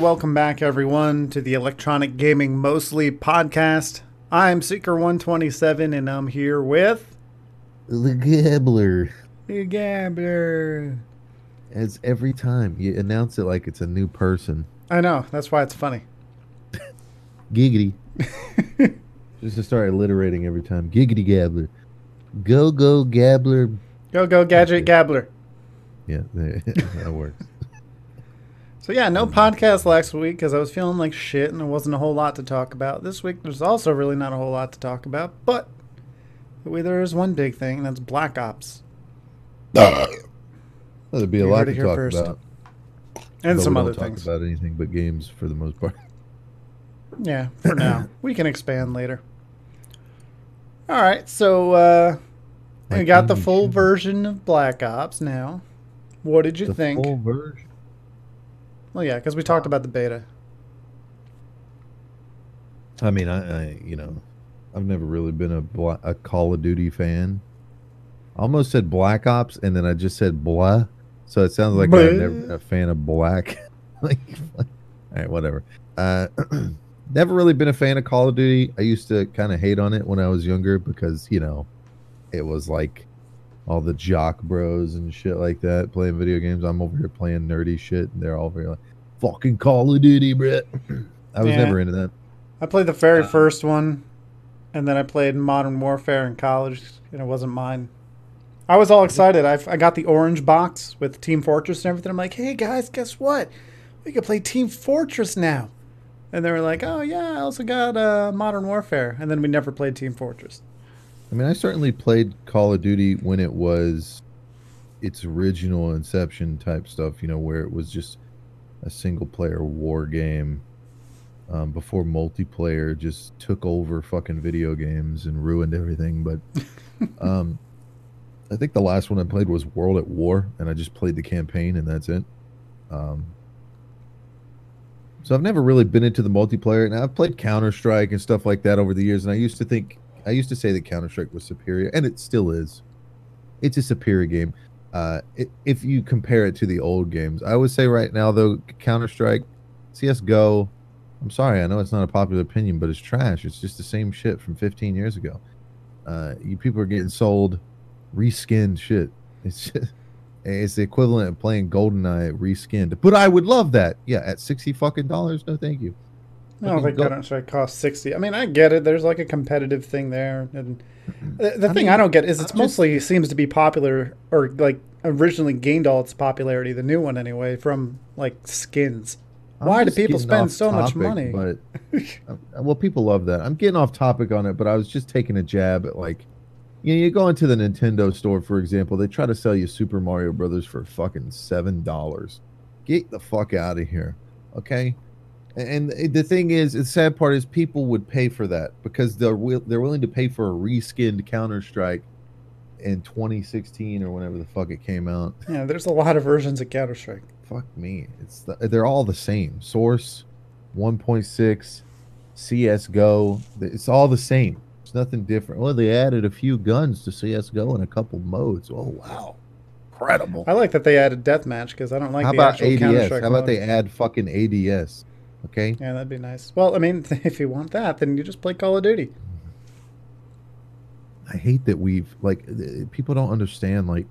Welcome back, everyone, to the Electronic Gaming Mostly podcast. I'm Seeker127, and I'm here with The Gambler. the Gambler. As every time you announce it like it's a new person. I know, that's why it's funny. Giggity. Just to start alliterating every time. Giggity Gambler. Go, go, Gambler. Go, go, Gadget Gambler. Yeah, that works. So, yeah, no podcast last week because I was feeling like shit and there wasn't a whole lot to talk about. This week, there's also really not a whole lot to talk about, but there is one big thing, and that's Black Ops. Well, there'd be a You lot to talk first. about. And some other things. talk about anything but games for the most part. Yeah, for now. we can expand later. All right, so uh, we got the full version of Black Ops now. What did you The think? full version. Well, yeah, because we talked about the beta. I mean, I, I you know, I've never really been a a Call of Duty fan. I almost said Black Ops, and then I just said blah. So it sounds like I've never been a fan of Black. like, all right, whatever. Uh, never really been a fan of Call of Duty. I used to kind of hate on it when I was younger because you know, it was like all the jock bros and shit like that playing video games. I'm over here playing nerdy shit, and they're all very like, "Fucking Call of Duty, Brett." I was Yeah. never into that. I played the very Uh, first one, and then I played Modern Warfare in college, and it wasn't mine. I was all excited. I, I got the orange box with Team Fortress and everything. I'm like, hey guys, guess what? We can play Team Fortress now. And they were like, oh yeah, I also got uh, Modern Warfare. And then we never played Team Fortress. I mean, I certainly played Call of Duty when it was its original Inception type stuff, you know, where it was just a single player war game um, before multiplayer just took over fucking video games and ruined everything. But um, I think the last one I played was World at War, and I just played the campaign, and that's it. Um, so I've never really been into the multiplayer, and I've played Counter Strike and stuff like that over the years. And I used to think, I used to say that Counter Strike was superior, and it still is. It's a superior game. Uh, i if you compare it to the old games, I would say right now though, Counter Strike, CS:GO. I'm sorry, I know it's not a popular opinion, but it's trash. It's just the same shit from 15 years ago. Uh, you people are getting sold reskinned shit. It's just, it's the equivalent of playing GoldenEye reskinned. But I would love that. Yeah, at 60 fucking dollars. No, thank you. I don't think go- Counter Strike costs 60. I mean, I get it. There's like a competitive thing there. And the, the I thing mean, I don't get is I'm it's just- mostly seems to be popular or like originally gained all its popularity, the new one anyway, from like skins. I'm Why do people spend so much money? But uh, well, people love that. I'm getting off topic on it, but I was just taking a jab at like, you know, you go into the Nintendo store, for example, they try to sell you Super Mario Brothers for fucking seven dollars. Get the fuck out of here, okay? And the thing is, the sad part is people would pay for that because they're wi- they're willing to pay for a reskinned Counter Strike in 2016 or whenever the fuck it came out Yeah, there's a lot of versions of Counter Strike. fuck me. It's the, they're all the same. Source, 1.6, CS:GO. It's all the same. It's nothing different. Well, they added a few guns to CS:GO and a couple modes. Oh wow, incredible. I like that they added deathmatch because I don't like How the about ADS? How about mode. they add fucking ADS? Okay. Yeah, that'd be nice. Well, I mean, if you want that, then you just play Call of Duty. I hate that we've like people don't understand like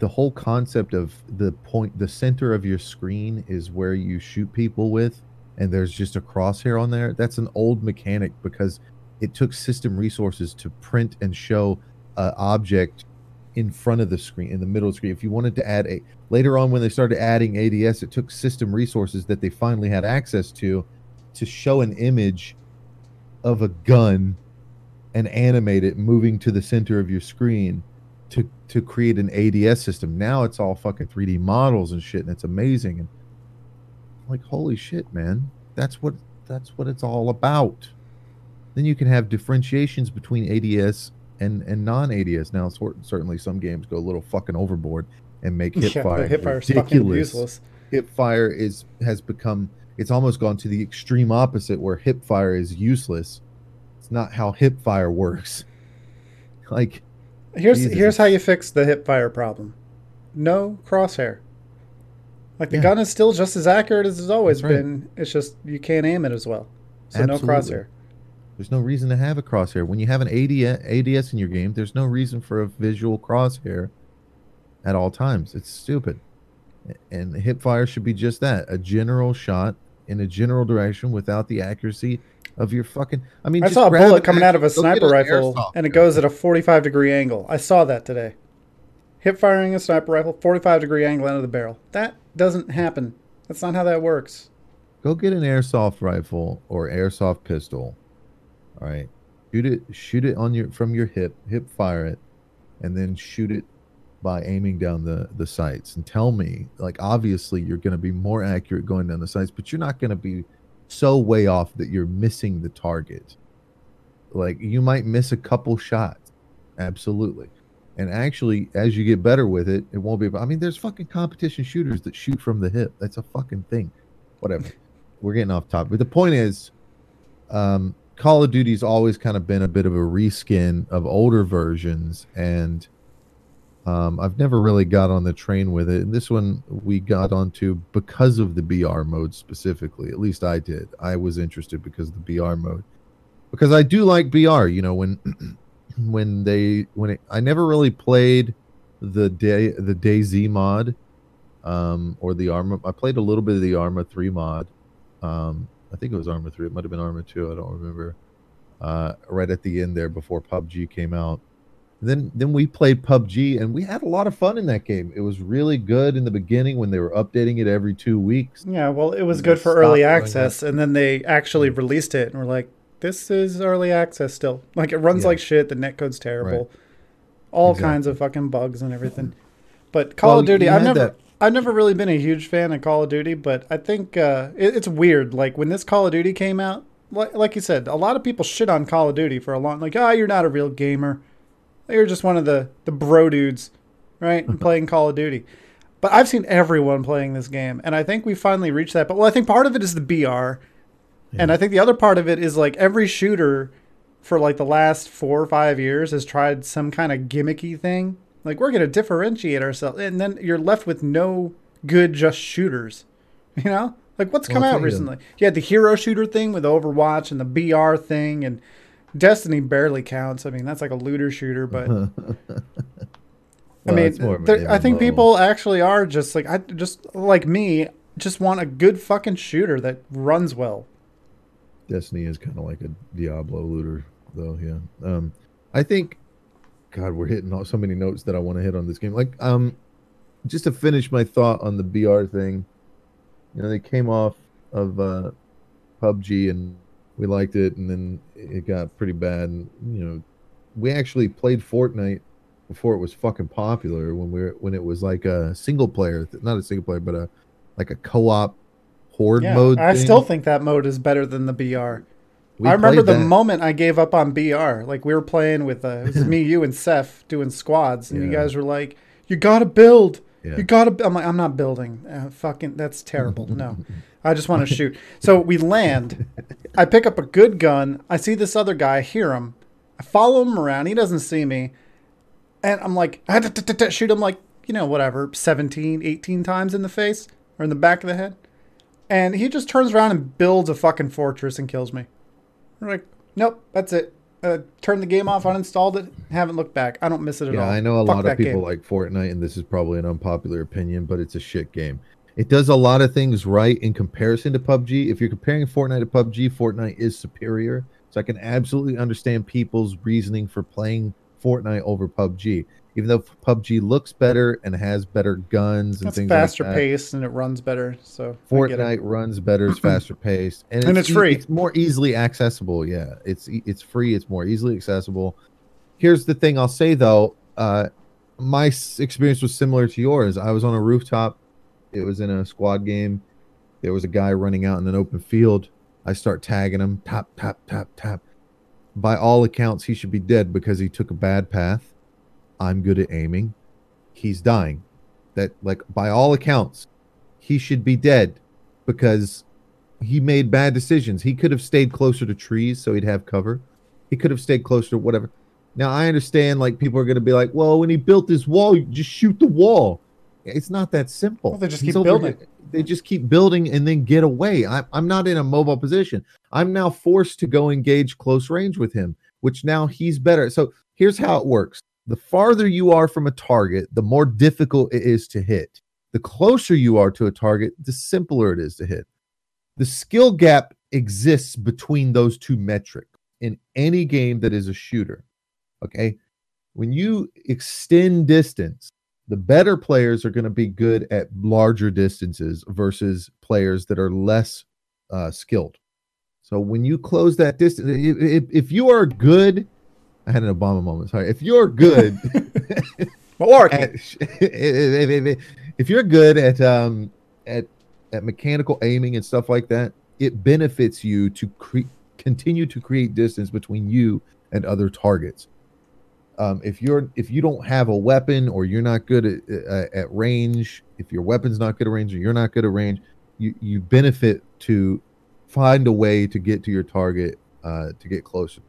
the whole concept of the point the center of your screen is where you shoot people with and there's just a crosshair on there that's an old mechanic because it took system resources to print and show an object in front of the screen in the middle of the screen if you wanted to add a later on when they started adding ads it took system resources that they finally had access to to show an image of a gun and animate it moving to the center of your screen to to create an ADS system. Now it's all fucking 3D models and shit, and it's amazing. And like, holy shit, man, that's what that's what it's all about. Then you can have differentiations between ADS and and non ADS. Now, cer- certainly some games go a little fucking overboard and make Yeah, hipfire the Hipfire's fucking ridiculous. useless. Hipfire is has become it's almost gone to the extreme opposite where hipfire is useless. It's not how hipfire works. Like Here's Jesus, here's how you fix the hip fire problem. No crosshair. Like the Yeah. gun is still just as accurate as it's always right. been. It's just you can't aim it as well. So no Absolutely. crosshair. There's no reason to have a crosshair. When you have an ADS, ADS in your game, there's no reason for a visual crosshair at all times. It's stupid. And hip fire should be just that a general shot in a general direction without the accuracy of your fucking. I mean, I saw a bullet coming out of a action- sniper rifle airsoft and it goes at a 45 degree angle. I saw that today. Hip firing a sniper rifle, 45 degree angle out of the barrel. That doesn't happen. That's not how that works. Go get an airsoft rifle or airsoft pistol. All right, shoot it. Shoot it on your from your hip. Hip fire it, and then shoot it by aiming down the the sights. And tell me, like, obviously you're going to be more accurate going down the sights, but you're not going to be so way off that you're missing the target. Like you might miss a couple shots, absolutely. And actually, as you get better with it, it won't be. I mean, there's fucking competition shooters that shoot from the hip. That's a fucking thing. Whatever. We're getting off topic. But the point is, um, Call of Duty's always kind of been a bit of a reskin of older versions, and um, I've never really got on the train with it. And this one we got onto because of the BR mode specifically. At least I did. I was interested because of the BR mode. Because I do like BR. You know when when they when it, I never really played the day the DayZ mod um or the Arma I played a little bit of the Arma 3 mod. Um I think it was Arma 3. It might have been Arma 2. I don't remember. Uh right at the end there before PUBG came out. Then then we played PUBG and we had a lot of fun in that game. It was really good in the beginning when they were updating it every 2 weeks. Yeah, well, it was good for early access, and then they actually released it, and we're like, "This is early access still. Like it runs Yeah. like shit. The netcode's terrible. All Exactly. kinds of fucking bugs and everything." But Call Well, of Duty, I've never, that- I've never really been a huge fan of Call of Duty, but I think uh, it, it's weird. Like when this Call of Duty came out, like, like you said, a lot of people shit on Call of Duty for a long, like, ah, you're not a real gamer. You're just one of the the bro dudes, right? And playing Call of Duty. But I've seen everyone playing this game, and I think we finally reached that. But well, I think part of it is the BR, and I think the other part of it is like every shooter for like the last four or five years has tried some kind of gimmicky thing. Like we're gonna differentiate ourselves, and then you're left with no good just shooters. You know, like what's Well, come out recently? You had the hero shooter thing with Overwatch and the BR thing, and Destiny barely counts. I mean, that's like a looter shooter, but I mean, it's more there- I think people actually are just like I just like me, just want a good fucking shooter that runs well. Destiny is kind of like a Diablo looter, though. Yeah. Um, I think, God, we're hitting so many notes that I want to hit on this game. Like, um, just to finish my thought on the BR thing, you know, they came off of uh, PUBG and we liked it, and then it got pretty bad. And you know, we actually played Fortnite before it was fucking popular when we were when it was like a single player, not a single player, but a like a co-op horde Yeah, mode. I thing. still think that mode is better than the BR. We I remember the that. moment I gave up on BR. Like we were playing with uh, it was me, you, and Seth doing squads, and you guys were like, "You gotta build. Yeah. You gotta." I'm like, "I'm not building. Uh, fucking, that's terrible. No, I just want to shoot." So we land. I pick up a good gun. I see this other guy. I hear him. I follow him around. He doesn't see me, and I'm like, "Ah, da, da," shoot him like you know whatever, 17, 18 times in the face or in the back of the head. And he just turns around and builds a fucking fortress and kills me. I'm like, nope, that's it. Uh, turned the game off, uninstalled it, haven't looked back. I don't miss it at Yeah, all. I know a Fuck lot of people game. like Fortnite, and this is probably an unpopular opinion, but it's a shit game. It does a lot of things right in comparison to PUBG. If you're comparing Fortnite to PUBG, Fortnite is superior. So I can absolutely understand people's reasoning for playing Fortnite over PUBG. Even though PUBG looks better and has better guns and It's things faster like that. paced and it runs better. So. Fortnite runs better, it's faster paced, and, And it's free. It's more easily accessible. Yeah, it's it's free. It's more easily accessible. Here's the thing I'll say though. Uh, my experience was similar to yours. I was on a rooftop. It was in a squad game. There was a guy running out in an open field. I start tagging him. Tap tap tap tap. By all accounts, he should be dead because he took a bad path. I'm good at aiming. He's dying. That like by all accounts, he should be dead because he made bad decisions. He could have stayed closer to trees so he'd have cover. He could have stayed closer to whatever. Now I understand like people are going to be like, "Well, when he built this wall, you just shoot the wall." It's not that simple. Well, they just He's keep building. here- They just keep building and then get away. I, I'm not in a mobile position. I'm now forced to go engage close range with him, which now he's better. So here's how it works: the farther you are from a target, the more difficult it is to hit. The closer you are to a target, the simpler it is to hit. The skill gap exists between those two metrics in any game that is a shooter. Okay. When you extend distance, the better players are going to be good at larger distances versus players that are less uh, skilled. So when you close that distance, if, if, you are good, I had an Obama moment. Sorry. If you're good, at, if, if- if you're good at um at at mechanical aiming and stuff like that, it benefits you to cre- continue to create distance between you and other targets. Um, if you're if you don't have a weapon or you're not good at, at, at range, if your weapon's not good at range or you're not good at range, you you benefit to find a way to get to your target uh, to get closer.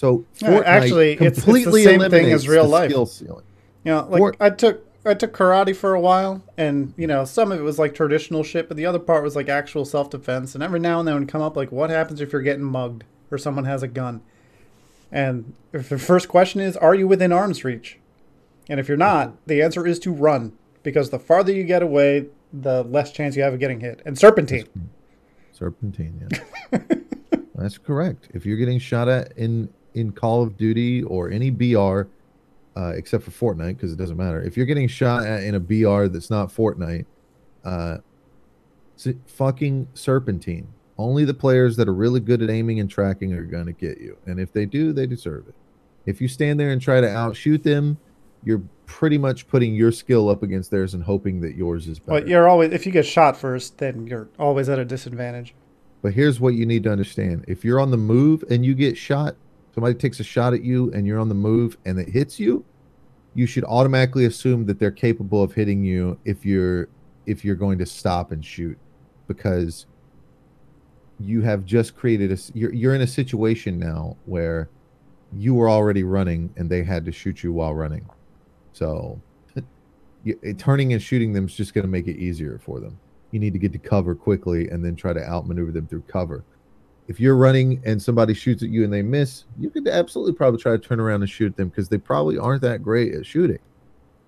So Fortnite actually, it's- it's the completely same thing as real life. skill ceiling. You know, like For- I took I took karate for a while, and you know, some of it was like traditional shit, but the other part was like actual self defense. And every now and then would come up like, what happens if you're getting mugged or someone has a gun? And if the first question is, are you within arm's reach? And if you're not, the answer is to run because the farther you get away, the less chance you have of getting hit. And serpentine. Serpentine, yeah. That's correct. If you're getting shot at in in Call of Duty or any BR, uh, except for Fortnite, because it doesn't matter. If you're getting shot at in a BR that's not Fortnite, uh, fucking Serpentine. Only the players that are really good at aiming and tracking are going to get you, and if they do, they deserve it. If you stand there and try to outshoot them, you're pretty much putting your skill up against theirs and hoping that yours is better. But you're always if you get shot first, then you're always at a disadvantage. But here's what you need to understand. If you're on the move and you get shot, somebody takes a shot at you and you're on the move and it hits you, you should automatically assume that they're capable of hitting you if you're if you're going to stop and shoot because you have just created a you're you're in a situation now where you were already running and they had to shoot you while running. So turning and shooting them is just going to make it easier for them you need to get to cover quickly and then try to outmaneuver them through cover. If you're running and somebody shoots at you and they miss, you could absolutely probably try to turn around and shoot them because they probably aren't that great at shooting.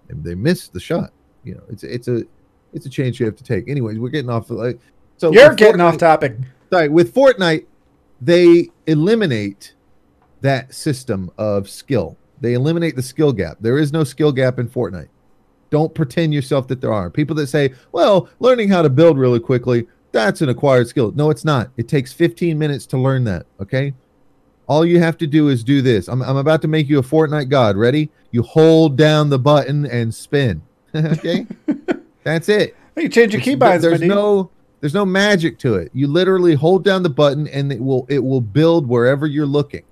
And they miss the shot. You know, it's it's a it's a change you have to take. Anyways, we're getting off the like so You're getting off topic. sorry, with Fortnite, they eliminate that system of skill. They eliminate the skill gap. There is no skill gap in Fortnite. Don't pretend yourself that there are. People that say, well, learning how to build really quickly, that's an acquired skill. No, it's not. It takes 15 minutes to learn that. Okay. All you have to do is do this. I'm, I'm about to make you a Fortnite god. Ready? You hold down the button and spin. okay. that's it. You change your keybinds, there's no there's no magic to it. You literally hold down the button and it will it will build wherever you're looking.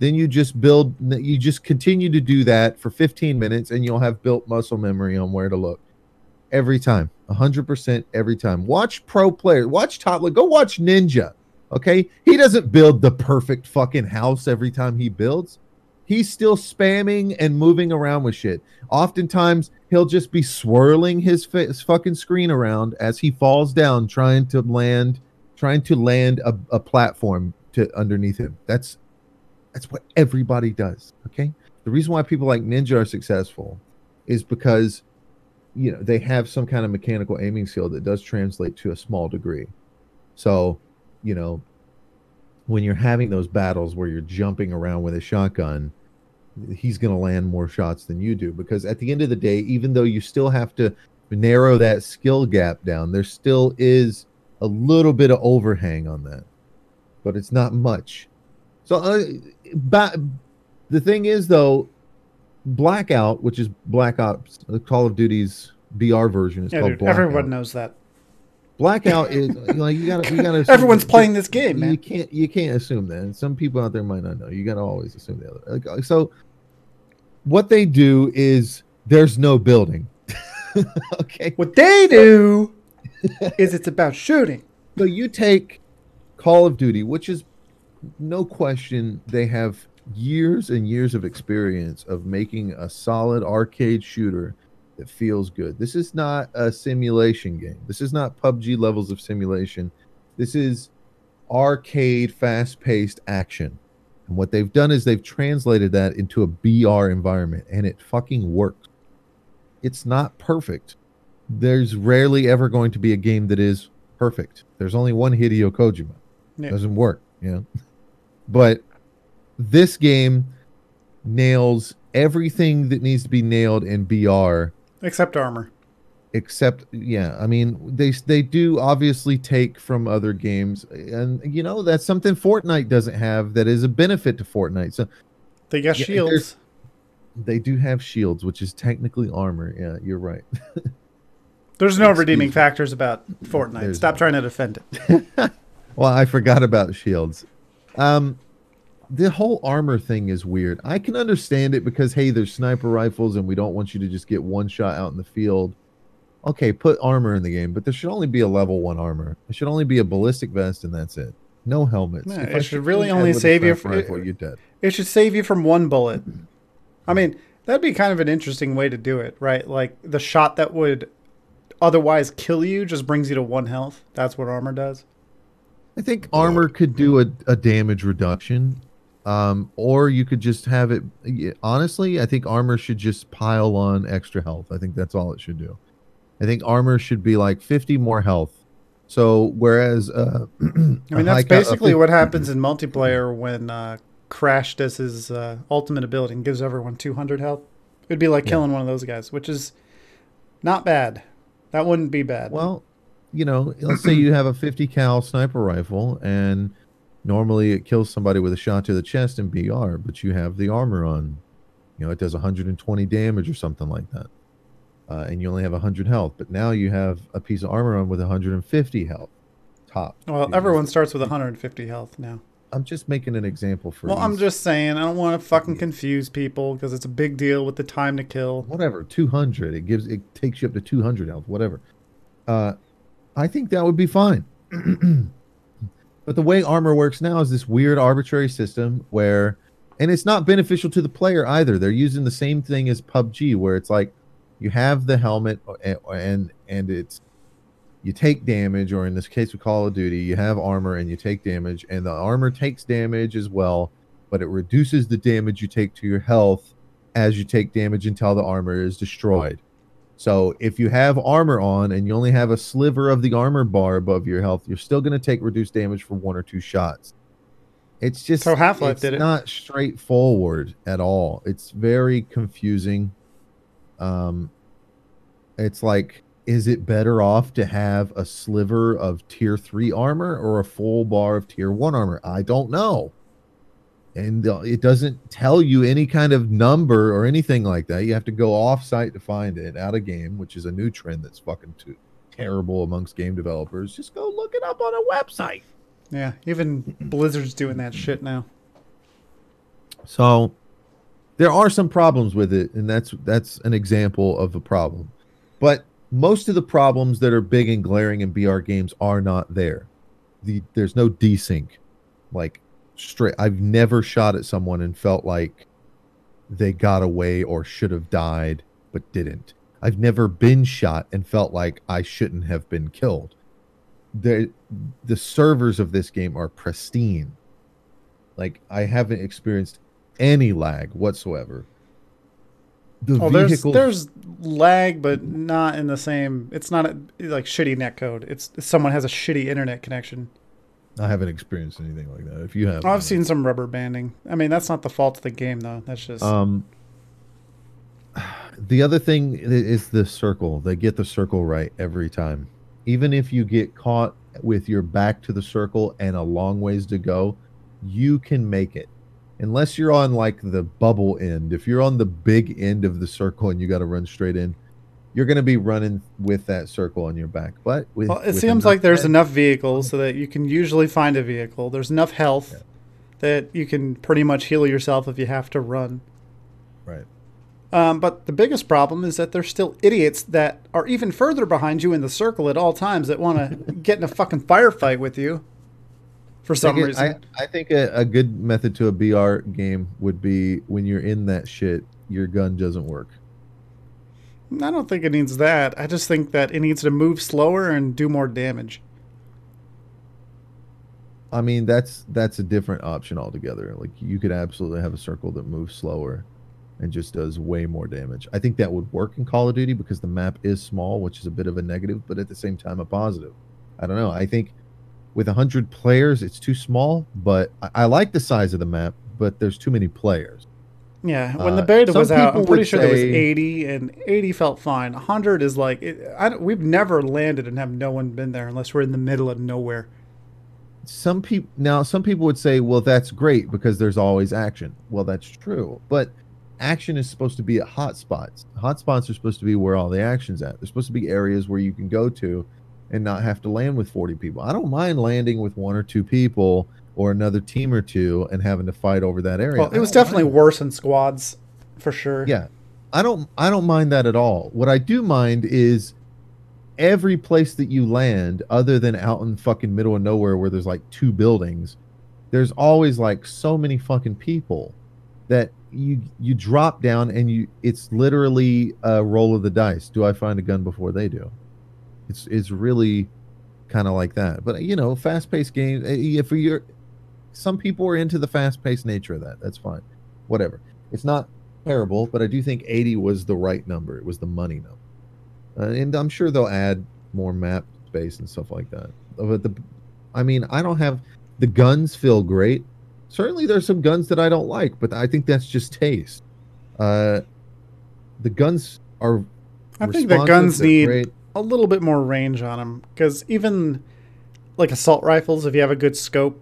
Then you just build you just continue to do that for 15 minutes and you'll have built muscle memory on where to look. Every time. 100% every time. Watch pro players. Watch top go watch Ninja. Okay? He doesn't build the perfect fucking house every time he builds. He's still spamming and moving around with shit. Oftentimes, he'll just be swirling his, his fucking screen around as he falls down, trying to land, trying to land a, a platform to underneath him. That's that's what everybody does. Okay. The reason why people like Ninja are successful is because you know they have some kind of mechanical aiming skill that does translate to a small degree. So, you know, when you're having those battles where you're jumping around with a shotgun, he's going to land more shots than you do because at the end of the day, even though you still have to narrow that skill gap down, there still is a little bit of overhang on that, but it's not much. So, uh, ba- the thing is, though, Blackout, which is Black Ops, the Call of Duty's BR version, is Yeah, called dude, Blackout. everyone knows that. Blackout is like you gotta you gotta. Everyone's that- playing this game, You man. can't you can't assume that. And some people out there might not know. You gotta always assume the other. Like, uh, so, what they do is there's no building. okay, What they do is it's about shooting. so you take Call of Duty, which is no question they have years and years of experience of making a solid arcade shooter that feels good. This is not a simulation game. This is not PUBG levels of simulation. This is arcade, fast paced action. And what they've done is they've translated that into a BR environment and it fucking works. It's not perfect. There's rarely ever going to be a game that is perfect. There's only one Hideo Kojima. Yeah. Doesn't work, you know. But this game nails everything that needs to be nailed in BR Except armor. except yeah i mean they they do obviously take from other games and you know that's something fortnite doesn't have that is a benefit to fortnite so They got Yeah, shields. they do have shields which is technically armor yeah you're right There's no Excuse redeeming me. factors about Fortnite. There's Stop no. trying to defend it. well i forgot about shields um the whole armor thing is weird i can understand it because hey there's sniper rifles and we don't want you to just get one shot out in the field okay put armor in the game but there should only be a level one armor it should only be a ballistic vest and that's it no helmets it should really in the head only save you sniper fr- rifle, you're dead It should save you from one bullet. I hmm. mean, that'd be kind of an interesting way to do it, right? Like the shot that would otherwise kill you just brings you to one health. That's what armor does. I think armor could do a, a damage reduction. Um, or you could just have it honestly, I think armor should just pile on extra health. I think that's all it should do. I think armor should be like 50 more health. So whereas uh I mean, that's basically what happens in multiplayer when uh, Crash does his uh, ultimate ability and gives everyone 200 health. It'd be like Yeah. killing one of those guys, which is not bad. That wouldn't be bad. Well, you know, let's say you have a 50 cal sniper rifle and normally it kills somebody with a shot to the chest in BR, but you have the armor on. You know, it does 120 damage or something like that. Uh, and you only have 100 health, but now you have a piece of armor on with 150 health. Top. well, You everyone just- starts with 150 health now. I'm just making an example for Well, I'm just saying, I don't want to fucking confuse people because it's a big deal with the time to kill. whatever 200 it gives it takes you up to 200 health whatever uh i think that would be fine but the way armor works now is this weird arbitrary system where and it's not beneficial to the player either they're using the same thing as pubg where it's like you have the helmet and and, and it's you take damage or in this case with call of duty you have armor and you take damage and the armor takes damage as well but it reduces the damage you take to your health as you take damage until the armor is destroyed. So if you have armor on and you only have a sliver of the armor bar above your health, you're still going to take reduced damage for one or two shots. It's just So Half-Life did it. not straightforward at all. It's very confusing. Um, it's like, is it better off to have a sliver of tier three armor or a full bar of tier one armor? I don't know and it doesn't tell you any kind of number or anything like that. You have to go off site to find it out of game, which is a new trend that's fucking too terrible amongst game developers. Just go look it up on a website. Yeah, even Blizzard's doing that shit now. So there are some problems with it, and that's that's an example of a problem. But most of the problems that are big and glaring in BR games are not there. The there's no desync. Like straight I've never shot at someone and felt like they got away or should have died but didn't. I've never been shot and felt like I shouldn't have been killed. The the servers of this game are pristine. Like I haven't experienced any lag whatsoever. The Oh, there's there's lag, but not in the same. It's not a, like shitty netcode. It's someone has a shitty internet connection. I haven't experienced anything like that. If you have, I've seen some rubber banding. I mean, that's not the fault of the game, though. That's just Um, the other thing is the circle. They get the circle right every time. Even if you get caught with your back to the circle and a long ways to go, you can make it. Unless you're on like the bubble end. If you're on the big end of the circle and you got to run straight in, you're going to be running with that circle on your back. But with, Well, it seems like there's time- enough vehicles so that you can usually find a vehicle. There's enough health Yeah. that you can pretty much heal yourself if you have to run. right. Um, but the biggest problem is that there's still idiots that are even further behind you in the circle at all times that want to get in a fucking firefight with you for some it- reason. I, I think a, a good method to a BR game would be when you're in that shit, your gun doesn't work. I don't think it needs that. I just think that it needs to move slower and do more damage. I mean, that's that's a different option altogether. Like you could absolutely have a circle that moves slower and just does way more damage. I think that would work in Call of Duty because the map is small, which is a bit of a negative, but at the same time a positive. I don't know. I think with 100 players, it's too small, but I, I like the size of the map, but there's too many players. Yeah, when the Uh, beta was out, I'm pretty sure there was 80, and 80 felt fine. 100 is like, it, I we've never landed and have no one been there unless we're in the middle of nowhere. some people now some people would say well that's great because there's always action well that's true but action is supposed to be at hotspots hotspots are supposed to be where all the action's at there's supposed to be areas where you can go to and not have to land with 40 people i don't mind landing with one or two people or another team or two and having to fight over that area. Well, it was definitely worse in squads, for sure. yeah. I don't i don't mind that at all. What i do mind is every place that you land other than out in fucking middle of nowhere where there's like two buildings there's always like so many fucking people that you you drop down and you it's literally a roll of the dice. Do i find a gun before they do? It's it's really kind of like that. But you know fast-paced games eh, if you're some people are into the fast-paced nature of that. That's fine. Whatever. It's not terrible but i do think 80 was the right number. It was the money number. Uh, and i'm sure they'll add more map space and stuff like that. But the i mean i don't have the guns feel great. Certainly there's some guns that i don't like but i think that's just taste. Uh the guns are I think the guns need great. a little bit more range on them because even like assault rifles, if you have a good scope,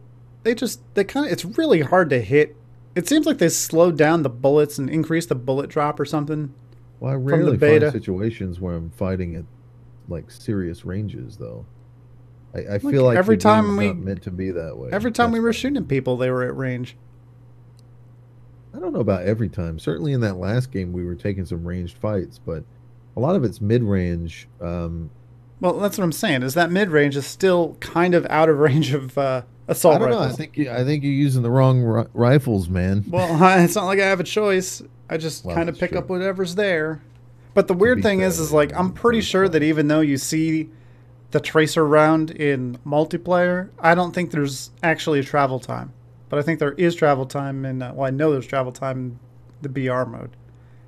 they just they kind of it's really hard to hit. It seems like they slowed down the bullets and increased the bullet drop or something. well i the rarely beta. find situations where i'm fighting at like serious ranges though i, I Like, feel like every time we- meant to be that way Every time we were shooting people, they were at range. I don't know about every time. Certainly in that last game, we were taking some ranged fights, but a lot of it's mid range. Um, Well, that's what I'm saying. Is that mid range is still kind of out of range of uh, assault I don't know. I think you, I think you're using the wrong ri- rifles, man. Well, it's not like I have a choice. I just Well, kind of that's pick true. up whatever's there. But the weird be thing fair, is, is like I'm pretty sure that even though you see the tracer round in multiplayer, I don't think there's actually a travel time. But I think there is travel time in. Uh, well, I know there's travel time in the BR mode.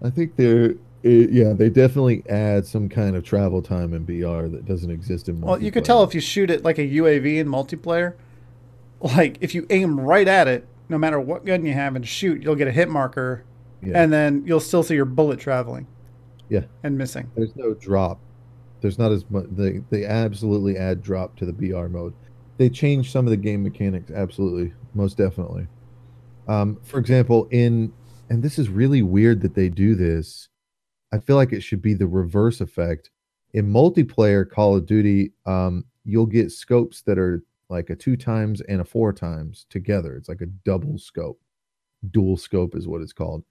I think they're it, yeah, they definitely add some kind of travel time in BR that doesn't exist in. Well, you could tell multiplayer. if you shoot it like a UAV in multiplayer. Like if you aim right at it, no matter what gun you have and shoot, you'll get a hit marker, yeah. and then you'll still see your bullet traveling. Yeah. And missing. there's no drop. There's not as much. They they absolutely add drop to the BR mode. They change some of the game mechanics. Absolutely, most definitely. Um, for example, in and this is really weird that they do this. I feel like it should be the reverse effect. In multiplayer Call of Duty, um, you'll get scopes that are like a two times and a four times together. It's like a double scope. Dual scope is what it's called.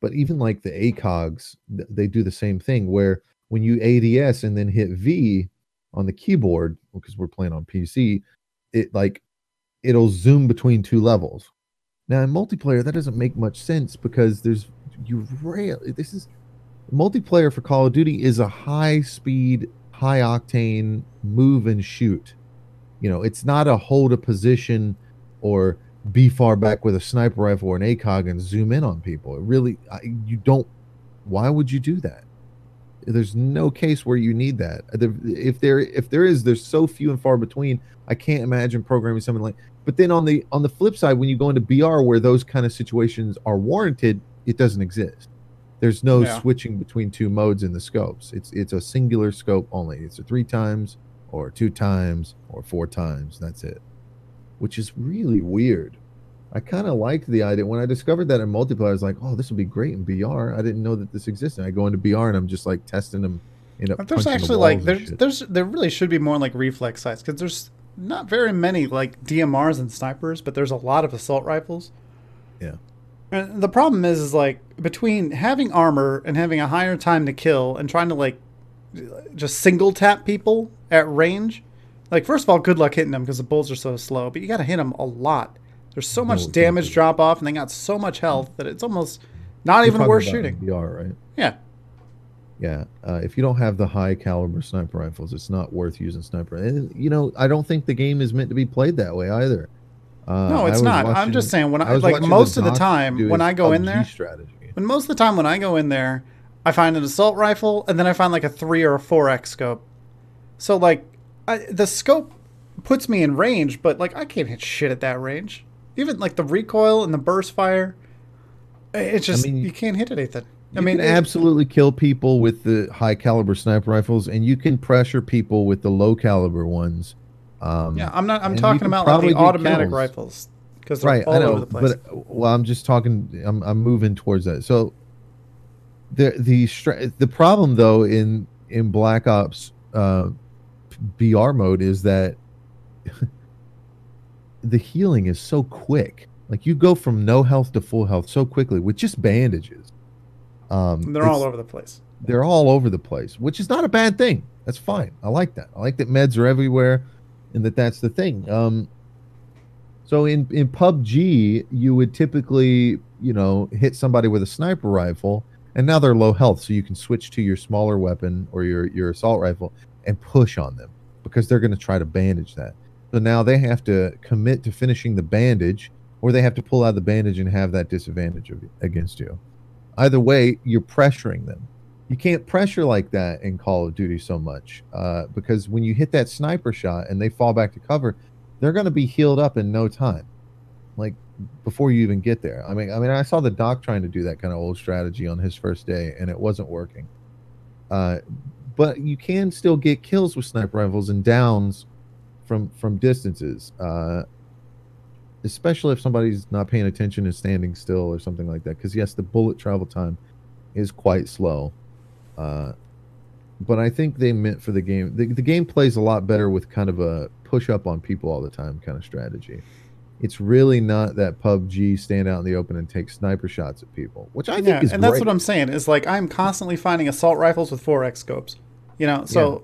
But even like the ACOGs, they do the same thing where when you ADS and then hit V on the keyboard, because we're playing on PC, it like it'll zoom between two levels. Now in multiplayer, that doesn't make much sense because there's you rail. This is multiplayer for Call of Duty is a high speed, high octane move and shoot. You know, it's not a hold a position or be far back with a sniper rifle or an ACOG and zoom in on people. It really, I, you don't. Why would you do that? There's no case where you need that. If there, if there is, there's so few and far between. I can't imagine programming something like. But then on the on the flip side, when you go into BR where those kind of situations are warranted, it doesn't exist. There's no Yeah. switching between two modes in the scopes. It's it's a singular scope only. It's a three times or two times or four times. That's it. Which is really weird. I kind of liked the idea when I discovered that in multiplayer. I was like, "Oh, this would be great in BR." I didn't know that this existed. I go into BR and I'm just like testing them. You know, there's punching the actually like there's there's there really should be more like reflex sights because there's not very many like DMRs and snipers, but there's a lot of assault rifles. Yeah. And the problem is, is like between having armor and having a higher time to kill and trying to like just single tap people at range. Like first of all, good luck hitting them because the bullets are so slow. But you got to hit them a lot. There's so much No, damage drop off, and they got so much health that it's almost not even worth shooting. BR, right? Yeah. Yeah, uh, if you don't have the high caliber sniper rifles, it's not worth using sniper. And you know, I don't think the game is meant to be played that way either. Uh, no, it's not. I'm just saying when I, I like most the of the time when I go in there, strategy. when most of the time when I go in there, I find an assault rifle and then I find like a three or a four X scope. So like, I, the scope puts me in range, but like I can't hit shit at that range. Even like the recoil and the burst fire, it's just I mean, you can't hit anything. I mean, absolutely kill people with the high caliber sniper rifles, and you can pressure people with the low caliber ones. Um, yeah, I'm not. I'm talking about like the automatic kills. rifles because right. I know, but well, I'm just talking. I'm I'm moving towards that. So the the the problem though in in Black Ops uh, BR mode is that the healing is so quick. Like you go from no health to full health so quickly with just bandages. Um, they're all over the place. They're all over the place, which is not a bad thing. That's fine. I like that. I like that meds are everywhere, and that that's the thing. Um, so in in PUBG, you would typically, you know, hit somebody with a sniper rifle, and now they're low health, so you can switch to your smaller weapon or your your assault rifle and push on them because they're going to try to bandage that. So now they have to commit to finishing the bandage, or they have to pull out the bandage and have that disadvantage of, against you. Either way, you're pressuring them. You can't pressure like that in Call of Duty so much uh, because when you hit that sniper shot and they fall back to cover, they're going to be healed up in no time, like before you even get there. I mean, I mean, I saw the doc trying to do that kind of old strategy on his first day, and it wasn't working. Uh, but you can still get kills with sniper rifles and downs from from distances. Uh, especially if somebody's not paying attention and standing still or something like that. Because yes, the bullet travel time is quite slow, uh, but I think they meant for the game. The, the game plays a lot better with kind of a push up on people all the time kind of strategy. It's really not that PUBG stand out in the open and take sniper shots at people, which I think yeah, is and that's what I'm saying. Is like I'm constantly finding assault rifles with 4x scopes. You know, so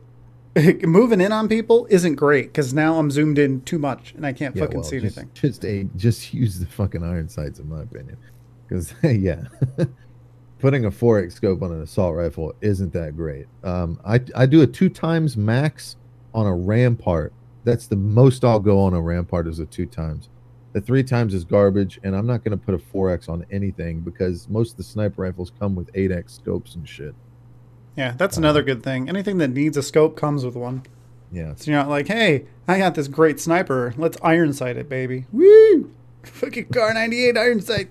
moving in on people isn't great because now I'm zoomed in too much and I can't yeah, fucking well, see just, anything. Just a just use the fucking iron sights in my opinion, because yeah, putting a 4x scope on an assault rifle isn't that great. Um, I I do a two times max on a rampart. That's the most I'll go on a rampart is a two times. The three times is garbage, and I'm not going to put a 4x on anything because most of the sniper rifles come with 8x scopes and shit. Yeah, that's another um, good thing. Anything that needs a scope comes with one. Yeah. So you're not like, hey, I got this great sniper. Let's iron sight it, baby. Woo! Fucking Kar 98 iron sight.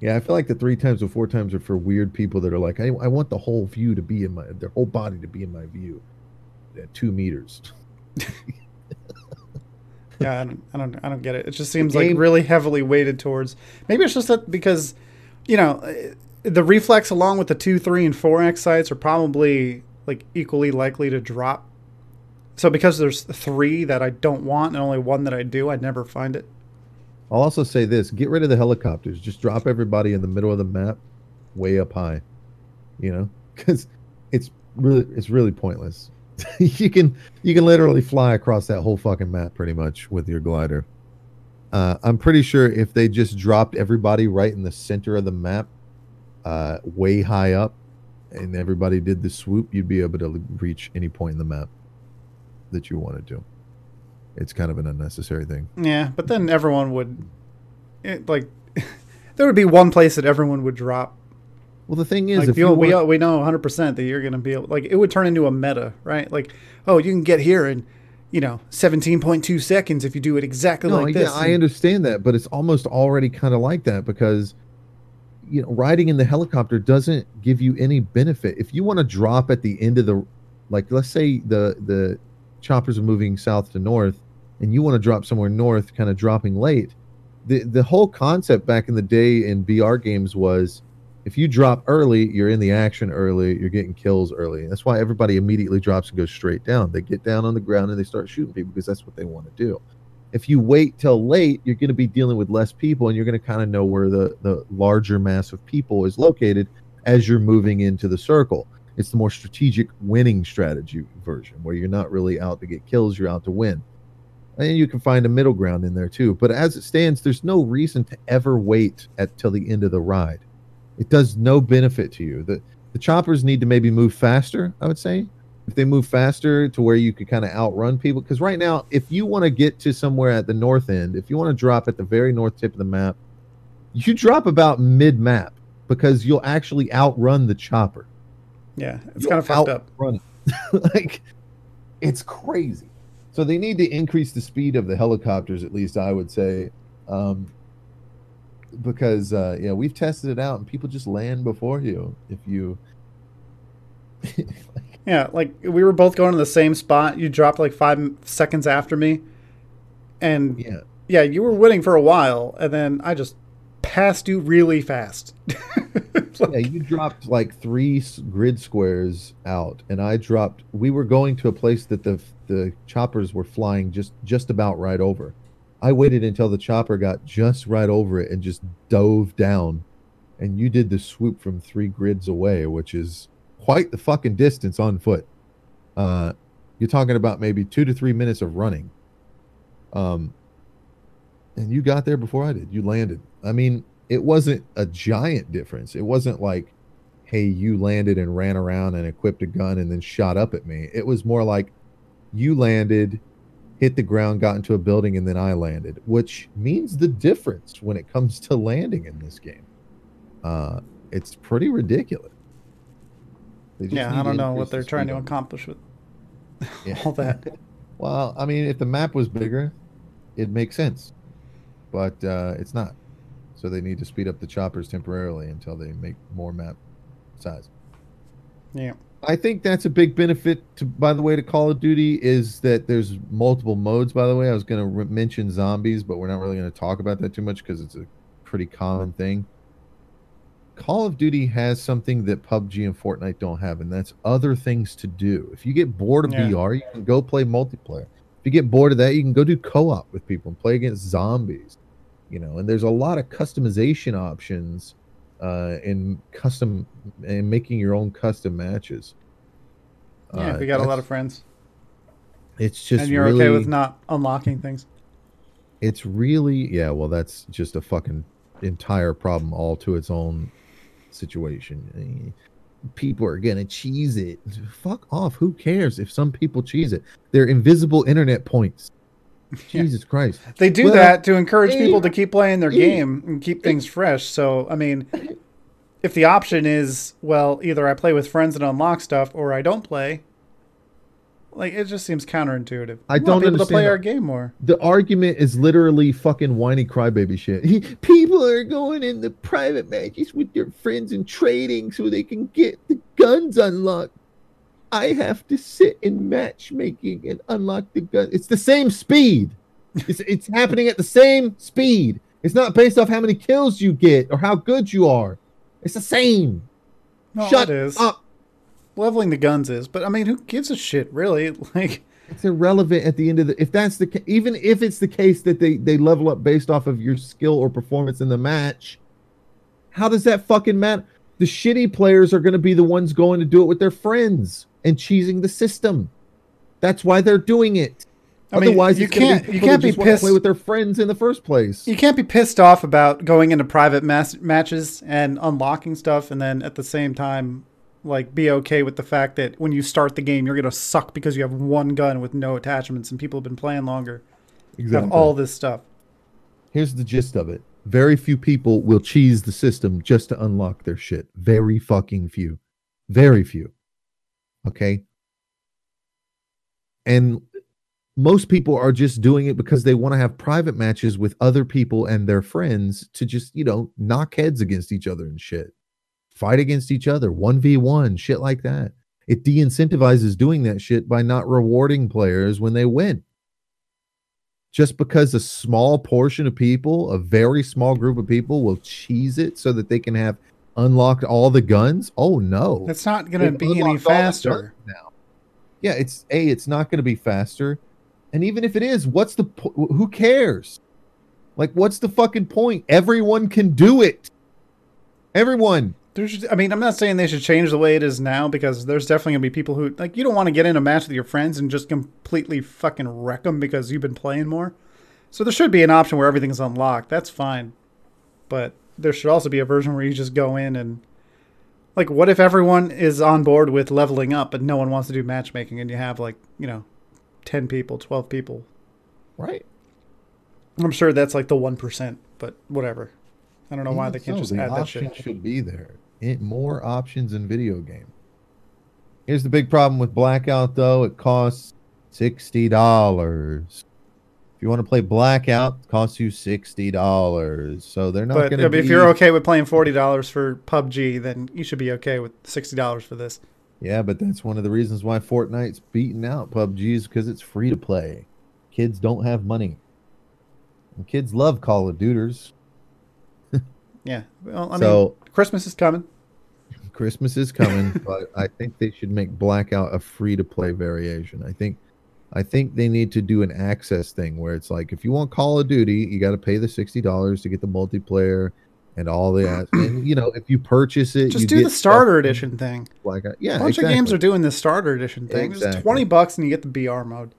yeah, I feel like the three times or four times are for weird people that are like, I, I want the whole view to be in my, their whole body to be in my view at two meters. yeah, I don't, I don't, I don't get it. It just seems like really heavily weighted towards. Maybe it's just that because, you know, the reflex along with the two, three, and four X sights are probably like equally likely to drop. So because there's three that I don't want and only one that I do, I'd never find it. I'll also say this: get rid of the helicopters. Just drop everybody in the middle of the map, way up high. You know, because it's really it's really pointless. you can you can literally fly across that whole fucking map pretty much with your glider. Uh, I'm pretty sure if they just dropped everybody right in the center of the map, uh, way high up and everybody did the swoop, you'd be able to reach any point in the map that you wanted to. It's kind of an unnecessary thing. Yeah, but then everyone would, it, like, there would be one place that everyone would drop. Well, the thing is, like, if you, we we know 100 percent that you're going to be able, like, it would turn into a meta, right? Like, oh, you can get here in, you know, 17.2 seconds if you do it exactly no, like this. Yeah, I understand that, but it's almost already kind of like that because you know riding in the helicopter doesn't give you any benefit if you want to drop at the end of the like let's say the the choppers are moving south to north and you want to drop somewhere north kind of dropping late the the whole concept back in the day in BR games was if you drop early you're in the action early you're getting kills early that's why everybody immediately drops and goes straight down they get down on the ground and they start shooting people because that's what they want to do if you wait till late, you're going to be dealing with less people, and you're going to kind of know where the the larger mass of people is located as you're moving into the circle. It's the more strategic winning strategy version, where you're not really out to get kills, you're out to win. And you can find a middle ground in there too. But as it stands, there's no reason to ever wait at till the end of the ride. It does no benefit to you. The The choppers need to maybe move faster. I would say if they move faster to where you could kind of outrun people. Because right now, if you want to get to somewhere at the north end, if you want to drop at the very north tip of the map, you drop about mid map because you'll actually outrun the chopper. Yeah, it's kind of fucked up. Run like it's crazy. So they need to increase the speed of the helicopters, at least I would say, um, because uh, yeah, we've tested it out, and people just land before you if you. yeah, like we were both going to the same spot. You dropped like five seconds after me, and yeah, yeah, you were winning for a while, and then I just passed you really fast. like, yeah, you dropped like three grid squares out, and I dropped. We were going to a place that the the choppers were flying just just about right over. I waited until the chopper got just right over it and just dove down, and you did the swoop from three grids away, which is quite the fucking distance on foot. Uh, you're talking about maybe two to three minutes of running. Um, and you got there before I did. You landed. I mean, it wasn't a giant difference. It wasn't like, hey, you landed and ran around and equipped a gun and then shot up at me. It was more like you landed, hit the ground, got into a building, and then I landed, which means the difference when it comes to landing in this game. Uh, it's pretty ridiculous. Yeah, I don't know what they're trying to accomplish with yeah. all that. well, I mean, if the map was bigger, it makes sense, but uh, it's not so they need to speed up the choppers temporarily until they make more map size. Yeah. I think that's a big benefit to by the way to Call of Duty is that there's multiple modes by the way. I was going to re- mention zombies, but we're not really going to talk about that too much cuz it's a pretty common thing. Call of Duty has something that PUBG and Fortnite don't have and that's other things to do. If you get bored of yeah. VR, you can go play multiplayer. If you get bored of that, you can go do co-op with people and play against zombies you know and there's a lot of customization options uh in custom and making your own custom matches. Yeah uh, we got a lot of friends. It's just and you're really, okay with not unlocking things. It's really yeah well that's just a fucking entire problem all to its own situation. People are gonna cheese it. Fuck off. Who cares if some people cheese it? They're invisible internet points Jesus yeah. Christ. They do well, that to encourage people to keep playing their game and keep things fresh. So, I mean, if the option is, well, either I play with friends and unlock stuff or I don't play, like it just seems counterintuitive. I don't want people to play our game more. The argument is literally fucking whiny crybaby shit. people are going in the private matches with their friends and trading so they can get the guns unlocked. I have to sit in matchmaking and unlock the gun. It's the same speed. It's it's happening at the same speed. It's not based off how many kills you get or how good you are. It's the same. No, Shut it is. up. Leveling the guns is, but I mean, who gives a shit, really? Like, it's irrelevant at the end of the. If that's the even if it's the case that they they level up based off of your skill or performance in the match, how does that fucking matter? The shitty players are going to be the ones going to do it with their friends and cheesing the system. That's why they're doing it. I mean, Otherwise, you can't you can't be pissed play with their friends in the first place. You can't be pissed off about going into private mass- matches and unlocking stuff, and then at the same time, like be okay with the fact that when you start the game, you're gonna suck because you have one gun with no attachments, and people have been playing longer. Exactly. Have all this stuff. Here's the gist of it: very few people will cheese the system just to unlock their shit. Very fucking few. Very few. Okay. And most people are just doing it because they want to have private matches with other people and their friends to just, you know, knock heads against each other and shit. Fight against each other, 1v1, shit like that. It de incentivizes doing that shit by not rewarding players when they win. Just because a small portion of people, a very small group of people, will cheese it so that they can have unlocked all the guns? Oh no. It's not going to be any faster now. Yeah, it's a it's not going to be faster. And even if it is, what's the po- who cares? Like what's the fucking point? Everyone can do it. Everyone. There's, I mean, I'm not saying they should change the way it is now because there's definitely gonna be people who like you don't want to get in a match with your friends and just completely fucking wreck them because you've been playing more. So there should be an option where everything's unlocked. That's fine, but there should also be a version where you just go in and Like, what if everyone is on board with leveling up, but no one wants to do matchmaking, and you have like you know, ten people, twelve people? Right. I'm sure that's like the one percent, but whatever. I don't know why they can't so, just the add that shit. should be there. It, more options in video game. Here's the big problem with Blackout, though. It costs sixty dollars. If you want to play Blackout, costs you sixty dollars. So they're not But going to. if you're okay with playing forty dollars for PUBG, then you should be okay with sixty dollars for this. Yeah, but that's one of the reasons why Fortnite's beating out PUBG is because it's free to play. Kids don't have money. And kids love Call of Duties. Yeah. Well, I mean, so Christmas is coming. Christmas is coming, but I think they should make Blackout a free to play variation. I think I think they need to do an access thing where it's like if you want Call of Duty, you got to pay the sixty dollars to get the multiplayer and all that. and you know, if you purchase it, Just you do get the starter edition thing. Blackout. Uh, yeah, A bunch exactly. of games are doing the starter edition thing. It's Exactly. twenty bucks and you get the BR mode.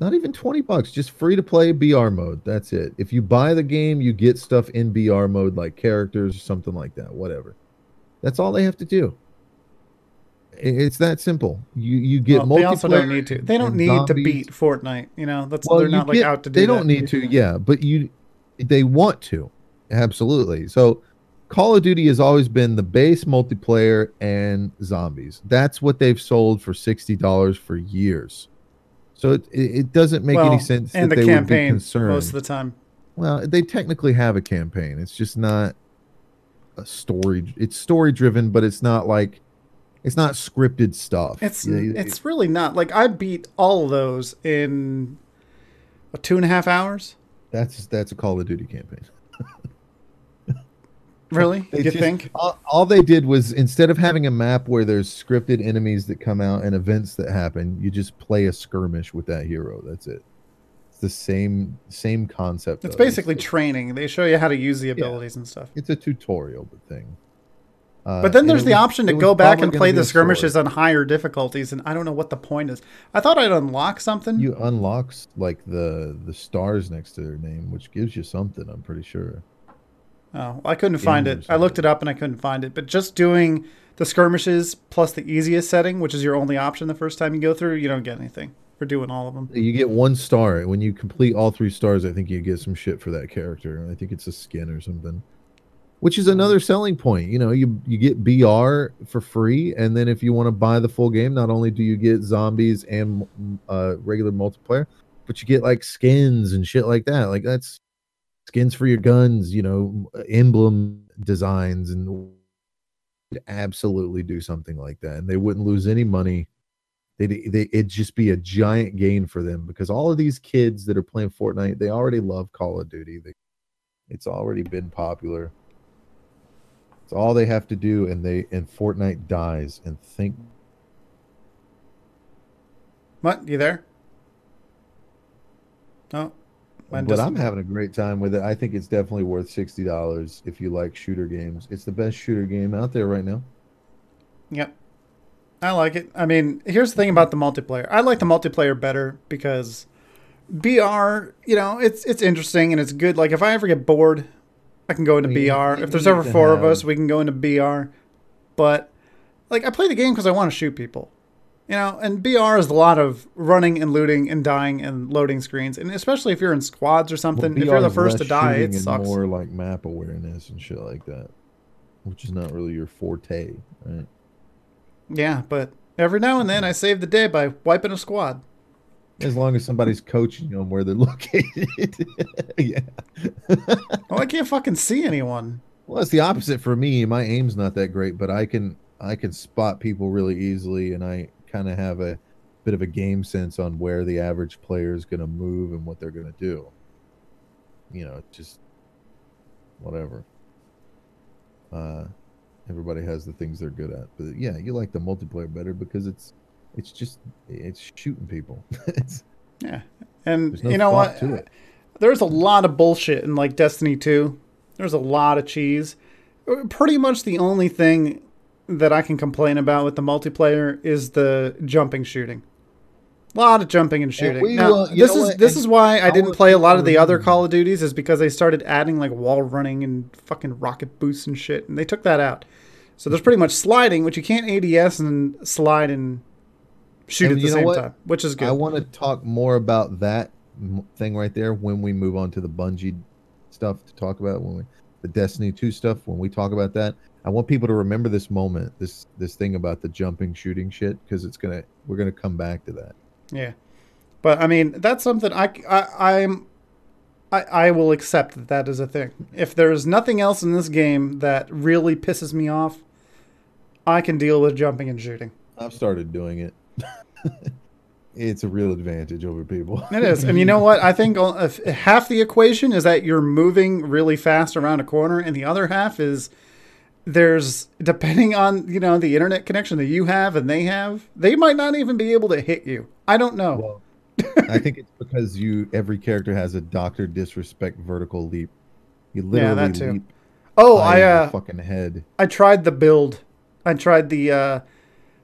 Not even 20 bucks, just free to play BR mode. That's it. If you buy the game, you get stuff in BR mode like characters or something like that, whatever. That's all they have to do. It's that simple. You you get Well, multiplayer. they also don't need to. They don't need to beat Fortnite. You know, that's Well, they're not like out to do. They don't need to, yeah, but you they want to. Absolutely. So Call of Duty has always been the base multiplayer and zombies. That's what they've sold for $60 for years. So it, it doesn't make well, any sense that the they would be campaign concerned. most of the time. Well, they technically have a campaign. It's just not a story. It's story driven, but it's not like it's not scripted stuff. It's Yeah, it's really not like I beat all of those in what, two and a half hours. that's that's a Call of Duty campaign. Really? They you just- think? all, all they did was instead of having a map where there's scripted enemies that come out and events that happen, you just play a skirmish with that hero. That's it. It's the same same concept. It's though. basically training. They show you how to use the abilities and stuff. it's a tutorial thing. Uh, But then there's the was- option to go back and play the skirmishes on higher difficulties, and I don't know what the point is. I thought I'd unlock something. you unlock like the the stars next to their name, which gives you something. I'm pretty sure. Oh, I couldn't find it. I looked it up and I couldn't find it. But just doing the skirmishes plus the easiest setting, which is your only option the first time you go through, you don't get anything for doing all of them. You get one star when you complete all three stars. I think you get some shit for that character. I think it's a skin or something, which is another selling point. You know, you you get BR for free, and then if you want to buy the full game, not only do you get zombies and uh, regular multiplayer, but you get like skins and shit like that. Like that's skins for your guns. You know, emblem designs and absolutely do something like that, and they wouldn't lose any money. They they it'd just be a giant gain for them because all of these kids that are playing Fortnite, they already love Call of Duty. They, it's already been popular. It's all they have to do, and they and Fortnite dies. And think What? You there? No. Mine but I'm having a great time with it. I think it's definitely worth sixty dollars if you like shooter games. It's the best shooter game out there right now. Yep. I like it. I mean, here's the thing about the multiplayer. I like the multiplayer better because BR, you know, it's it's interesting and it's good. Like if I ever get bored, I can go into mean, BR. If there's ever four of us, we can go into BR. But like I play the game because I want to shoot people. You know, and BR is a lot of running and looting and dying and loading screens, and especially if you're in squads or something. Well, if you're the first to die, it sucks. More like map awareness and shit like that, which is not really your forte, right? Yeah, but every now and then mm-hmm. I save the day by wiping a squad. As long as somebody's coaching them where they're located. yeah. Well, I can't fucking see anyone. Well, it's the opposite for me. My aim's not that great, but I can I can spot people really easily, and I kind of have a bit of a game sense on where the average player is going to move and what they're going to do. You know, just whatever. Uh, everybody has the things they're good at, but yeah, you like the multiplayer better because it's it's just it's shooting people. it's, Yeah. And there's no you know what? to it. There's a lot of bullshit in like Destiny 2. There's a lot of cheese. Pretty much the only thing that I can complain about with the multiplayer is the jumping shooting. A lot of jumping and shooting. we, now, uh, this is what? this And is why I didn't play a lot of the other. Call of Duties is because they started adding like wall running and fucking rocket boosts and shit, and they took that out. So there's pretty much sliding, which you can't ADS and slide and shoot And at the same what? time, which is good. I want to talk more about that thing right there when we move on to the Bungie stuff to talk about when we the Destiny 2 stuff when we talk about that. I want people to remember this moment, this this thing about the jumping shooting shit because it's going to we're going to come back to that. Yeah, but I mean that's something I I I'm I I will accept that that is a thing. If there's nothing else in this game that really pisses me off, I can deal with jumping and shooting. I've started doing it. it's a real advantage over people. It is, and you know what? I think half the equation is that you're moving really fast around a corner, and the other half is there's depending on you know the internet connection that you have and they have, they might not even be able to hit you. I don't know. Well, I think it's because you every character has a Doctor Disrespect vertical leap. You literally Yeah, that too. oh, I uh, fucking head. I tried the build. I tried the uh,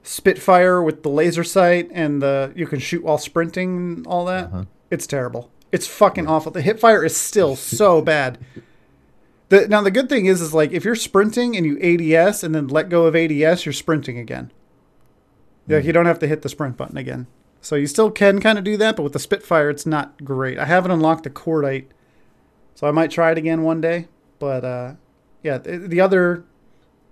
Spitfire with the laser sight and the you can shoot while sprinting and all that. Uh-huh. It's terrible. It's fucking awful. The hip fire is still so bad. The, now the good thing is is like if you're sprinting and you ADS and then let go of ADS, you're sprinting again. Yeah, you don't have to hit the sprint button again. So you still can kind of do that, but with the Spitfire, it's not great. I haven't unlocked the Cordite, so I might try it again one day. But uh, yeah, the, the other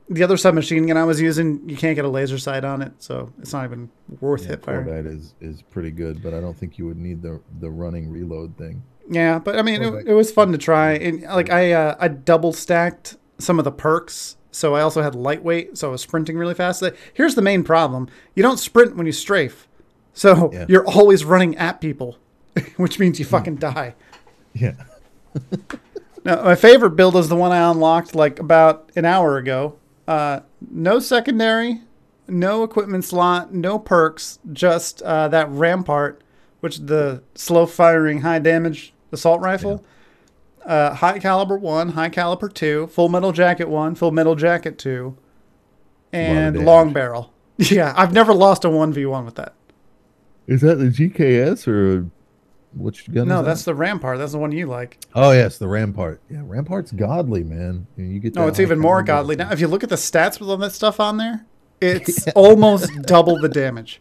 the other submachine gun I was using, you can't get a laser sight on it, so it's not even worth Yeah, hip fire. Cordite is is pretty good, but I don't think you would need the the running reload thing. Yeah, but I mean, it, it was fun to try, and like I uh, I double stacked some of the perks, so I also had lightweight, so I was sprinting really fast. Here's the main problem: you don't sprint when you strafe, so Yeah. you're always running at people, which means you fucking die. Yeah. Now, my favorite build is the one I unlocked like about an hour ago. Uh, no secondary, no equipment slot, no perks, just uh, that rampart, which is the slow firing, high damage assault rifle. Uh, high caliber one, high caliber two, full metal jacket one, full metal jacket two, and long barrel. Yeah, I've never lost a one v one with that. Is that the GKS or which gun? No, is that's the rampart. That's the one you like. Oh yes, the Rampart. Yeah, Rampart's godly, man. You get No, it's even more godly now. If you look at the stats with all that stuff on there, it's almost double the damage.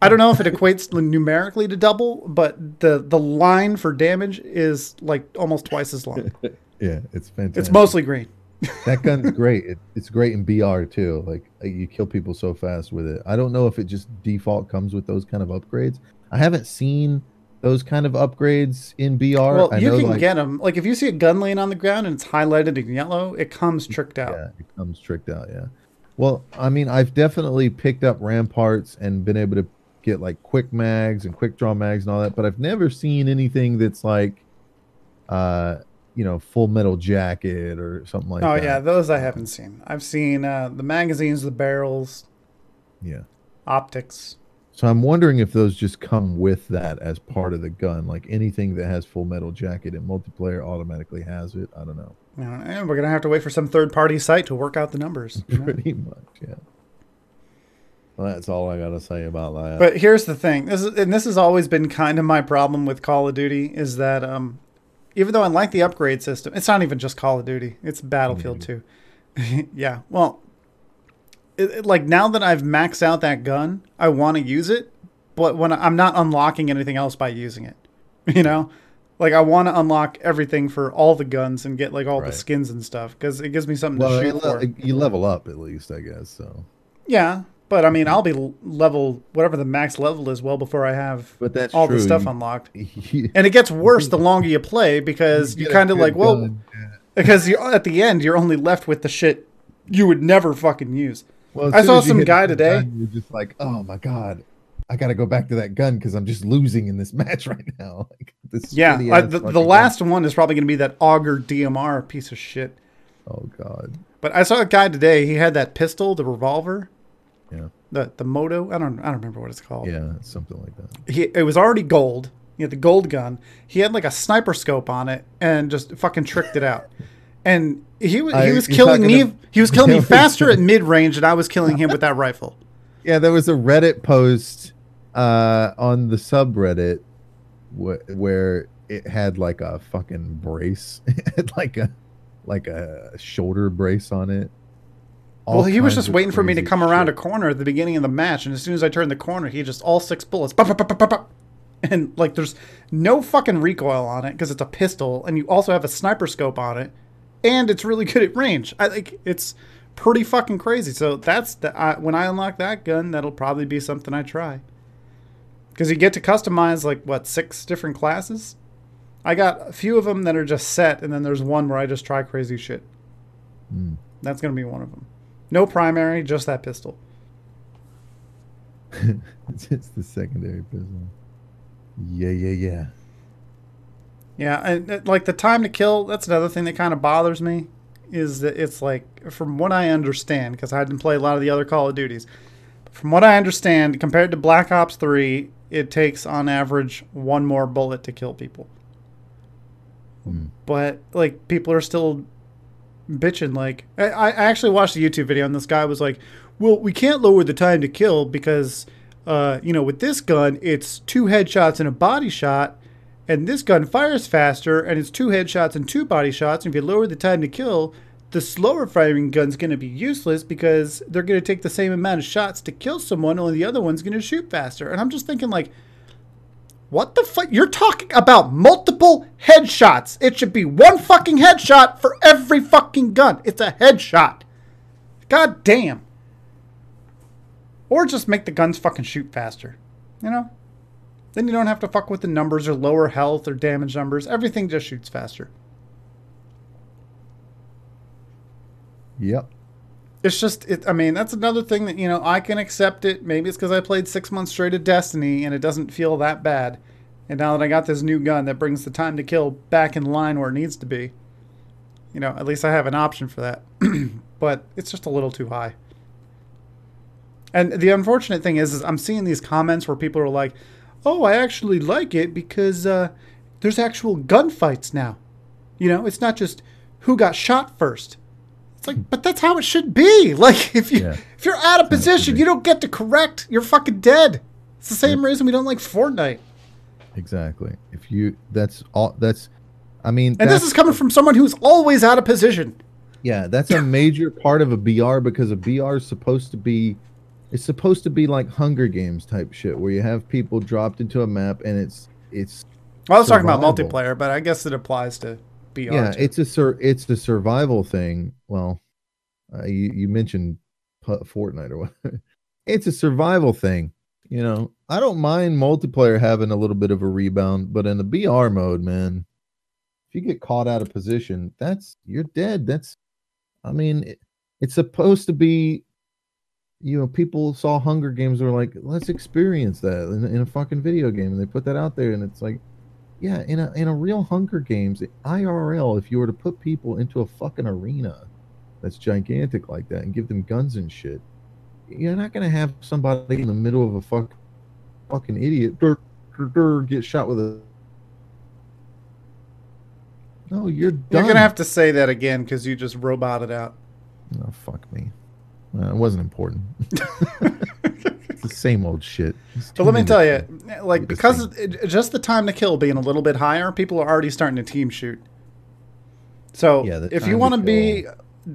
I don't know if it equates numerically to double, but the the line for damage is like almost twice as long. Yeah, it's fantastic. It's mostly green. that gun's great. It, it's great in BR too. Like you kill people so fast with it. I don't know if it just default comes with those kind of upgrades. I haven't seen those kind of upgrades in BR. Well, I you know, can like, get them. Like if you see a gun laying on the ground and it's highlighted in yellow, it comes tricked out. Yeah, it comes tricked out. Yeah. Well, I mean, I've definitely picked up ramparts and been able to get like quick mags and quick draw mags and all that, but I've never seen anything that's like, uh, you know, full metal jacket or something like oh that. Oh yeah, those I haven't seen. I've seen uh, the magazines, the barrels, Yeah. optics. So I'm wondering if those just come with that as part of the gun, like anything that has full metal jacket in multiplayer automatically has it. I don't know. And we're gonna have to wait for some third party site to work out the numbers. you know? Pretty much, yeah. Well, that's all I gotta say about that. But here's the thing. This is and this has always been kind of my problem with Call of Duty is that um even though I like the upgrade system, it's not even just Call of Duty. It's Battlefield too. yeah. Well, it, it- like now that I've maxed out that gun, I want to use it, but when I, I'm not unlocking anything else by using it. You know? Like I want to unlock everything for all the guns and get like all Right. the skins and stuff cuz it gives me something well, to you, shoot le- for. you level up at least, I guess. So, Yeah, but I mean, mm-hmm. I'll be level whatever the max level is well before I have but that's all true. the stuff You- unlocked. you And it gets worse the longer you play because you, a kind of like, well, because you at the end you're only left with the shit you would never fucking use. Well, I saw some guy today- gun, You're just like, oh my god, I got to go back to that gun because I'm just losing in this match right now. Like this. Yeah, I, the, the gun. last one is probably going to be that auger DMR piece of shit. Oh god. But I saw a guy today. He had that pistol, the revolver, Yeah. the the moto. I don't I don't remember what it's called. Yeah, something like that. he it was already gold. He had the gold gun. He had like a sniper scope on it and just fucking tricked it out. And he was he was you're killing me. to- he was killing me faster at mid range, and I was killing him with that rifle. Yeah, there was a Reddit post uh, on the subreddit wh- where it had like a fucking brace, like a like a shoulder brace on it. all well, he was just waiting for me to come around a corner at the beginning of the match, and as soon as I turned the corner, he just all six bullets, and like there's no fucking recoil on it because it's a pistol, and you also have a sniper scope on it, and it's really good at range. I like it's pretty fucking crazy. So that's the I, when I unlock that gun, that'll probably be something I try. Because you get to customize like what six different classes. I got a few of them that are just set, and then there's one where I just try crazy shit. Mm. That's gonna be one of them. No primary, just that pistol. it's just the secondary pistol. Yeah, yeah, yeah. Yeah, and uh, like the time to kill, that's another thing that kind of bothers me. Is that it's like, from what I understand, because I didn't play a lot of the other Call of Duties, from what I understand, compared to Black Ops 3, it takes on average one more bullet to kill people. Mm. But like people are still bitching. Like I, I actually watched a YouTube video and this guy was like, "Well, we can't lower the time to kill because, uh, you know, with this gun, it's two headshots and a body shot, and this gun fires faster and it's two headshots and two body shots. And if you lower the time to kill, the slower firing gun's going to be useless because they're going to take the same amount of shots to kill someone, only the other one's going to shoot faster." And I'm just thinking like. What the fuck? You're talking about multiple headshots. It should be one fucking headshot for every fucking gun. It's a headshot. God damn. Or just make the guns fucking shoot faster. You know? Then you don't have to fuck with the numbers or lower health or damage numbers. Everything just shoots faster. Yep. It's just, it, I mean, that's another thing that, you know, I can accept it. Maybe it's because I played six months straight of Destiny and it doesn't feel that bad. And now that I got this new gun that brings the time to kill back in line where it needs to be, you know, at least I have an option for that. but it's just a little too high. And the unfortunate thing is, is I'm seeing these comments where people are like, "Oh, I actually like it because uh, there's actual gunfights now. You know, it's not just who got shot first. It's like, but that's how it should be. Like, if you Yeah. if you're out of position, you don't get to correct. You're fucking dead. It's the same reason we don't like Fortnite. Exactly. If you, that's all. That's, I mean, And this is coming from someone who's always out of position. yeah, that's a major part of a BR because a BR is supposed to be, it's supposed to be like Hunger Games type shit where you have people dropped into a map and it's it's Well, I was talking about multiplayer, but I guess it applies to BR. yeah, too. it's a sur- it's the survival thing. Well, uh, you you mentioned Fortnite or whatever. It's a survival thing. You know, I don't mind multiplayer having a little bit of a rebound, but in the BR mode, man, if you get caught out of position, that's you're dead. That's, I mean, it, it's supposed to be. You know, people saw Hunger Games were like, let's experience that in, in a fucking video game, and they put that out there, and it's like, yeah, in a in a real Hunger Games IRL, if you were to put people into a fucking arena that's gigantic like that and give them guns and shit, you're not gonna have somebody in the middle of a fuck, fucking idiot get shot with a. No, you're done. You're gonna have to say that again because you just roboted out. Oh fuck me. Uh, it wasn't important. it's the same old shit. It's But let me tell you, like Like because same. it, just the time to kill being a little bit higher, people are already starting to team shoot. So Yeah, if you want to be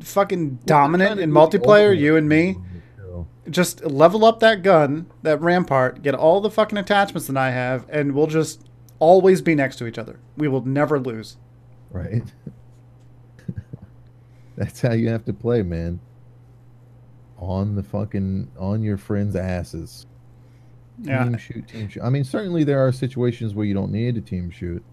fucking dominant Trying in to do the multiplayer, you and me, just level up that gun, that rampart, get all the fucking attachments that I have, and we'll just always be next to each other. We will never lose. right? That's how you have to play, man. On the fucking on your friends' asses. Yeah. Team shoot, team shoot. I mean, certainly there are situations where you don't need a team shoot.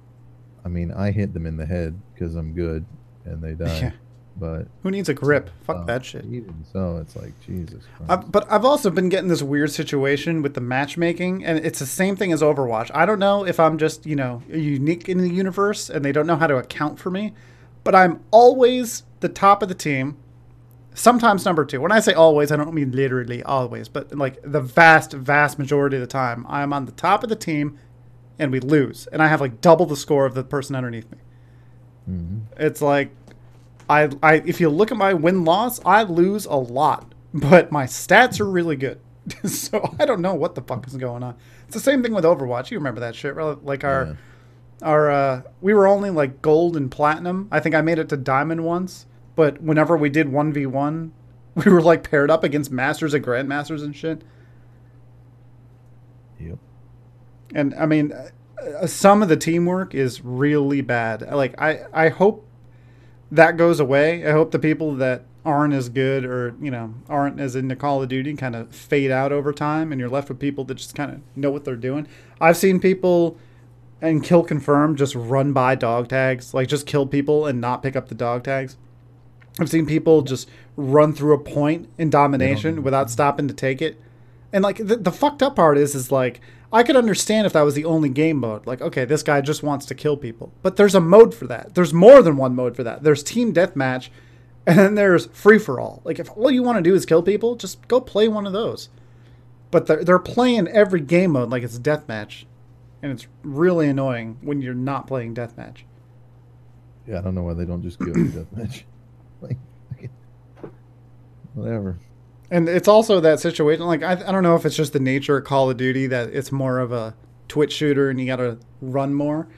I mean, I hit them in the head because I'm good and they die. Yeah. But Who needs a grip? Fuck uh, that shit. Even so, it's like Jesus. Christ. Uh, but I've also been getting this weird situation with the matchmaking, and it's the same thing as Overwatch. I don't know if I'm just, you know, unique in the universe and they don't know how to account for me, but I'm always the top of the team, sometimes number two. When I say always, I don't mean literally always, but like the vast, vast majority of the time, I'm on the top of the team and we lose. And I have like double the score of the person underneath me. Mhm. It's like I, I if you look at my win loss, I lose a lot, but my stats are really good. so I don't know what the fuck is going on. It's the same thing with Overwatch. You remember that shit, right? Like our Yeah. our uh we were only like gold and platinum. I think I made it to diamond once, but whenever we did 1v1, We were like paired up against masters and grandmasters and shit. Yep. And I mean, uh, some of the teamwork is really bad. Like I, I hope that goes away. I hope the people that aren't as good or you know aren't as into Call of Duty kind of fade out over time, and you're left with people that just kind of know what they're doing. I've seen people and kill confirm just run by dog tags, like just kill people and not pick up the dog tags. I've seen people just run through a point in domination without stopping to take it. And like the, the fucked up part is, is like I could understand if that was the only game mode. Like, okay, this guy just wants to kill people, but there's a mode for that. There's more than one mode for that. There's team deathmatch, and then there's free for all. Like, if all you want to do is kill people, just go play one of those. But they're they're playing every game mode like it's deathmatch, and it's really annoying when you're not playing deathmatch. Yeah, I don't know why they don't just go to deathmatch. Like, whatever. And it's also that situation. Like I, I don't know if it's just the nature of Call of Duty that it's more of a twitch shooter and you got to run more.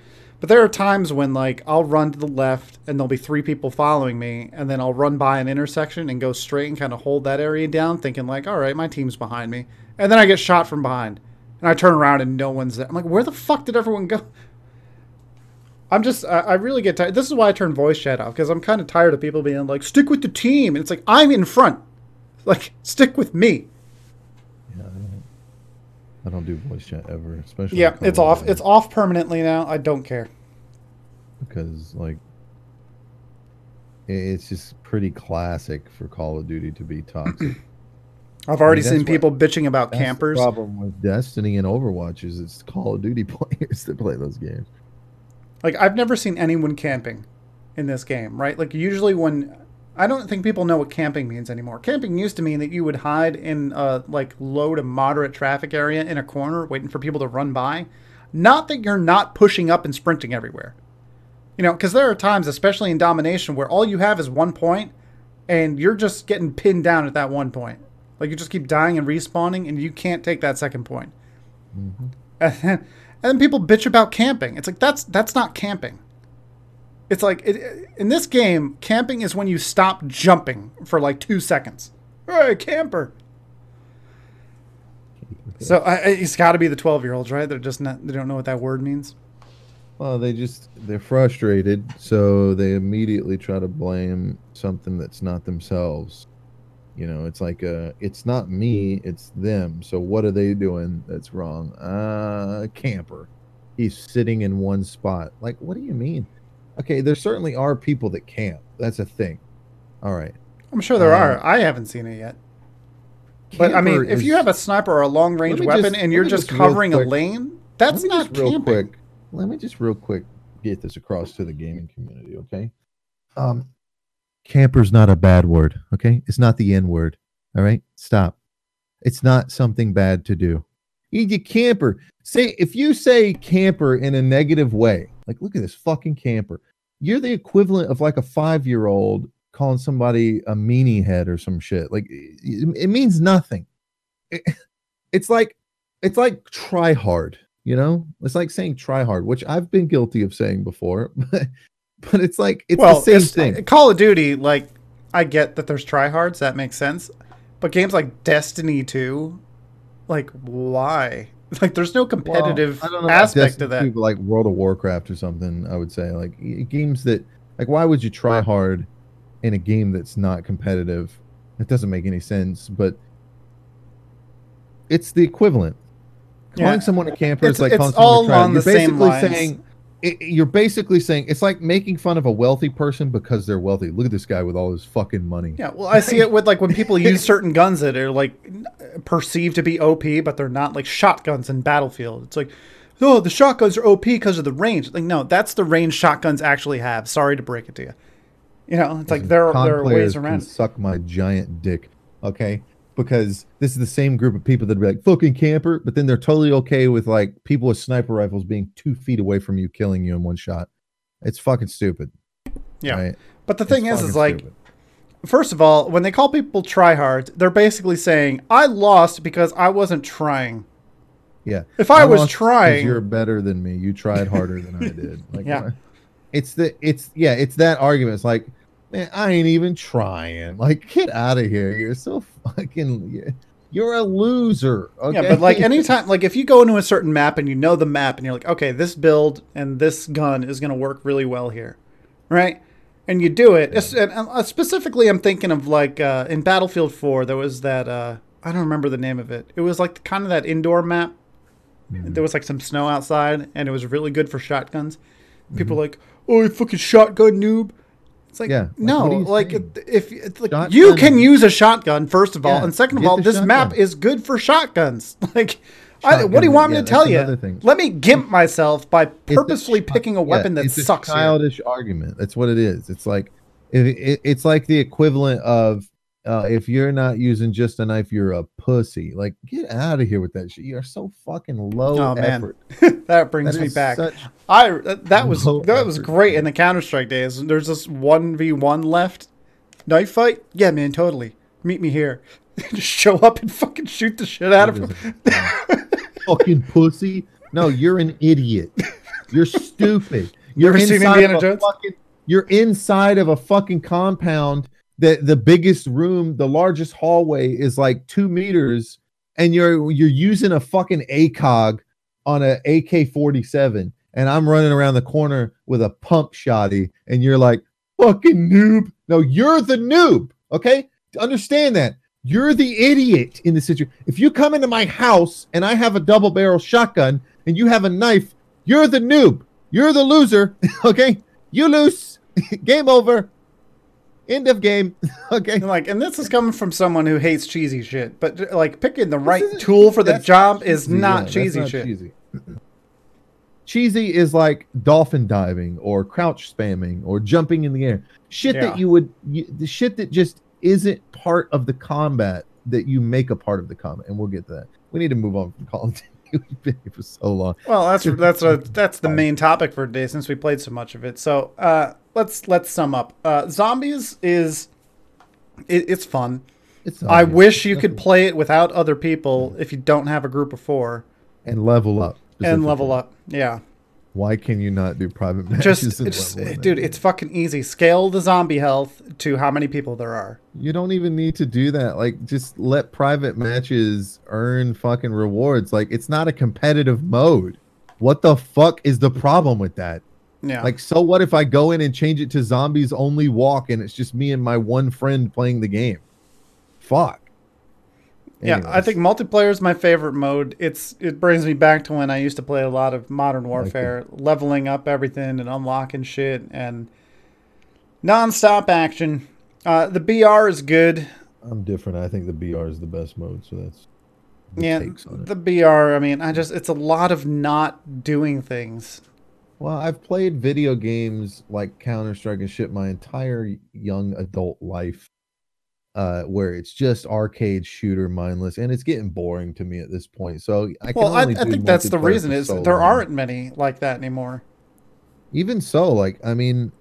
But there are times when like I'll run to the left and there'll be three people following me, and then I'll run by an intersection and go straight and kind of hold that area down, thinking like, all right, my team's behind me, and then I get shot from behind, and I turn around and no one's there. I'm like, where the fuck did everyone go? I'm just, I, I really get tired. This is why I turn voice chat off because I'm kind of tired of people being like, stick with the team, and it's like I'm in front. Like, stick with me. Yeah, I don't, I don't do voice chat ever, especially. Yeah, it's off. It's off permanently now. I don't care. because like it's just pretty classic for Call of Duty to be toxic. I've already that's seen what- people bitching about campers. The problem with Destiny and Overwatch is it's Call of Duty players that play those games. Like I've never seen anyone camping in this game, right? Like usually when I don't think people know what camping means anymore. Camping used to mean that you would hide in a like low to moderate traffic area in a corner waiting for people to run by. Not that you're not pushing up and sprinting everywhere. You know, because there are times, especially in domination, where all you have is one point and you're just getting pinned down at that one point. Like you just keep dying and respawning and you can't take that second point. Mm-hmm. And then, and then people bitch about camping. It's like that's that's not camping. It's like it, in this game, camping is when you stop jumping for like two seconds. Hey, camper. So I, it's got to be the twelve-year-olds, right? They're just not. They don't know what that word means. Well, they just they're frustrated, so they immediately try to blame something that's not themselves. You know, it's like uh it's not me, it's them. So what are they doing that's wrong? Uh camper. He's sitting in one spot. Like what do you mean? Okay, there certainly are people that camp. That's a thing. All right. I'm sure there Uh, are. I haven't seen it yet. But I mean, Camper if you have a sniper or a long-range weapon just- and you're just just covering a lane, that's not real camping. quick. Let me just real quick get this across to the gaming community, okay? Um, camper's not a bad word, okay? It's not the N word. All right, stop. It's not something bad to do. You, you camper. Say if you say camper in a negative way, like look at this fucking camper. You're the equivalent of like a five year old calling somebody a meanie head or some shit. Like it, it means nothing. It- it's like it's like try hard you know it's like saying try hard which i've been guilty of saying before but but it's like it's well, the same it's- uh, thing Call of Duty, like I get that there's tryhards, that makes sense. But games like Destiny 2, like why? Like there's no competitive Well, I don't know about aspect to that. 2, but like world of warcraft or something i would say like games that like why would you try hard in a game that's not competitive it doesn't make any sense but it's the equivalent calling Yeah. someone a camper It's- is like it's calling all. You're the same basically lines. saying it, you're basically saying it's like making fun of a wealthy person because they're wealthy. Look at this guy with all his fucking money. Yeah, well, I see it with like when people use certain guns that are like perceived to be OP, but they're not, like shotguns in Battlefield. It's like, oh, the shotguns are OP because of the range. Like, no, that's the range shotguns actually have. Sorry to break it to you. You know, it's like there, con there are ways around. it. Suck my giant dick, okay? Because this is the same group of people that'd be like fucking camper, but then they're totally okay with like people with sniper rifles being two feet away from you, killing you in one shot. It's fucking stupid. Yeah. right? But the It's thing is, is like, stupid. first of all, when they call people tryhards, they're basically saying, I lost because I wasn't trying. yeah. If I, was lost 'cause trying, you're better than me. You tried harder than I did. Like, Yeah. it's the it's yeah, it's that argument. It's like Man, I ain't even trying. Like, get out of here. You're so fucking. You're a loser. Okay? Yeah, but like anytime, like if you go into a certain map and you know the map and you're like, okay, this build and this gun is going to work really well here, right? And you do it. It's- And uh, specifically, I'm thinking of like uh, in Battlefield 4, there was that, uh, I don't remember the name of it. It was like kind of that indoor map. Mm-hmm. There was like some snow outside and it was really good for shotguns. People Mm-hmm. like, oh, you fucking shotgun noob. It's like, Yeah, no, like if it's like Shotgun- you can use a shotgun first of all, Yeah, and second of all, this map is good for shotguns. Like, I, what do you Shotgun, want me yeah, to tell you? thing. Let me gimp myself by purposely picking a yeah, weapon that it's a sucks. here. childish argument. That's what it is. It's like it, it, it's like the equivalent of uh, if you're not using just a knife, you're a pussy. Like, get out of here with that shit. You're so fucking low Oh, man. effort. that brings That me back. I that, that was that was effort. great in the Counter Strike days. There's this one v one left, knife fight. Yeah, man, totally. Meet me here. Just show up and fucking shoot the shit out of him. fucking pussy. No, you're an idiot. You're stupid. You're seen inside Indiana of a Jones? Fucking, you're inside of a fucking compound that the biggest room, the largest hallway is like two meters, and you're you're using a fucking ACOG on a AK-47, and I'm running around the corner with a pump shotty, and you're like, fucking noob. No, you're the noob. Okay? Understand that. You're the idiot in the situation. If you come into my house and I have a double barrel shotgun and you have a knife, you're the noob. You're the loser. Okay? You lose. game over. End of game. okay? And like, and this is coming from someone who hates cheesy shit. But like, picking the right tool for the That's job is not yeah, cheesy not shit. Cheesy. Cheesy is like dolphin diving or crouch spamming or jumping in the air. Shit Yeah. that you would, you, the shit that just isn't part of the combat that you make a part of the combat. And we'll get to that. We need to move on from Call of Duty. We've been here for so long. Well, that's that's a that's the main topic for today since we played so much of it. So uh, let's let's sum up. Uh, Zombies is it, it's fun. It's I wish you could play it without other people if you don't have a group of four and level up. and level up. Yeah, Why can you not do private matches? just and it's, level in dude, it's fucking easy. Scale the zombie health to how many people there are. You don't even need to do that. Like, just let private matches earn fucking rewards. Like, it's not a competitive mode. What the fuck is the problem with that? Yeah, Like, so what if I go in and change it to zombies only walk and it's just me and my one friend playing the game? Fuck. Yeah, I think multiplayer is my favorite mode. It's it brings me back to when I used to play a lot of Modern Warfare, leveling up everything and unlocking shit and non-stop action. Uh, the BR is good. I'm different. I think the BR is the best mode, so that's yeah, takes on it. the BR. I mean, I just it's a lot of not doing things. Well, I've played video games like Counter Strike and shit my entire young adult life, uh, where it's just arcade shooter mindless, and it's getting boring to me at this point. So I can Well, I, only I think that's the reason is so there long. aren't many like that anymore. Even so, like I mean,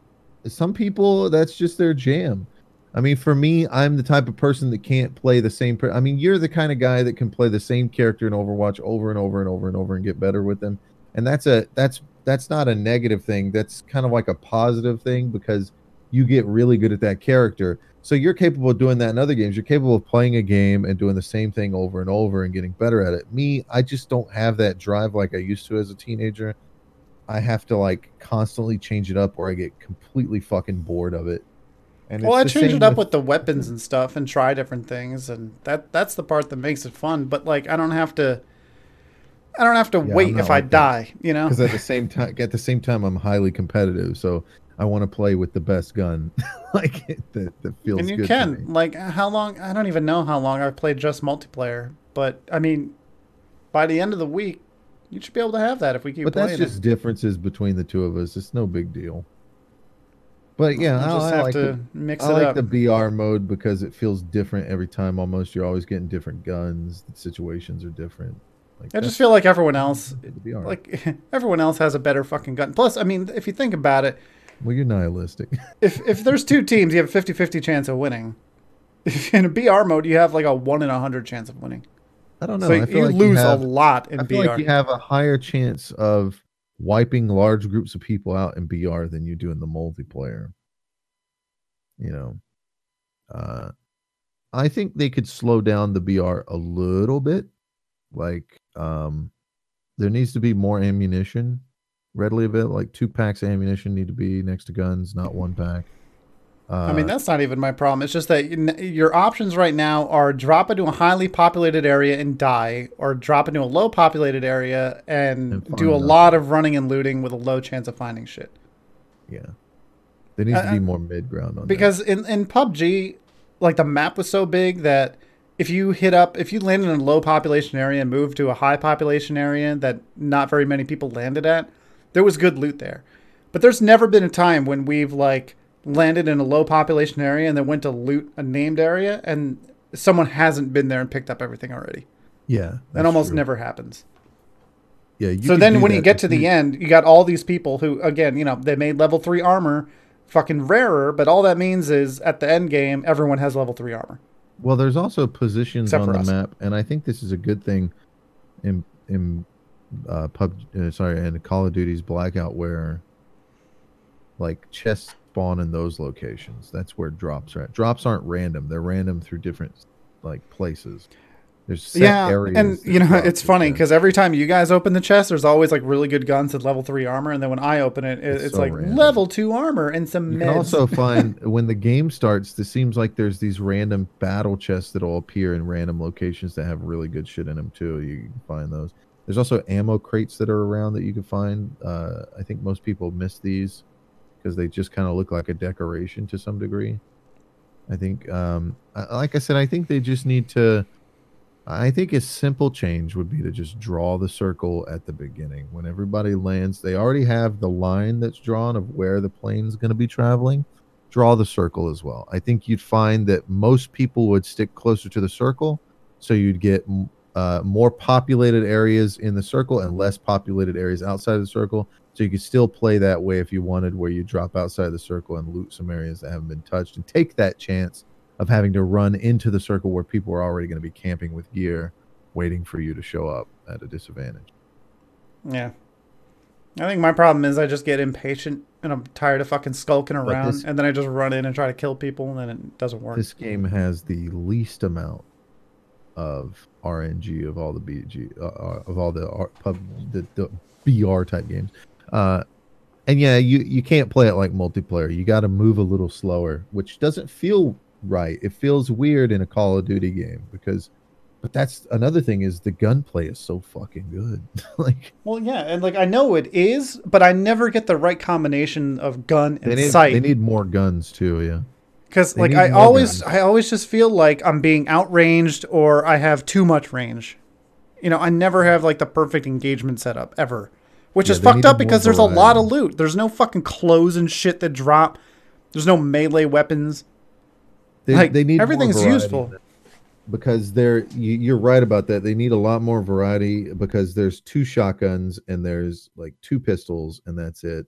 some people that's just their jam. I mean, for me, I'm the type of person that can't play the same. Per- I mean, you're the kind of guy that can play the same character in Overwatch over and over and over and over and get better with them. And that's a that's that's not a negative thing. That's kind of like a positive thing because you get really good at that character. So you're capable of doing that in other games. You're capable of playing a game and doing the same thing over and over and getting better at it. Me, I just don't have that drive like I used to as a teenager. I have to like constantly change it up or I get completely fucking bored of it. And Well, I it's the change it up with the weapons and stuff and try different things, and that that's the part that makes it fun. But like, I don't have to. I don't have to I'm wait if I that. die. You know. because at the same time at the same time I'm highly competitive, so I want to play with the best gun. like it, that, that feels and you can like how long i don't even know how long i've played just multiplayer but i mean by the end of the week you should be able to have that if we keep But playing that's just differences between the two of us. It's no big deal. But yeah, I, just I have like the, mix I it like up the BR mode because it feels different every time. Almost, you're always getting different guns. The situations are different. Like i just feel like everyone else like everyone else has a better fucking gun plus i mean if you think about it well, you're nihilistic. if if there's two teams you have a 50-50 chance of winning if in a br mode you have like a 1 in a 100 chance of winning I don't know. so I you like lose you have, a lot in I br feel like you have a higher chance of wiping large groups of people out in BR than you do in the multiplayer. You know, uh, I think they could slow down the BR a little bit. Like, um, there needs to be more ammunition readily available. Like two packs of ammunition need to be next to guns, not one pack. Uh, I mean, that's not even my problem. It's just that your options right now are drop into a highly populated area and die, or drop into a low populated area and, and do a nothing. lot of running and looting with a low chance of finding shit. Yeah. There needs uh, to be more mid ground on because that. in in PUBG, like the map was so big that if you hit up, if you land in a low population area and move to a high population area that not very many people landed at, there was good loot there. But there's never been a time when we've like landed in a low population area and then went to loot a named area and someone hasn't been there and picked up everything already. Yeah. That almost true. never happens. Yeah. so then when you get to the end, you got all these people who, again, you know, they made level three armor fucking rarer, but all that means is at the end game, everyone has level three armor. Well, there's also positions Except on the us. map, and I think this is a good thing in in uh, pub. Uh, sorry, in Call of Duty's Blackout, where like chests spawn in those locations. That's where drops are at. Drops aren't random; they're random through different like places. There's yeah, and you know it's funny because every time you guys open the chest, there's always like really good guns at level three armor, and then when I open it, it's, it's so like random. level two armor and some. You meds. can also find when the game starts, This seems like there's these random battle chests that'll appear in random locations that have really good shit in them too. You can find those. There's also ammo crates that are around that you can find. Uh, I think most people miss these because they just kind of look like a decoration to some degree. I think, um, like I said, I think they just need to. I think a simple change would be to just draw the circle at the beginning. When everybody lands, they already have the line that's drawn of where the plane's going to be traveling. Draw the circle as well. I think you'd find that most people would stick closer to the circle, so you'd get uh, more populated areas in the circle and less populated areas outside of the circle. So you could still play that way if you wanted, where you drop outside the circle and loot some areas that haven't been touched, and take that chance of having to run into the circle where people are already going to be camping with gear, waiting for you to show up at a disadvantage. Yeah. I think my problem is I just get impatient and I'm tired of fucking skulking around, this, and then I just run in and try to kill people, and then it doesn't work. This game has the least amount of RNG of all the BG uh, uh, of all the R, pub the, the BR type games. Uh, and yeah, you you can't play it like multiplayer. You got to move a little slower, which doesn't feel right. It feels weird in a Call of Duty game because but that's another thing is the gunplay is so fucking good. like Well, yeah, and like I know it is, but I never get the right combination of gun and they need, sight. They need more guns too, yeah. Cuz like I always. I always just feel like I'm being outranged or I have too much range. You know, I never have like the perfect engagement setup ever which yeah, is fucked up because there's a lot of loot. There's no fucking clothes and shit that drop. There's no melee weapons. They, like, they need everything's useful because they're you're right about that. They need a lot more variety because there's two shotguns and there's like two pistols and that's it.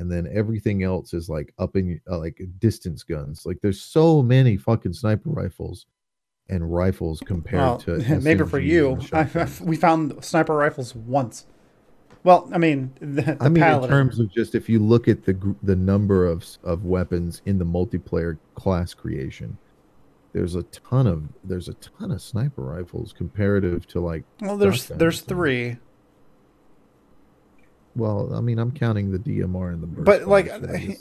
And then everything else is like up in uh, like distance guns. Like there's so many fucking sniper rifles and rifles compared well, to maybe for you. I, we found sniper rifles once. Well, I mean, the, the I mean, paladin. in terms of just if you look at the the number of of weapons in the multiplayer class creation, there's a ton of there's a ton of sniper rifles comparative to like. Well, there's there's three. Well, I mean, I'm counting the DMR and the burst. But like,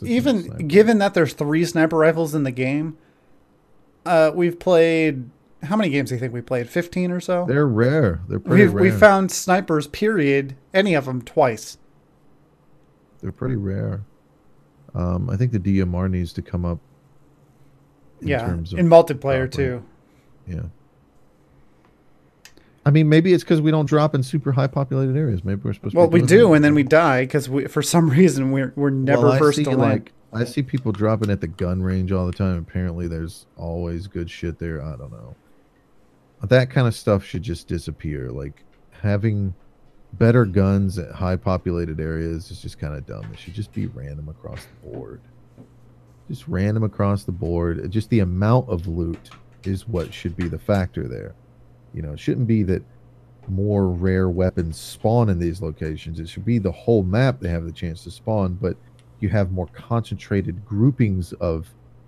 even given that there's three sniper rifles in the game, uh, we've played how many games do you think we played? Fifteen or so. They're rare. They're pretty We've, rare. We found snipers. Period. Any of them twice. They're pretty rare. Um, I think the DMR needs to come up. In yeah, in multiplayer too. Yeah. I mean, maybe it's because we don't drop in super high populated areas. Maybe we're supposed. To Well, to we do, and then we die because we, for some reason, we're we're never well, first to land. Like, I see people dropping at the gun range all the time. Apparently, there's always good shit there. I don't know that kind of stuff should just disappear. Like having better guns at high populated areas is just kind of dumb. It should just be random across the board. Just random across the board. Just the amount of loot is what should be the factor there. You know, it shouldn't be that more rare weapons spawn in these locations. It should be the whole map they have the chance to spawn, but you have more concentrated groupings of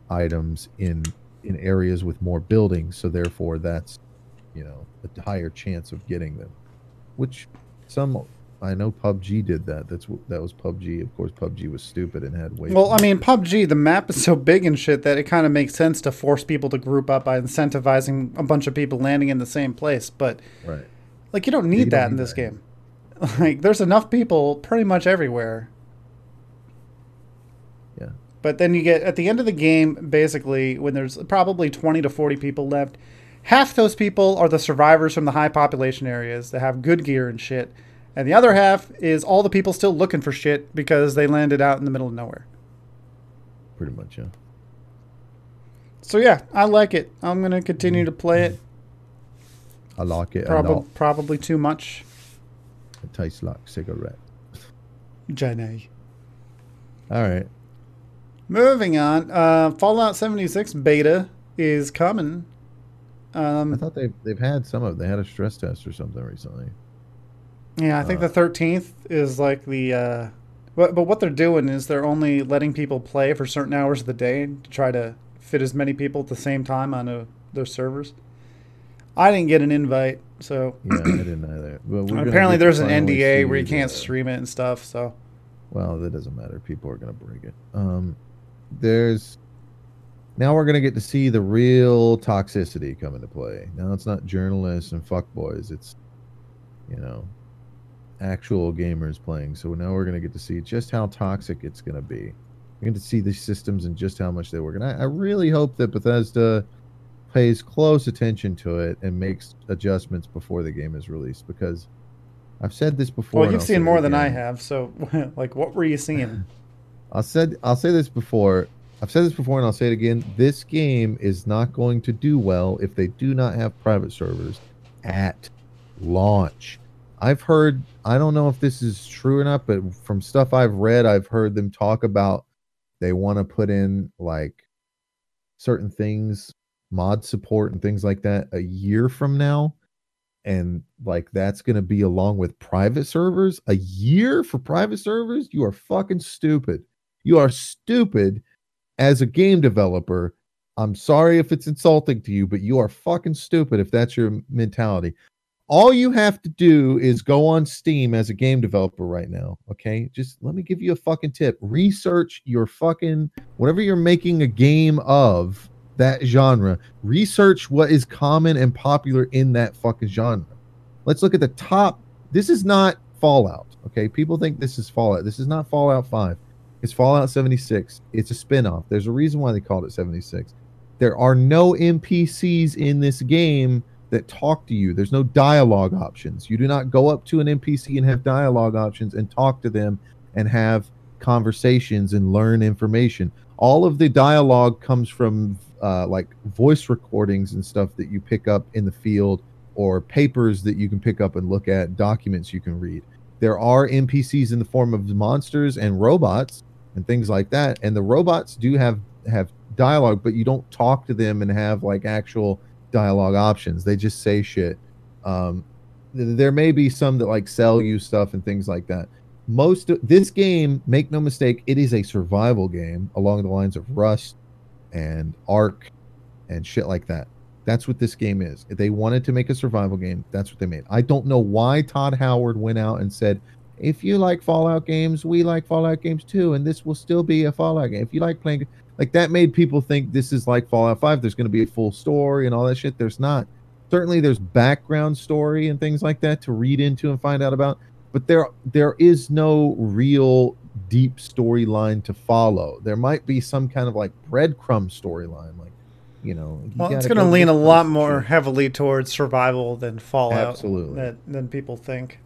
items in in areas with more buildings, so therefore that's you know a higher chance of getting them. Which some I know PUBG did that. That's that was PUBG. Of course, PUBG was stupid and had way. Well, I mean, PUBG, the map is so big and shit that it kind of makes sense to force people to group up by incentivizing a bunch of people landing in the same place. But right, like you don't need You don't that in need this that. game. Like there's enough people pretty much everywhere. Yeah. But then you get at the end of the game, basically, when there's probably 20 to 40 people left, half those people are the survivors from the high population areas that have good gear and shit. And the other half is all the people still looking for shit because they landed out in the middle of nowhere. pretty much. Yeah. So yeah, I like it. I'm gonna continue to play it. I like it a Probably lot. probably too much. It tastes like cigarette. Jenny. All right. Moving on, uh, Fallout 76 beta is coming. I Um, thought they've they've had some of. They had a stress test or something recently. Yeah, I think uh, the 13th is like the. Uh, but, but what they're doing is they're only letting people play for certain hours of the day to try to fit as many people at the same time onto their servers. I didn't get an invite, so Yeah, I didn't either. Well, we're apparently there's an NDA where you can't stream it and stuff. So Well, that doesn't matter. People are going to break it. Um, there's now we're going to get to see the real toxicity come into play. Now it's not journalists and fuckboys. It's you know actual gamers playing. So now we're going to get to see just how toxic it's going to be. We're going to see these systems and just how much they work. And I, I really hope that Bethesda pays close attention to it and makes adjustments before the game is released because I've said this before. well, you've seen more than I have. So like, what were you seeing? I'll said I'll say this before. I've said this before and I'll say it again. This game is not going to do well if they do not have private servers at launch. I've heard I don't know if this is true or not, but from stuff I've read, I've heard them talk about they want to put in like certain things, mod support and things like that a year from now. And like that's going to be along with private servers. A year for private servers? You are fucking stupid. You are stupid as a game developer. I'm sorry if it's insulting to you, but you are fucking stupid if that's your mentality. All you have to do is go on Steam as a game developer right now. Okay. Just let me give you a fucking tip. Research your fucking whatever you're making a game of that genre. Research what is common and popular in that fucking genre. Let's look at the top. This is not Fallout. Okay. People think this is Fallout. This is not Fallout 5. It's Fallout 76. It's a spin-off. There's a reason why they called it 76. There are no NPCs in this game that talk to you. There's no dialogue options. You do not go up to an NPC and have dialogue options and talk to them and have conversations and learn information. All of the dialogue comes from uh, like voice recordings and stuff that you pick up in the field or papers that you can pick up and look at, documents you can read. There are NPCs in the form of monsters and robots and things like that. And the robots do have have dialogue, but you don't talk to them and have like actual dialogue options. They just say shit. Um, th- there may be some that like sell you stuff and things like that. Most of this game, make no mistake, it is a survival game along the lines of Rust and Ark and shit like that. That's what this game is. If they wanted to make a survival game, that's what they made. I don't know why Todd Howard went out and said, if you like Fallout games, we like Fallout games too, and this will still be a Fallout game. If you like playing, like that made people think this is like Fallout 5. There's going to be a full story and all that shit. There's not. Certainly, there's background story and things like that to read into and find out about, but there there is no real deep storyline to follow. There might be some kind of like breadcrumb storyline, like you know. you Well, it's going to lean a lot more shit. heavily towards survival than Fallout. Absolutely. That, than people think.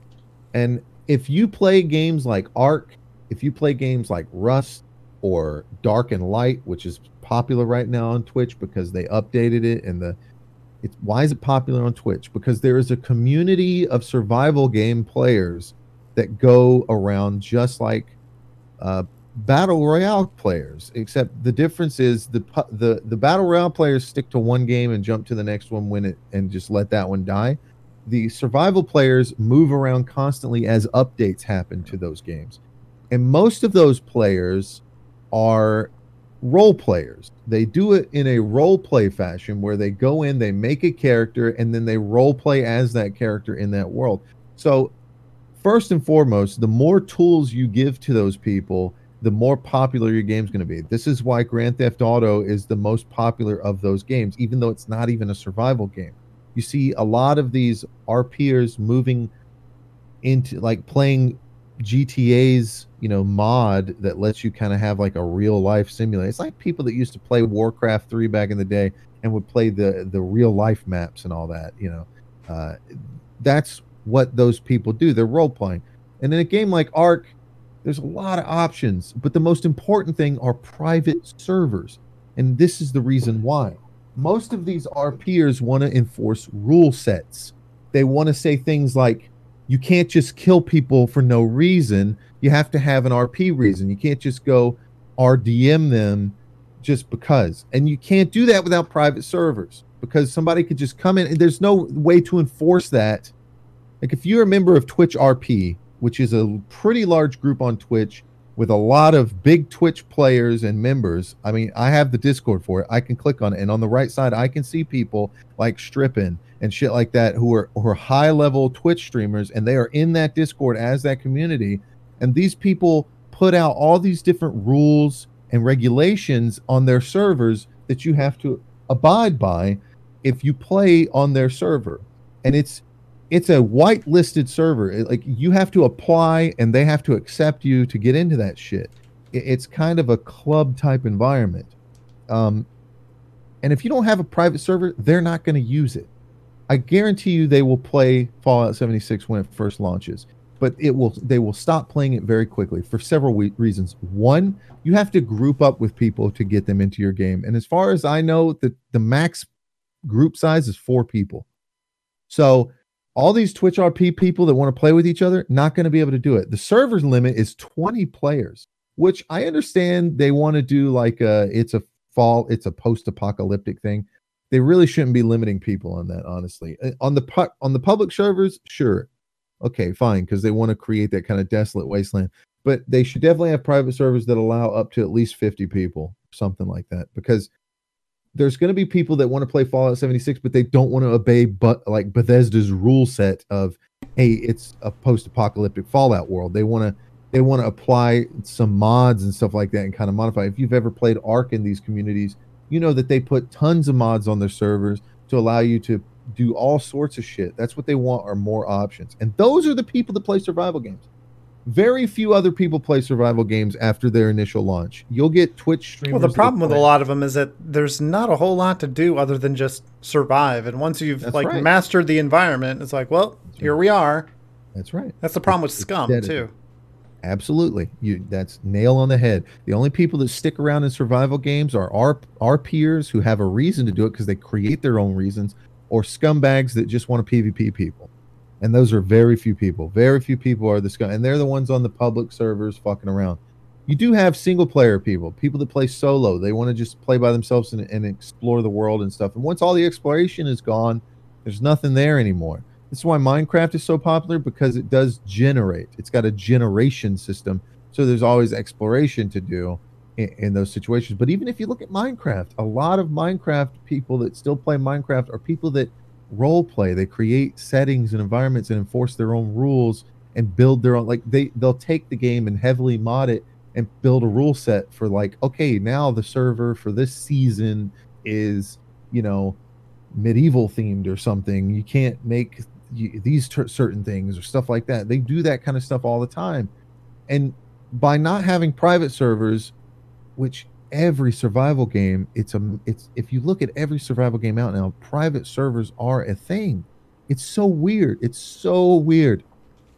And if you play games like Ark, if you play games like Rust or Dark and Light, which is popular right now on Twitch because they updated it and the it's why is it popular on Twitch? Because there is a community of survival game players that go around just like uh, battle royale players, except the difference is the the the battle royale players stick to one game and jump to the next one when it and just let that one die the survival players move around constantly as updates happen to those games. And most of those players are role players. They do it in a role play fashion where they go in, they make a character, and then they role play as that character in that world. So, first and foremost, the more tools you give to those people, the more popular your game's going to be. This is why Grand Theft Auto is the most popular of those games, even though it's not even a survival game. You see a lot of these RPers moving into like playing GTA's, you know, mod that lets you kind of have like a real life simulator. It's like people that used to play Warcraft 3 back in the day and would play the the real life maps and all that, you know. Uh, that's what those people do. They're role playing. And in a game like Ark, there's a lot of options, but the most important thing are private servers. And this is the reason why. Most of these RPers want to enforce rule sets. They want to say things like, you can't just kill people for no reason. You have to have an RP reason. You can't just go RDM them just because. And you can't do that without private servers because somebody could just come in and there's no way to enforce that. Like if you're a member of Twitch RP, which is a pretty large group on Twitch with a lot of big Twitch players and members. I mean, I have the Discord for it. I can click on it, and on the right side, I can see people like stripping and shit like that who are who are high level Twitch streamers, and they are in that Discord as that community. And these people put out all these different rules and regulations on their servers that you have to abide by if you play on their server. And it's it's a white listed server. Like you have to apply and they have to accept you to get into that shit. It, it's kind of a club type environment. Um, and if you don't have a private server, they're not going to use it. I guarantee you they will play Fallout 76 when it first launches, but it will they will stop playing it very quickly for several we- reasons. One, you have to group up with people to get them into your game. And as far as I know, the the max group size is 4 people. So all these Twitch RP people that want to play with each other, not going to be able to do it. The server's limit is 20 players, which I understand they want to do like a it's a fall, it's a post-apocalyptic thing. They really shouldn't be limiting people on that, honestly. Uh, on the on the public servers, sure. Okay, fine, because they want to create that kind of desolate wasteland. But they should definitely have private servers that allow up to at least 50 people, something like that. Because there's going to be people that want to play Fallout 76, but they don't want to obey but like Bethesda's rule set of, hey, it's a post-apocalyptic Fallout world. They want to they want to apply some mods and stuff like that and kind of modify. If you've ever played Ark in these communities, you know that they put tons of mods on their servers to allow you to do all sorts of shit. That's what they want are more options. And those are the people that play survival games. Very few other people play survival games after their initial launch. You'll get Twitch streamers. Well, the problem with a lot of them is that there's not a whole lot to do other than just survive. And once you've That's like right. mastered the environment, it's like, well, here we are. That's right. That's the problem with It's Scum dead. too. Absolutely. You that's nail on the head. The only people that stick around in survival games are our RPers who have a reason to do it because they create their own reasons, or scumbags that just want to PvP people. And those are very few people. Very few people are the scum, and they're the ones on the public servers fucking around. You do have single player people, people that play solo. They want to just play by themselves and, and explore the world and stuff. And once all the exploration is gone, there's nothing there anymore. This is why Minecraft is so popular because it does generate. It's got a generation system, so there's always exploration to do in, in those situations. But even if you look at Minecraft, a lot of Minecraft people that still play Minecraft are people that role play. They create settings and environments and enforce their own rules and build their own. Like they they'll take the game and heavily mod it and build a rule set for like okay now the server for this season is you know medieval themed or something. You can't make these ter- certain things or stuff like that. They do that kind of stuff all the time. And by not having private servers, which every survival game, it's a it's if you look at every survival game out now, private servers are a thing. It's so weird. It's so weird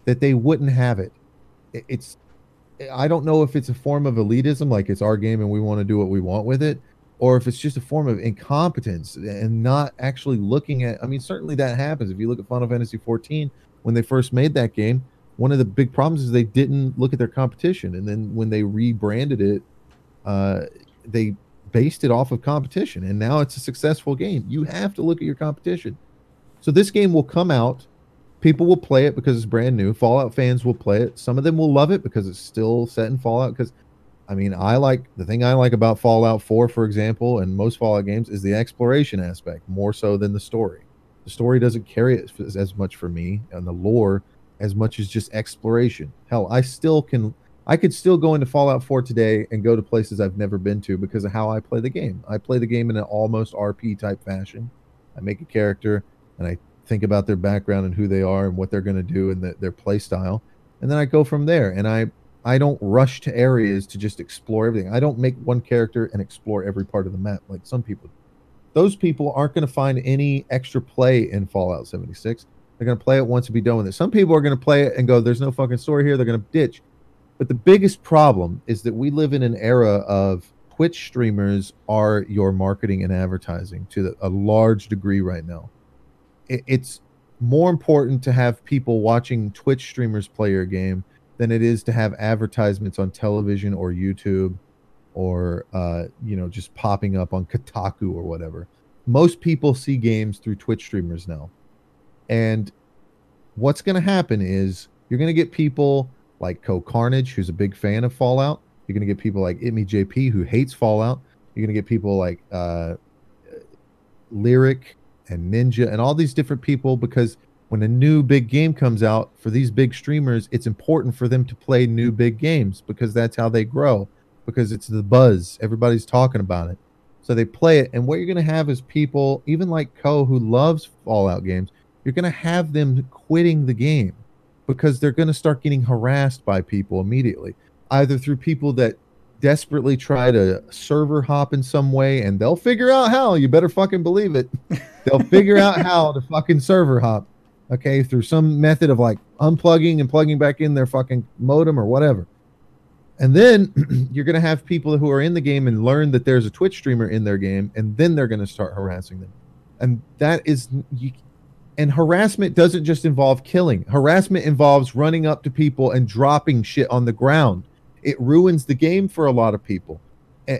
that they wouldn't have it. It- It's I don't know if it's a form of elitism, like it's our game and we want to do what we want with it, or if it's just a form of incompetence and not actually looking at. I mean, certainly that happens. If you look at Final Fantasy 14, when they first made that game, one of the big problems is they didn't look at their competition, and then when they rebranded it, uh, they based it off of competition, and now it's a successful game. You have to look at your competition. So this game will come out. People will play it because it's brand new. Fallout fans will play it. Some of them will love it because it's still set in Fallout. Because I mean, I like the thing I like about Fallout 4, for example, and most Fallout games is the exploration aspect more so than the story. The story doesn't carry it as, as much for me, and the lore as much as just exploration. Hell, I still can. I could still go into Fallout 4 today and go to places I've never been to because of how I play the game. I play the game in an almost RP type fashion. I make a character and I think about their background and who they are and what they're going to do and the, their play style, and then I go from there. And I I don't rush to areas to just explore everything. I don't make one character and explore every part of the map like some people. Those people aren't going to find any extra play in Fallout 76. They're going to play it once and be done with it. Some people are going to play it and go, "There's no fucking story here." They're going to ditch. But the biggest problem is that we live in an era of Twitch streamers are your marketing and advertising to a large degree right now. It's more important to have people watching Twitch streamers play your game than it is to have advertisements on television or YouTube or uh, you know just popping up on Kotaku or whatever. Most people see games through Twitch streamers now. And what's going to happen is you're going to get people like CohhCarnage who's a big fan of Fallout. You're going to get people like Itme JP who hates Fallout. You're going to get people like uh, Lirik and Ninja and all these different people because when a new big game comes out for these big streamers, it's important for them to play new big games because that's how they grow. Because it's the buzz, everybody's talking about it, so they play it. And what you're going to have is people, even like Co, who loves Fallout games, you're going to have them quitting the game because they're going to start getting harassed by people immediately, either through people that desperately try to server hop in some way and they'll figure out how. You better fucking believe it. they'll figure out how to fucking server hop okay, through some method of like unplugging and plugging back in their fucking modem or whatever. And then you're going to have people who are in the game and learn that there's a Twitch streamer in their game, and then they're going to start harassing them. And that is, you, and harassment doesn't just involve killing, harassment involves running up to people and dropping shit on the ground. It ruins the game for a lot of people.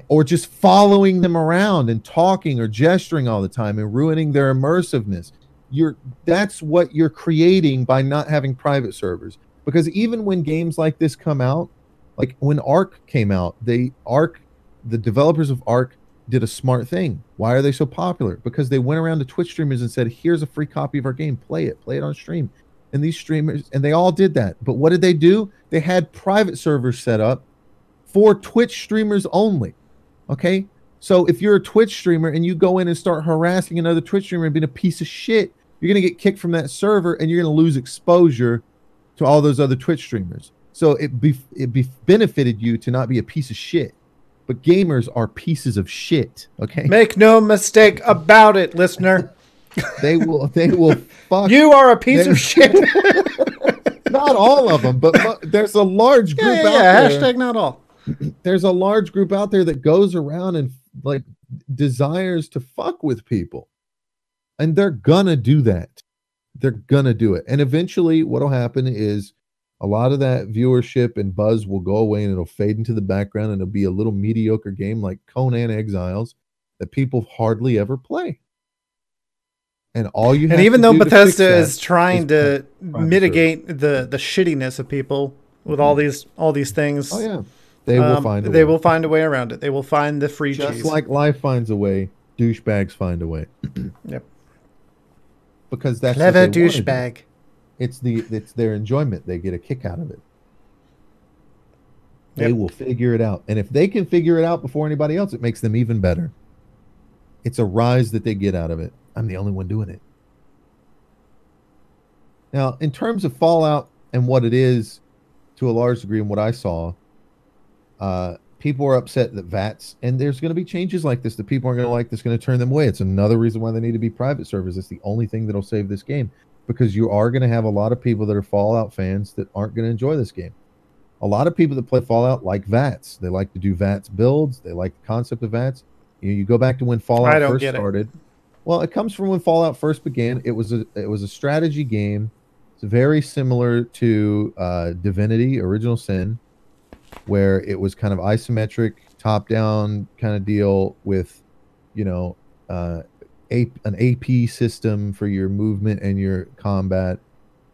Or just following them around and talking or gesturing all the time and ruining their immersiveness you're that's what you're creating by not having private servers because even when games like this come out like when ark came out they ark the developers of ark did a smart thing. Why are they so popular? Because they went around to twitch streamers and said here's a free copy of our game. Play it. Play it on stream. And these streamers and they all did that. But what did they do? They had private servers set up for twitch streamers only okay? So if you're a twitch streamer and you go in and start harassing another twitch streamer and being a piece of shit you're going to get kicked from that server and you're going to lose exposure to all those other Twitch streamers. So it be it be benefited you to not be a piece of shit. But gamers are pieces of shit. Okay. Make no mistake about it, listener. they will. They will. Fuck. You are a piece of shit. not all of them, but, but there's a large group yeah, yeah, out yeah. there. Hashtag not all. There's a large group out there that goes around and like desires to fuck with people and they're gonna do that they're gonna do it and eventually what'll happen is a lot of that viewership and buzz will go away and it'll fade into the background and it'll be a little mediocre game like conan exiles that people hardly ever play. And all you have and even though bethesda is trying is to mitigate the the shittiness of people with all these all these things oh yeah. They will um, find they way. will find a way around it. They will find the free just cheese. like life finds a way douchebags find a way. Yep. Because that's clever douchebag. It's the it's their enjoyment. They get a kick out of it. They yep. will figure it out, and if they can figure it out before anybody else, it makes them even better. It's a rise that they get out of it. I'm the only one doing it. Now, in terms of Fallout and what it is, to a large degree, and what I saw, uh, people are upset that VATS, and there's going to be changes like this that people aren't going to like that's going to turn them away. It's another reason why they need to be private servers. It's the only thing that'll save this game because you are going to have a lot of people that are Fallout fans that aren't going to enjoy this game. A lot of people that play Fallout like VATS. They like to do VATS builds. They like the concept of VATS. You, know, you go back to when Fallout first started. It. Well, it comes from when Fallout first began. It was a it was a strategy game. It's very similar to uh, Divinity: Original Sin where it was kind of isometric, top down kind of deal with, you know, uh, a, an AP system for your movement and your combat.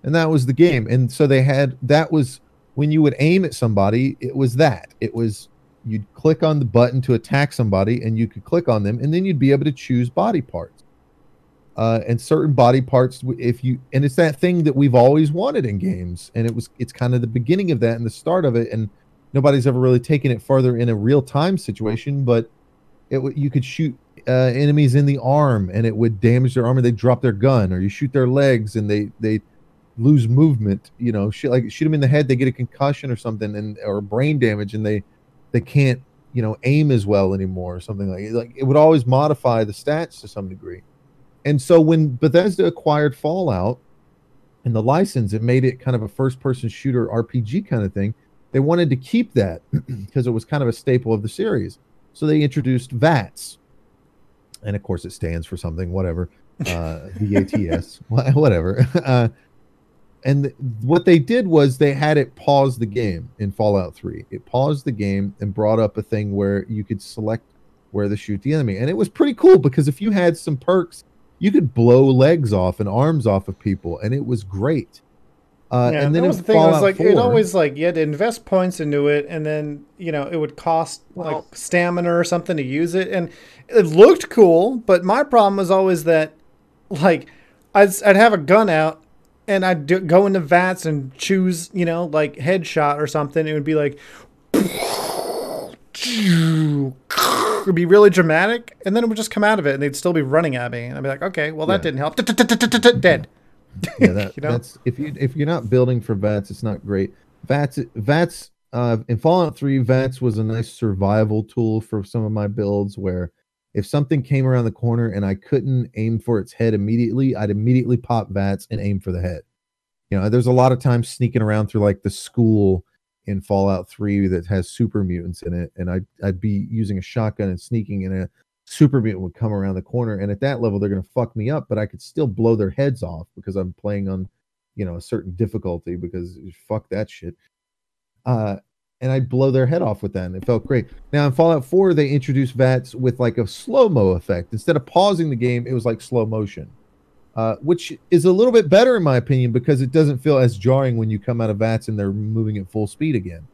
And that was the game. And so they had that was when you would aim at somebody, it was that. It was you'd click on the button to attack somebody, and you could click on them, and then you'd be able to choose body parts. Uh, and certain body parts, if you and it's that thing that we've always wanted in games, and it was it's kind of the beginning of that and the start of it, and nobody's ever really taken it further in a real time situation. But it you could shoot uh, enemies in the arm, and it would damage their arm, and they drop their gun, or you shoot their legs, and they they lose movement. You know, shoot like shoot them in the head, they get a concussion or something, and or brain damage, and they they can't you know aim as well anymore or something like like it would always modify the stats to some degree. And so when Bethesda acquired Fallout and the license, it made it kind of a first person shooter RPG kind of thing. They wanted to keep that because it was kind of a staple of the series. So they introduced VATS. And of course, it stands for something, whatever. Uh, VATS, whatever. Uh, and th- what they did was they had it pause the game in Fallout 3. It paused the game and brought up a thing where you could select where to shoot the enemy. And it was pretty cool because if you had some perks, you could blow legs off and arms off of people, and it was great. Uh, yeah, and then that was the thing. Fallout it was like 4, it always like you had to invest points into it, and then you know it would cost well, like stamina or something to use it, and it looked cool. But my problem was always that, like, I'd, I'd have a gun out and I'd do, go into VATS and choose, you know, like headshot or something. It would be like, it would be really dramatic, and then it would just come out of it, and they'd still be running at me, and I'd be like, okay, well that didn't help. Dead. Yeah, that, that's if you if you're not building for VATS, it's not great. VATS VATS uh, in Fallout 3, VATS was a nice survival tool for some of my builds where if something came around the corner and I couldn't aim for its head immediately, I'd immediately pop VATS and aim for the head. You know, there's a lot of times sneaking around through like the school in Fallout 3 that has super mutants in it, and I'd I'd be using a shotgun and sneaking, in a super mutant would come around the corner, and at that level they're gonna fuck me up, but I could still blow their heads off because I'm playing on, you know, a certain difficulty because fuck that shit. Uh, and I'd blow their head off with that, and it felt great. Now in Fallout 4, they introduced VATS with like a slow mo effect. Instead of pausing the game, it was like slow motion, uh, which is a little bit better in my opinion because it doesn't feel as jarring when you come out of VATS and they're moving at full speed again.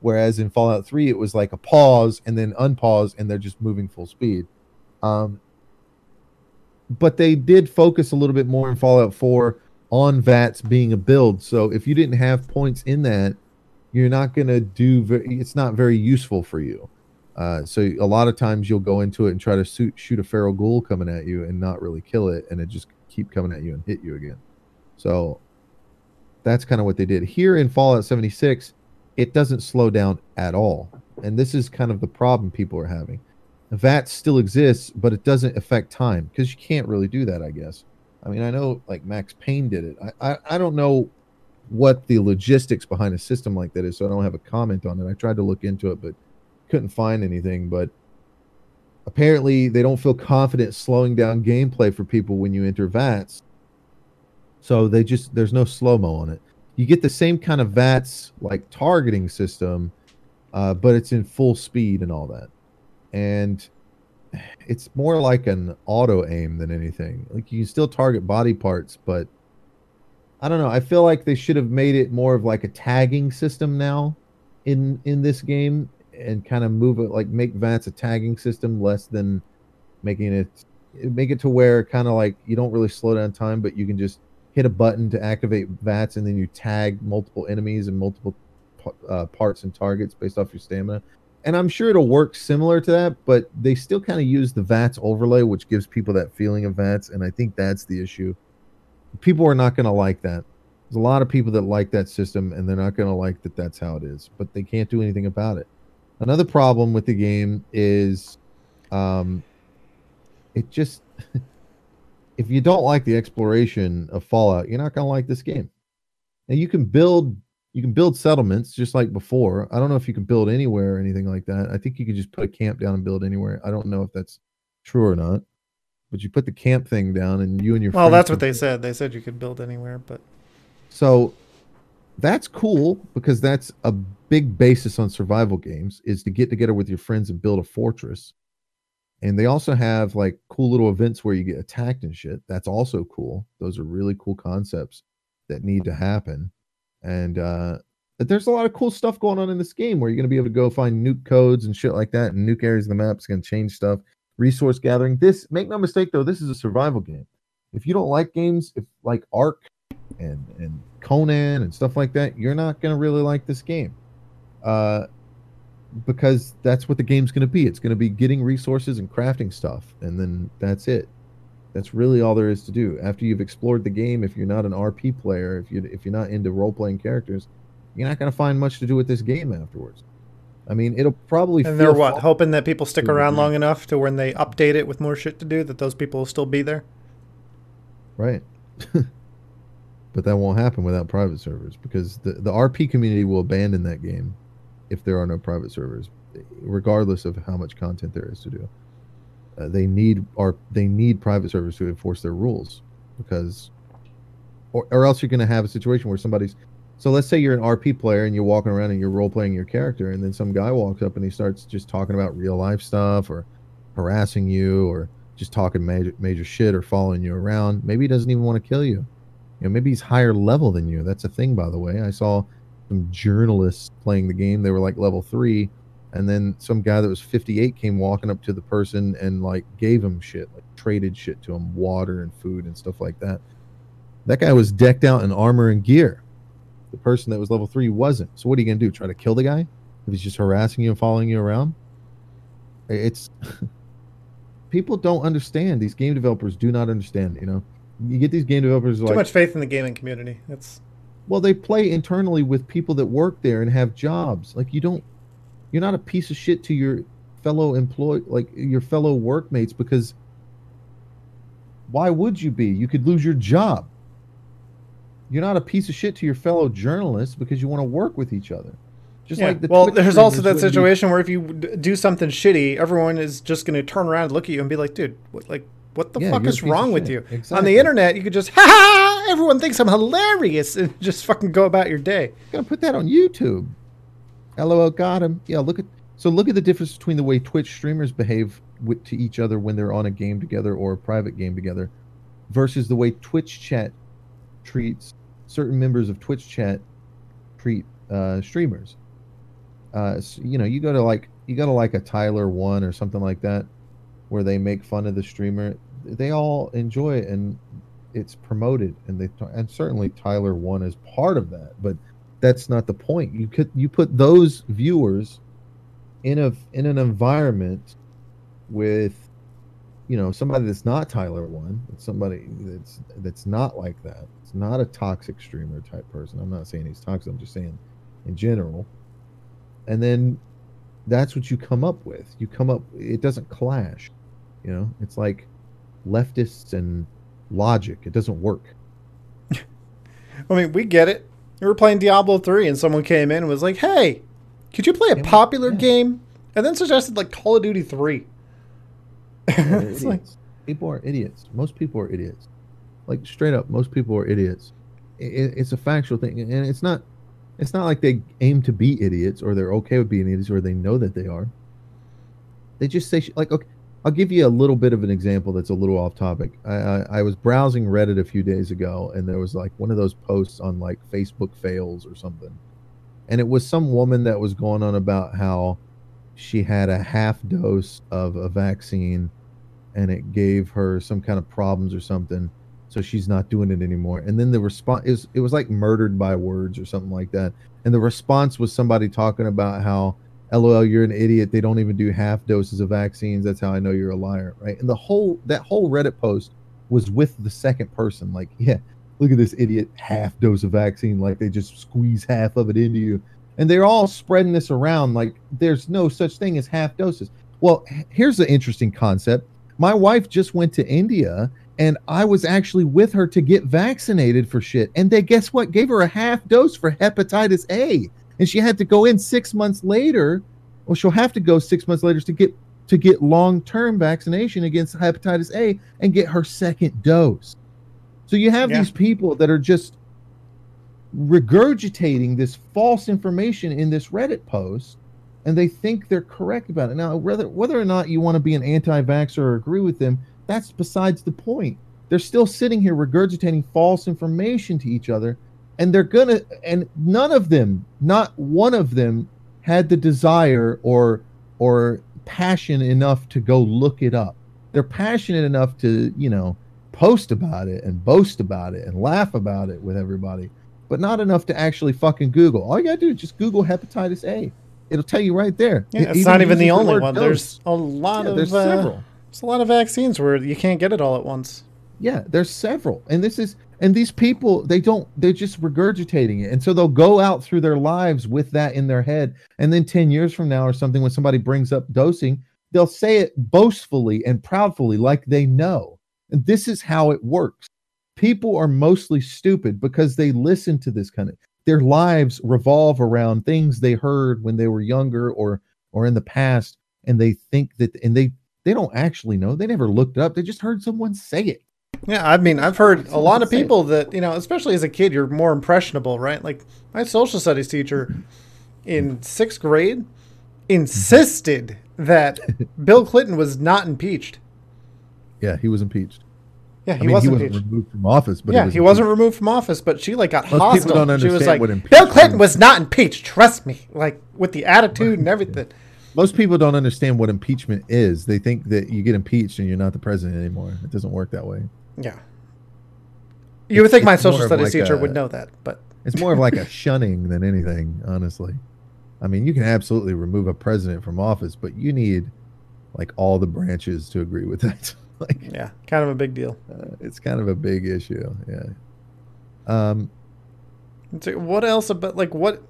Whereas in Fallout 3, it was like a pause and then unpause, and they're just moving full speed. Um, but they did focus a little bit more in Fallout 4 on VATS being a build. So if you didn't have points in that, you're not going to do very, it's not very useful for you uh, so a lot of times you'll go into it and try to shoot, shoot a feral ghoul coming at you and not really kill it and it just keep coming at you and hit you again so that's kind of what they did here in fallout 76 it doesn't slow down at all and this is kind of the problem people are having that still exists but it doesn't affect time because you can't really do that i guess i mean i know like max payne did it I, I, I don't know what the logistics behind a system like that is, so I don't have a comment on it. I tried to look into it, but couldn't find anything. But apparently, they don't feel confident slowing down gameplay for people when you enter VATS. So they just there's no slow mo on it. You get the same kind of VATS like targeting system, uh, but it's in full speed and all that, and it's more like an auto aim than anything. Like you can still target body parts, but I don't know. I feel like they should have made it more of like a tagging system now in in this game and kind of move it like make VATS a tagging system less than making it make it to where kind of like you don't really slow down time, but you can just hit a button to activate VATS and then you tag multiple enemies and multiple uh, parts and targets based off your stamina. And I'm sure it'll work similar to that, but they still kind of use the VATS overlay, which gives people that feeling of VATS, and I think that's the issue people are not going to like that. There's a lot of people that like that system, and they're not going to like that that's how it is, but they can't do anything about it. Another problem with the game is um, it just, if you don't like the exploration of Fallout, you're not going to like this game. And you can build you can build settlements just like before. I don't know if you can build anywhere or anything like that. I think you could just put a camp down and build anywhere. I don't know if that's true or not but you put the camp thing down and you and your well that's what they said they said you could build anywhere but so that's cool because that's a big basis on survival games is to get together with your friends and build a fortress and they also have like cool little events where you get attacked and shit that's also cool those are really cool concepts that need to happen and uh there's a lot of cool stuff going on in this game where you're going to be able to go find nuke codes and shit like that, and nuke areas of the map is going to change stuff. Resource gathering. This, make no mistake though, this is a survival game. If you don't like games, if like Ark and and Conan and stuff like that, you're not going to really like this game. Uh, because that's what the game's going to be. It's going to be getting resources and crafting stuff, and then that's it. That's really all there is to do. After you've explored the game, if you're not an RP player, if you if you're not into role playing characters, you're not going to find much to do with this game afterwards. I mean, it'll probably. And they're what hoping that people stick around long enough to when they update it with more shit to do, that those people will still be there. Right. but that won't happen without private servers because the the RP community will abandon that game if there are no private servers, regardless of how much content there is to do. Uh, they need or they need private servers to enforce their rules because, or, or else you're going to have a situation where somebody's. So let's say you're an RP player and you're walking around and you're role playing your character, and then some guy walks up and he starts just talking about real life stuff or harassing you or just talking major major shit or following you around. Maybe he doesn't even want to kill you. You know, maybe he's higher level than you. That's a thing, by the way. I saw some journalists playing the game. They were like level three, and then some guy that was 58 came walking up to the person and like gave him shit, like traded shit to him, water and food and stuff like that. That guy was decked out in armor and gear. The person that was level three wasn't. So what are you gonna do? Try to kill the guy if he's just harassing you and following you around? It's people don't understand. These game developers do not understand. You know, you get these game developers too like, much faith in the gaming community. That's well, they play internally with people that work there and have jobs. Like you don't, you're not a piece of shit to your fellow employee, like your fellow workmates, because why would you be? You could lose your job. You're not a piece of shit to your fellow journalists because you want to work with each other. Just yeah. like the well, Twitch there's also that situation be... where if you do something shitty, everyone is just going to turn around and look at you and be like, "Dude, what, like what the yeah, fuck is wrong with you? Exactly. On the internet, you could just, ha ha, everyone thinks I'm hilarious and just fucking go about your day. You gotta put that on YouTube. LOL got him. Yeah, look at, so look at the difference between the way Twitch streamers behave with, to each other when they're on a game together or a private game together versus the way Twitch chat treats certain members of Twitch chat treat uh, streamers. Uh, so, you know, you go to like, you go to like a Tyler one or something like that where they make fun of the streamer, they all enjoy it and it's promoted and they and certainly Tyler one is part of that, but that's not the point. You could you put those viewers in a in an environment with you know somebody that's not Tyler one, somebody that's that's not like that. It's not a toxic streamer type person. I'm not saying he's toxic. I'm just saying in general. And then that's what you come up with. You come up. It doesn't clash. You know, it's like leftists and logic. It doesn't work. I mean, we get it. We were playing Diablo 3 and someone came in and was like, hey, could you play a popular yeah. game? And then suggested like Call of Duty 3. it's like, people are idiots. Most people are idiots. Like straight up, most people are idiots. It, it's a factual thing, and it's not. It's not like they aim to be idiots or they're okay with being idiots or they know that they are. They just say like, okay, I'll give you a little bit of an example that's a little off topic. I, I, I, was browsing Reddit a few days ago, and there was like one of those posts on like Facebook fails or something, and it was some woman that was going on about how she had a half dose of a vaccine, and it gave her some kind of problems or something, so she's not doing it anymore. And then the response is it was like murdered by words or something like that, and the response was somebody talking about how lol you're an idiot. They don't even do half doses of vaccines. That's how i know you're a liar right? And the whole that whole reddit post was with the second person. Like yeah look at this idiot half dose of vaccine. Like they just squeeze half of it into you. And they're all spreading this around. Like there's no such thing as half doses. Well here's the interesting concept. My wife just went to india and i was actually with her to get vaccinated for shit. And they guess what? Gave her a half dose for hepatitis a and she had to go in six months later, or she'll have to go six months later to get to get long-term vaccination against hepatitis A and get her second dose. So you have yeah. these people that are just regurgitating this false information in this Reddit post and they think they're correct about it. Now, whether whether or not you want to be an anti-vaxxer or agree with them, that's besides the point. They're still sitting here regurgitating false information to each other and they're gonna and none of them not one of them had the desire or or passion enough to go look it up they're passionate enough to you know post about it and boast about it and laugh about it with everybody but not enough to actually fucking google all you gotta do is just google hepatitis a it'll tell you right there Yeah, It it's even not even the only word one. dose. There's a lot Yeah, of there's uh, several there's a lot of vaccines where you can't get it all at once. Yeah, there's several. And this is and these people they don't they're just regurgitating it. And so they'll go out through their lives with that in their head. And then 10 years from now or something when somebody brings up dosing, they'll say it boastfully and proudly like they know. And this is how it works. People are mostly stupid because they listen to this kind of their lives revolve around things they heard when they were younger or or in the past and they think that and they they don't actually know. They never looked up. They just heard someone say it. Yeah, I mean, I've heard a lot of people that, you know, especially as a kid, you're more impressionable, right? Like my social studies teacher in sixth grade insisted that Bill Clinton was not impeached. Yeah, he was impeached. Yeah, he I mean, was he impeached. wasn't removed from office, but yeah, was he wasn't removed from office, but she like got people hostile. don't she was understand like, what Bill Clinton was not impeached. Trust me, like with the attitude and everything. Most people don't understand what impeachment is. They think that you get impeached and you're not the president anymore. It doesn't work that way. Yeah, you would think my it's social studies like teacher a- would know that, but It's more of like a shunning than anything, honestly. I mean, you can absolutely remove a president from office, but you need like all the branches to agree with that. like yeah, kind of a big deal. uh, it's kind of a big issue. Yeah. Um So what else about like what?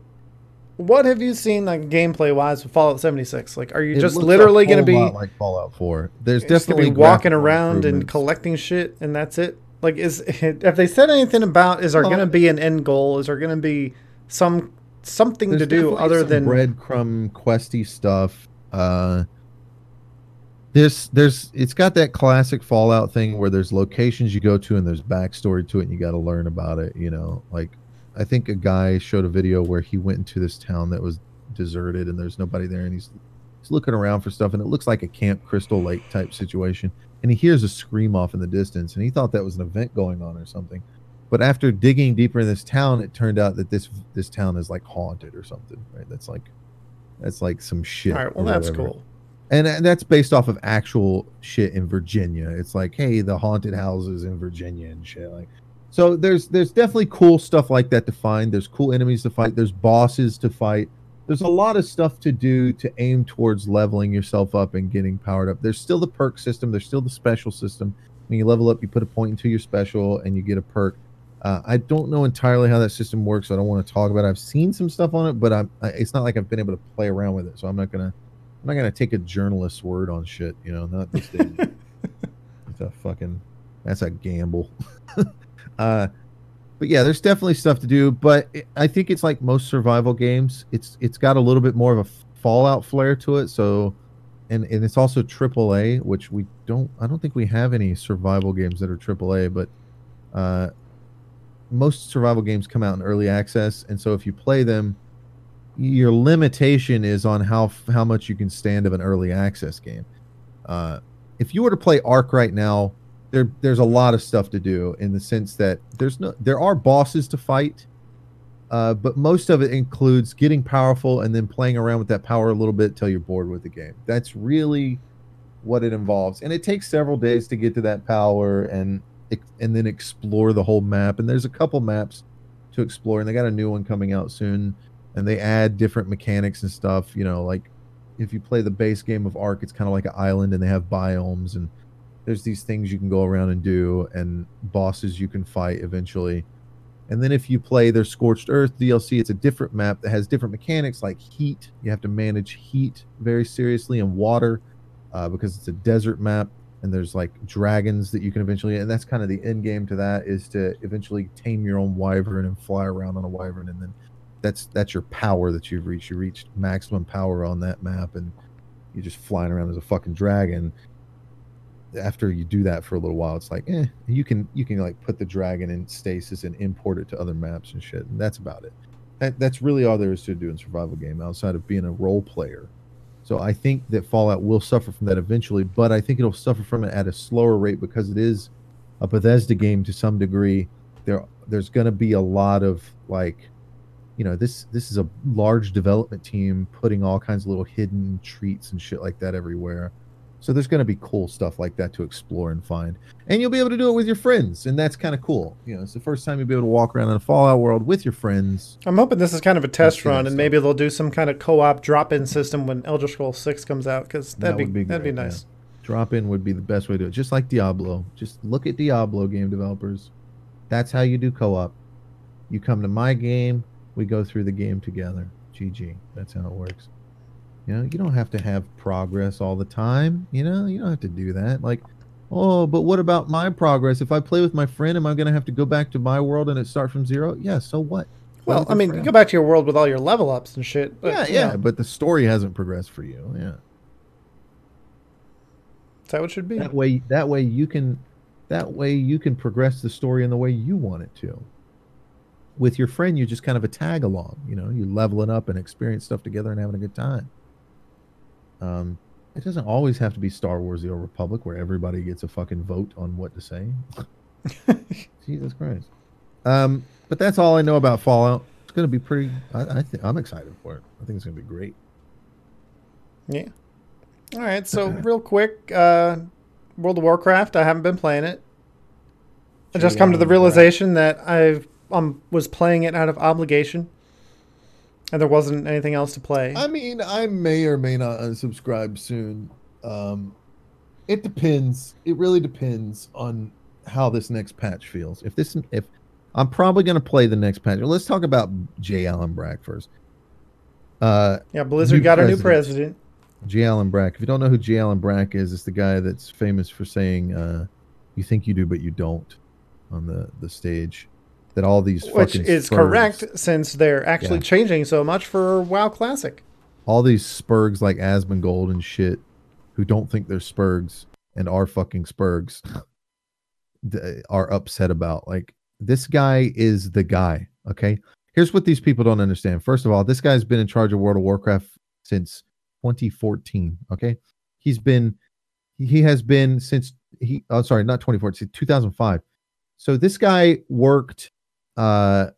What have you seen like gameplay wise with Fallout 76? Like, are you it just literally going to be like Fallout 4. There's definitely be walking around and collecting shit and that's it? Like, is have they said anything about? Is there Well, going to be an end goal? Is there going to be some something There's to do other than breadcrumb questy stuff. Uh, this there's it's got that classic Fallout thing where there's locations you go to and there's backstory to it and you got to learn about it. You know, like I think a guy showed a video where he went into this town that was deserted and there's nobody there and he's he's looking around for stuff and it looks like a Camp Crystal Lake type situation and he hears a scream off in the distance and he thought that was an event going on or something. But after digging deeper in this town, it turned out that this this town is like haunted or something, right? That's like that's like some shit. All right, well that's cool. And and that's based off of actual shit in Virginia. It's like, hey, the haunted houses in Virginia and shit. Like, so there's there's definitely cool stuff like that to find. There's cool enemies to fight. There's bosses to fight. There's a lot of stuff to do to aim towards leveling yourself up and getting powered up. There's still the perk system. There's still the special system. When you level up, you put a point into your special and you get a perk. Uh, I don't know entirely how that system works. So I don't want to talk about it. I've seen some stuff on it, but I'm, I, it's not like I've been able to play around with it. So I'm not gonna I'm not gonna take a journalist's word on shit. You know, not this day. it's a fucking that's a gamble. uh, but yeah, there's definitely stuff to do. But I think it's like most survival games. It's it's got a little bit more of a Fallout flair to it. So, and and it's also AAA, which we don't. I don't think we have any survival games that are AAA, but. Uh, most survival games come out in early access, and so if you play them, your limitation is on how how much you can stand of an early access game. Uh, if you were to play Ark right now, there there's a lot of stuff to do in the sense that there's no there are bosses to fight, uh, but most of it includes getting powerful and then playing around with that power a little bit till you're bored with the game. That's really what it involves, and it takes several days to get to that power and and then explore the whole map. And there's a couple maps to explore, and they got a new one coming out soon and they add different mechanics and stuff. You know, like if you play the base game of Ark, it's kind of like an island, and they have biomes, and there's these things you can go around and do, and bosses you can fight eventually. And then if you play their Scorched Earth DLC, it's a different map that has different mechanics like heat. You have to manage heat very seriously and water uh, because it's a desert map. And there's like dragons that you can eventually, and that's kind of the end game to that is to eventually tame your own wyvern and fly around on a wyvern, and then that's that's your power that you've reached. You reached maximum power on that map, and you're just flying around as a fucking dragon. After you do that for a little while, it's like, eh, you can you can like put the dragon in stasis and import it to other maps and shit, and that's about it. That, that's really all there is to do in survival game outside of being a role player. So I think that Fallout will suffer from that eventually, but I think it'll suffer from it at a slower rate because it is a Bethesda game to some degree there there's going to be a lot of like you know this this is a large development team putting all kinds of little hidden treats and shit like that everywhere so there's going to be cool stuff like that to explore and find. And you'll be able to do it with your friends and that's kind of cool. You know it's the first time you'll be able to walk around in a fallout world with your friends. I'm hoping this is kind of a test run, and maybe they'll do some kind of co-op drop-in system when Elder Scrolls Six comes out, because that'd That be, be that'd be yeah. nice. drop in would be the best way to do it just like diablo. Just look at diablo game developers. That's how you do co-op. You come to my game we go through the game together. Gg that's how it works you know you don't have to have progress all the time you know? You don't have to do that like oh but what about my progress? If i play with my friend am i going to have to go back to my world and it start from zero? Yeah so what? Play Well, I mean, you go back to your world with all your level ups and shit. But, yeah you yeah but the story hasn't progressed for you yeah. Is that what it should be? that way that way you can that way you can progress the story in the way you want it to. With your friend you're just kind of a tag along you know? You're leveling up and experience stuff together and having a good time um it doesn't always have to be star wars the old republic where everybody gets a fucking vote on what to say jesus christ um but that's all i know about fallout it's going to be pretty i, I think i'm excited for it i think it's going to be great Yeah. All right. So real quick, uh, World of Warcraft. I haven't been playing it. I just come to the realization that I um was playing it out of obligation, and there wasn't anything else to play. I mean, I may or may not unsubscribe soon. Um, it depends. It really depends on how this next patch feels. If this, if I'm probably going to play the next patch. Let's talk about J. Allen Brack first. Uh, yeah, Blizzard got a new president. president. J. Allen Brack. If you don't know who J. Allen Brack is, it's the guy that's famous for saying, uh, "You think you do, but you don't," on the the stage. That all these Which is Spurgs- correct since they're actually Yeah. changing so much for WoW Classic. all these Spurgs like Asmongold and shit who don't think they're Spurgs and are fucking Spurgs are upset about. Like this guy is the guy. Okay. Here's what these people don't understand. First of all, this guy's been in charge of World of Warcraft since 2014. Okay. He's been he has been since he oh sorry, not 2014, 2005. So this guy worked uh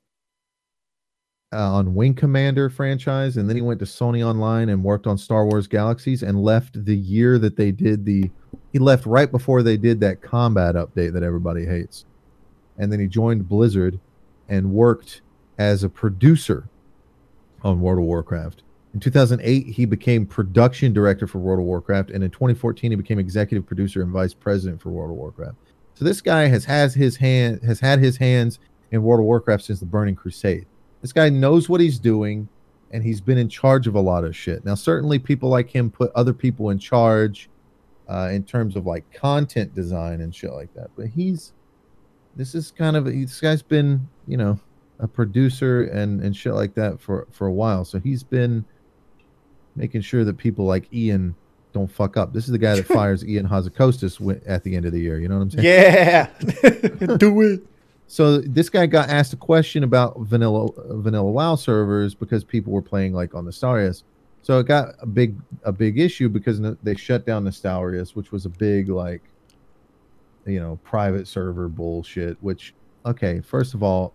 uh, on Wing Commander franchise, and then he went to Sony Online and worked on Star Wars Galaxies, and left the year that they did the. He left right before they did that combat update that everybody hates, and then he joined Blizzard, and worked as a producer on World of Warcraft. In 2008, he became production director for World of Warcraft, and in 2014, he became executive producer and vice president for World of Warcraft. So this guy has has his hand has had his hands in World of Warcraft since the Burning Crusade. This guy knows what he's doing, and he's been in charge of a lot of shit. Now, certainly, people like him put other people in charge uh, in terms of like content design and shit like that. But he's this is kind of this guy's been you know a producer and and shit like that for for a while. So he's been making sure that people like Ian don't fuck up. This is the guy that fires Ian Hazzikostas at the end of the year. You know what I'm saying? Yeah, do it. So this guy got asked a question about vanilla vanilla WoW servers because people were playing like on the Nostalrius. So it got a big a big issue because they shut down Nostalrius, which was a big like you know private server bullshit. Which okay, first of all,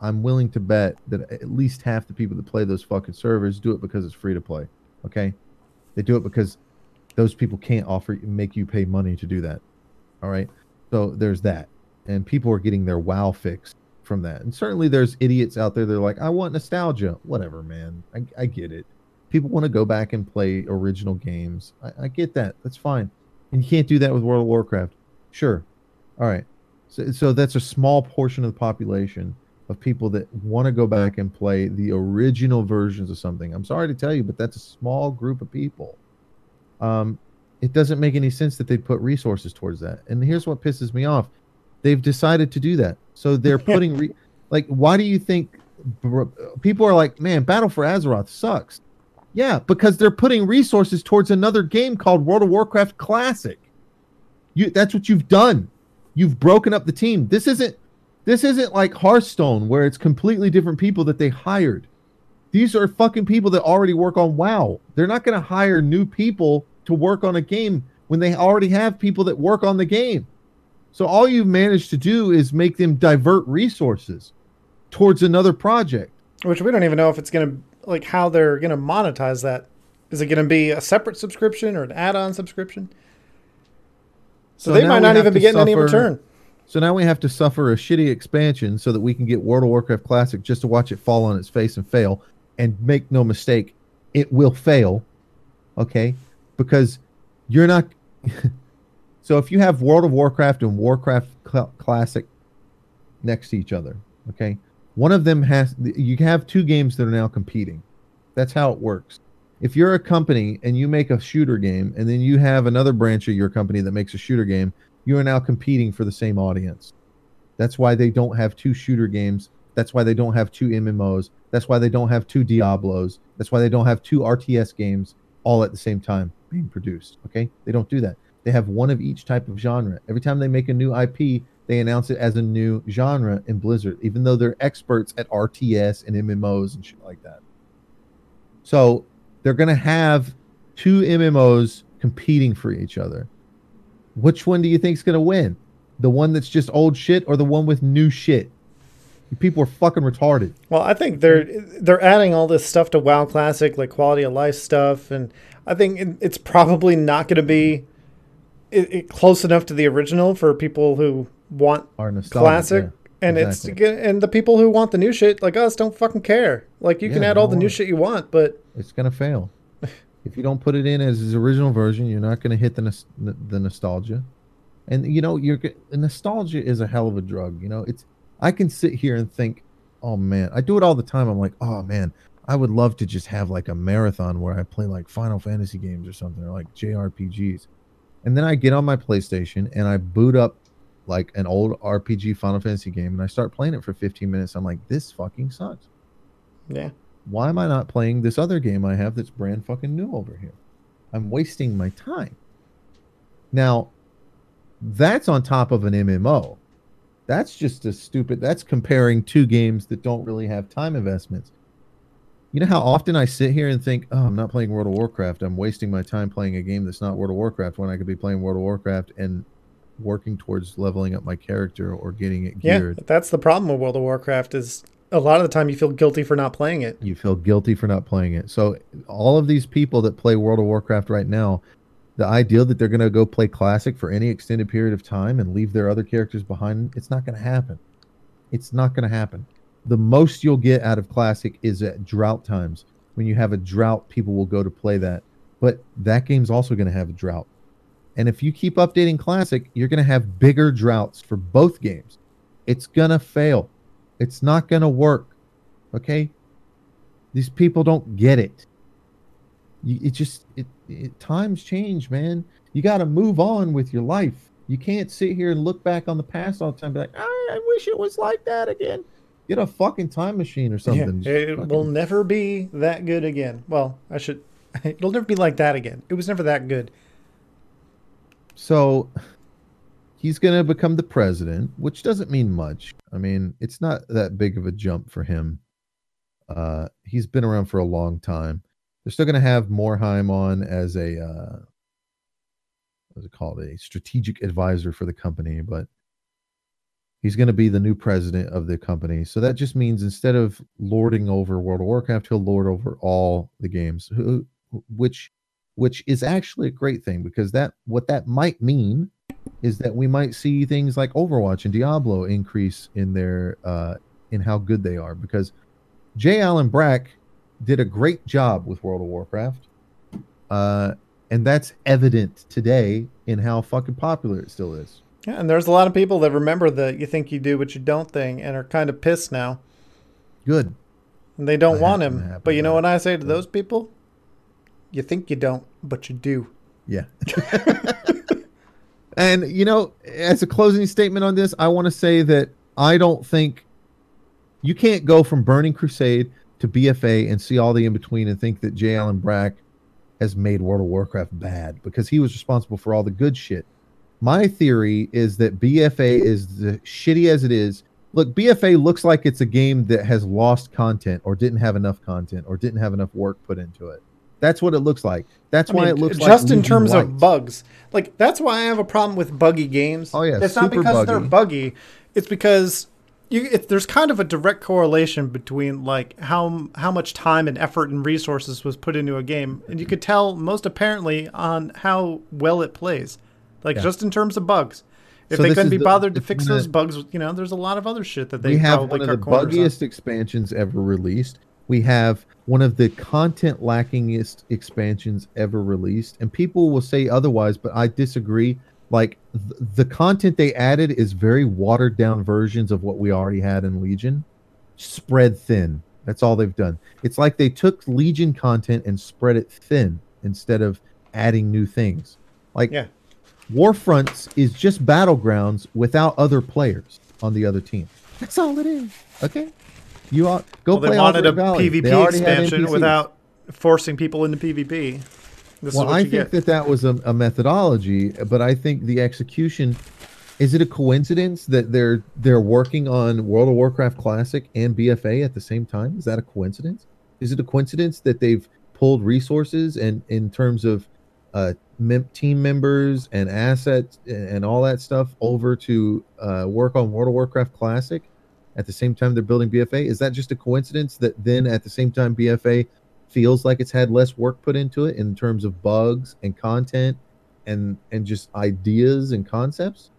I'm willing to bet that at least half the people that play those fucking servers do it because it's free to play. Okay, they do it because those people can't offer make you pay money to do that. All right, so there's that and people are getting their wow fix from that. And certainly there's idiots out there that are like, I want nostalgia. Whatever, man. I, I get it. People want to go back and play original games. I, I get that. That's fine. And you can't do that with World of Warcraft. Sure. All right. So, so that's a small portion of the population of people that want to go back and play the original versions of something. I'm sorry to tell you, but that's a small group of people. Um, it doesn't make any sense that they'd put resources towards that. And here's what pisses me off they've decided to do that. So they're putting re- like why do you think people are like, "Man, Battle for Azeroth sucks." Yeah, because they're putting resources towards another game called World of Warcraft Classic. You that's what you've done. You've broken up the team. This isn't this isn't like Hearthstone where it's completely different people that they hired. These are fucking people that already work on WoW. They're not going to hire new people to work on a game when they already have people that work on the game. So all you've managed to do is make them divert resources towards another project. Which we don't even know if it's going to, like, how they're going to monetize that. Is it going to be a separate subscription or an add on subscription? So, So they might not even be getting any return. So now we have to suffer a shitty expansion so that we can get World of Warcraft Classic just to watch it fall on its face and fail. And make no mistake, it will fail. Okay? Because you're not. so if you have World of Warcraft and Warcraft Cl- Classic next to each other, okay? One of them has. You have two games that are now competing. That's how it works. If you're a company and you make a shooter game, and then you have another branch of your company that makes a shooter game, you are now competing for the same audience. That's why they don't have two shooter games. That's why they don't have two MMOs. That's why they don't have two Diablos. That's why they don't have two RTS games all at the same time being produced. Okay? They don't do that. They have one of each type of genre. Every time they make a new IP, they announce it as a new genre in Blizzard, even though they're experts at RTS and MMOs and shit like that. So they're going to have two MMOs competing for each other. Which one do you think is going to win? The one that's just old shit or the one with new shit? People are fucking retarded. Well, I think they're they're adding all this stuff to WoW Classic, like quality of life stuff, and I think it's probably not going to be it, it close enough to the original for people who want classic, yeah. and exactly. it's and the people who want the new shit like us don't fucking care. Like you can add all the new shit you want, but it's gonna fail. if you don't put it in as his original version, you're not gonna hit the the nostalgia. And you know, you're nostalgia is a hell of a drug. You know, it's I can sit here and think, oh man, I do it all the time. I'm like, oh man, I would love to just have like a marathon where I play like Final Fantasy games or something, or like JRPGs. And then I get on my PlayStation and I boot up like an old RPG Final Fantasy game and I start playing it for 15 minutes. I'm like, this fucking sucks yeah, why am I not playing this other game I have that's brand fucking new over here? I'm wasting my time. Now, that's on top of an MMO. That's just a stupid. That's comparing two games that don't really have time investments. You know how often I sit here and think, "Oh, I'm not playing World of Warcraft. I'm wasting my time playing a game that's not World of Warcraft when I could be playing World of Warcraft and working towards leveling up my character or getting it geared. yeah. geared." That's the problem with World of Warcraft is a lot of the time you feel guilty for not playing it. you feel guilty for not playing it. So all of these people that play World of Warcraft right now, the idea that they're going to go play classic for any extended period of time and leave their other characters behind, it's not going to happen. It's not going to happen. The most you'll get out of classic is at drought times. When you have a drought, people will go to play that. But that game's also going to have a drought. And if you keep updating classic, you're going to have bigger droughts for both games. It's going to fail. It's not going to work. Okay? These people don't get it. You, it just it, it times change, man. You got to move on with your life. You can't sit here and look back on the past all the time be like, I, I wish it was like that again. Get a fucking time machine or something. Yeah, it fucking... will never be that good again. Well, I should. It'll never be like that again. It was never that good. So he's going to become the president, which doesn't mean much. I mean, it's not that big of a jump for him. Uh, he's been around for a long time. They're still going to have Morhaime on as a uh, what's it called, a strategic advisor for the company, but he's going to be the new president of the company. So that just means instead of lording over World of Warcraft, he'll lord over all the games, which which is actually a great thing because that what that might mean is that we might see things like Overwatch and Diablo increase in their uh, in how good they are because J. Allen Brack did a great job with World of Warcraft, uh, and that's evident today in how fucking popular it still is. Yeah, and there's a lot of people that remember the "you think you do, but you don't" thing, and are kind of pissed now, Good. and they don't I want him. But you know what I say to those people? You think you don't, but you do. Yeah. and you know, as a closing statement on this, I want to say that I don't think you can't go from Burning Crusade to BFA and see all the in between and think that J. Allen Brack has made World of Warcraft bad because he was responsible for all the good shit. My theory is that BFA is the shitty as it is. Look, BFA looks like it's a game that has lost content or didn't have enough content or didn't have enough work put into it. That's what it looks like. That's I why mean, it looks just like in terms of bugs. Like that's why I have a problem with buggy games. Oh, yeah, it's not because they're buggy. buggy. It's because you. It, there's kind of a direct correlation between like how how much time and effort and resources was put into a game, and you could tell most apparently on how well it plays. Like Yeah. just in terms of bugs. If So they couldn't be the- bothered to fix those bugs, you know, there's a lot of other shit that they we have one of the corners on. buggiest expansions ever released. We have one of the content lackingest expansions ever released, and people will say otherwise, but I disagree. Like th- the content they added is very watered down versions of what we already had in Legion, spread thin. That's all they've done. It's like they took Legion content and spread it thin instead of adding new things. Like Yeah. Warfronts is just battlegrounds without other players on the other team. That's all it is. Okay, you ought go Well, they play wanted a Osprey Valley. PvP expansion without forcing people into PvP. This Well, is what I you think get. that that was a, a methodology, but I think the execution. Is it a coincidence that they're they're working on World of Warcraft Classic and BFA at the same time? Is that a coincidence? Is it a coincidence that they've pulled resources and in terms of uh, mem- team members and assets and, all that stuff over to uh, work on World of Warcraft Classic at the same time they're building BFA? Is that just a coincidence that then at the same time BFA feels like it's had less work put into it in terms of bugs and content and and just ideas and concepts?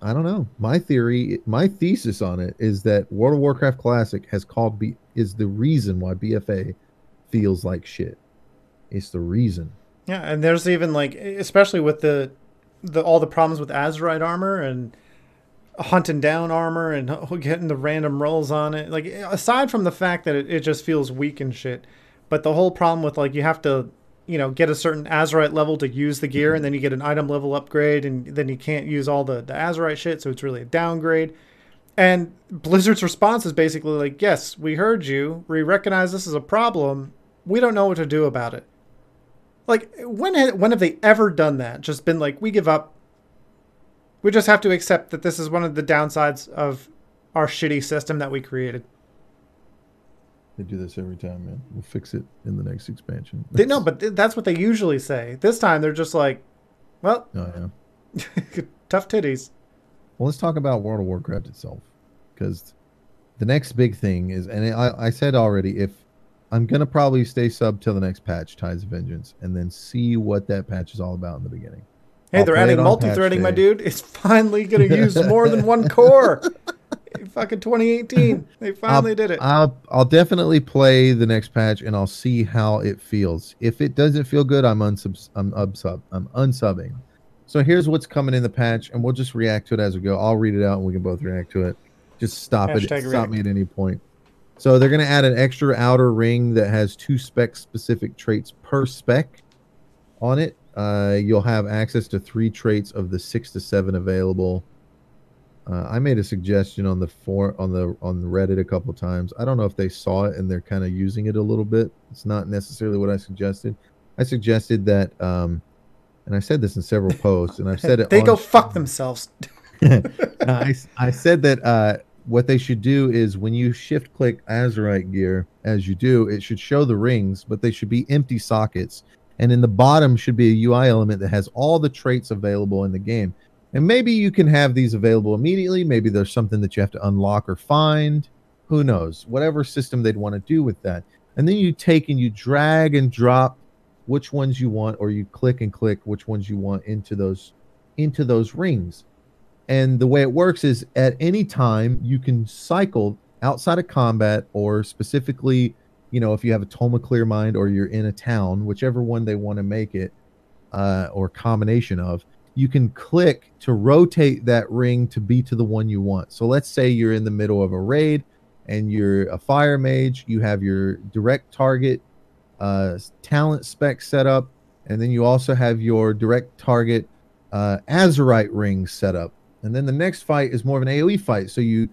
I don't know. My theory, my thesis on it is that World of Warcraft Classic has called B is the reason why BFA feels like shit. It's the reason. Yeah, and there's even like, especially with the, the all the problems with Azerite armor and hunting down armor and getting the random rolls on it. Like aside from the fact that it, it just feels weak and shit, but the whole problem with like you have to, you know, get a certain Azerite level to use the gear, and then you get an item level upgrade, and then you can't use all the the Azerite shit, so it's really a downgrade. And Blizzard's response is basically like, "Yes, we heard you. We recognize this is a problem. We don't know what to do about it." Like when ha- when have they ever done that? Just been like, "We give up. We just have to accept that this is one of the downsides of our shitty system that we created." They do this every time, man. We'll fix it in the next expansion. They, no, but th- that's what they usually say. This time they're just like, "Well, Oh yeah. tough titties." Well, let's talk about World of Warcraft itself, because the next big thing is, and I, I said already, if I'm gonna probably stay sub till the next patch, Tides of Vengeance, and then see what that patch is all about in the beginning. Hey, I'll they're adding multi-threading, my dude. It's finally going to use more than one core. Fucking 2018. They finally I'll, did it. I'll I'll definitely play the next patch and I'll see how it feels. If it doesn't feel good, I'm unsub I'm unsub I'm unsubbing. So here's what's coming in the patch, and we'll just react to it as we go. I'll read it out and we can both react to it. Just stop it. Hashtag Stop me at any point. So they're gonna add an extra outer ring that has two spec specific traits per spec on it. Uh, you'll have access to three traits of the six to seven available. Uh, I made a suggestion on the for on the on Reddit a couple times. I don't know if they saw it and they're kind of using it a little bit. It's not necessarily what I suggested. I suggested that, um, and I said this in several posts, and I've said it. they go fuck themselves. I, I said that uh, what they should do is when you shift click Azerite gear, as you do, it should show the rings, but they should be empty sockets. And in the bottom should be a UI element that has all the traits available in the game. And maybe you can have these available immediately. Maybe there's something that you have to unlock or find. Who knows? Whatever system they'd want to do with that. And then you take and you drag and drop which ones you want, or you click and click which ones you want into those into those rings. And the way it works is at any time you can cycle outside of combat or specifically, you know, if you have a Toma Clear Mind or you're in a town, whichever one they want to make it, uh, or combination of, you can click to rotate that ring to be to the one you want. So let's say you're in the middle of a raid and you're a fire mage, you have your direct target uh, talent spec set up, and then you also have your direct target uh, Azerite ring set up. And then the next fight is more of an AoE fight. So you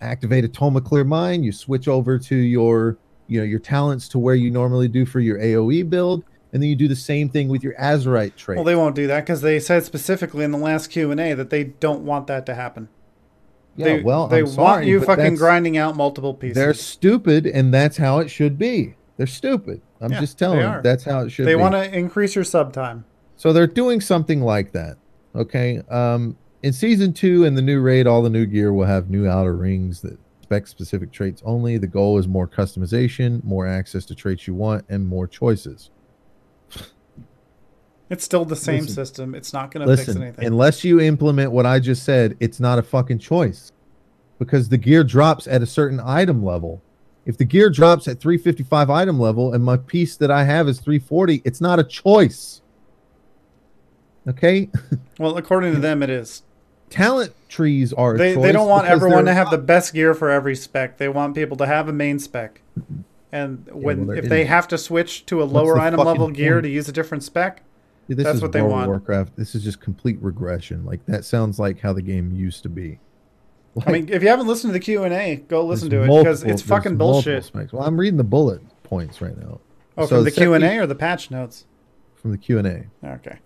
activate a Toma Clear Mind, you switch over to your you know your talents to where you normally do for your AoE build, and then you do the same thing with your Azerite trait. Well, they won't do that because they said specifically in the last Q and A that they don't want that to happen. yeah, they, well, they I'm want sorry, you fucking grinding out multiple pieces. They're stupid, and that's how it should be. They're stupid. I'm Yeah, just telling you. That's how it should They be. want to increase your sub time. So they're doing something like that. Okay. Um, in season two and the new raid, all the new gear will have new outer rings that spec specific traits only. The goal is more customization, more access to traits you want, and more choices. It's still the same Listen. system. It's not going to fix anything. unless you implement what I just said, it's not a fucking choice because the gear drops at a certain item level. If the gear drops at 355 item level and my piece that I have is 340, it's not a choice. Okay? well, according to them, it is. Talent trees are They, they don't want everyone to have the best gear for every spec. They want people to have a main spec. And when well, they're if they have to switch to a What's lower item level fucking gear to use a different spec, This That's what they World want. Warcraft. This is just complete regression. Like that sounds like how the game used to be. I mean, if you haven't listened to the Q and A, go listen to it because it's fucking bullshit. Well, I'm reading the bullet points right now. Oh, So from the Q and A or the patch notes? from the Q and A. Okay.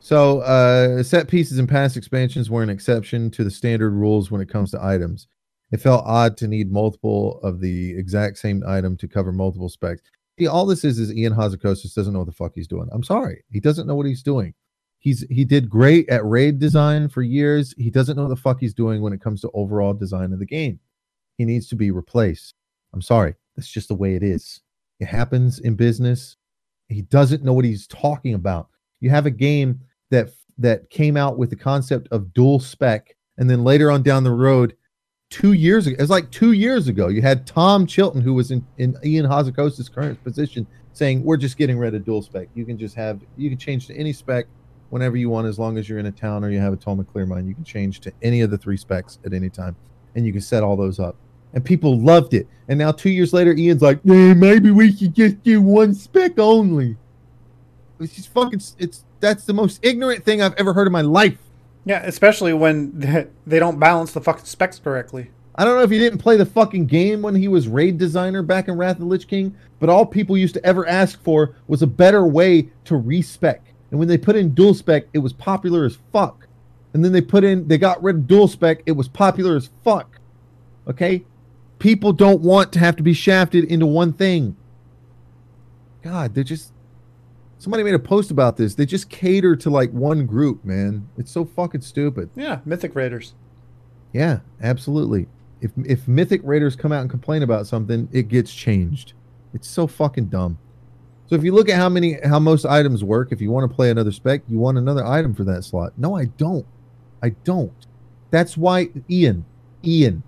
So, uh, set pieces and past expansions were an exception to the standard rules when it comes to items. It felt odd to need multiple of the exact same item to cover multiple specs. See, all this is is Ian Hazzikostas doesn't know what the fuck he's doing. I'm sorry, he doesn't know what he's doing. He's he did great at raid design for years. He doesn't know what the fuck he's doing when it comes to overall design of the game. He needs to be replaced. I'm sorry, that's just the way it is. It happens in business. He doesn't know what he's talking about. You have a game that that came out with the concept of dual spec. And then later on down the road two years ago it's like two years ago you had tom chilton who was in, in ian Hazzikostas' current position saying we're just getting rid of dual spec. You can just have you can change to any spec whenever you want as long as you're in a town or you have a toma clear mine you can change to any of the three specs at any time and you can set all those up. And people loved it. And now two years later ian's like "Eh, maybe we should just do one spec only. It's just fucking it's that's the most ignorant thing i've ever heard in my life Yeah, especially when they don't balance the fucking specs correctly. I don't know if he didn't play the fucking game when he was raid designer back in Wrath of the Lich King, but all people used to ever ask for was a better way to respec. And when they put in dual spec, it was popular as fuck. And then they put in, they got rid of dual spec, it was popular as fuck. Okay? People don't want to have to be shafted into one thing. God, they're just. Somebody made a post about this. They just cater to like one group, man. It's so fucking stupid. Yeah, Mythic Raiders. Yeah, absolutely. If if Mythic Raiders come out and complain about something, it gets changed. It's so fucking dumb. So if you look at how many how most items work, if you want to play another spec, you want another item for that slot. No, I don't. I don't. That's why Ian, Ian,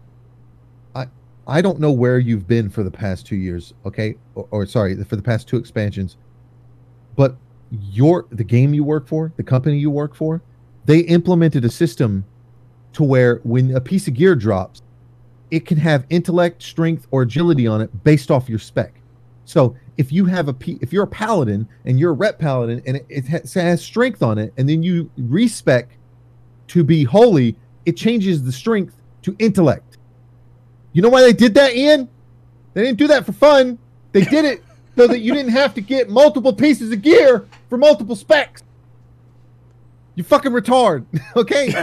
I I don't know where you've been for the past 2 years, okay? Or, or sorry, for the past two expansions. But your the game you work for, the company you work for, they implemented a system to where when a piece of gear drops, it can have intellect, strength, or agility on it based off your spec. So if you have a p- if you're a paladin and you're a ret paladin and it, it has, has strength on it, and then you respec to be holy, it changes the strength to intellect. You know why they did that, Ian? They didn't do that for fun. They did it so that you didn't have to get multiple pieces of gear for multiple specs. You fucking retard. Okay.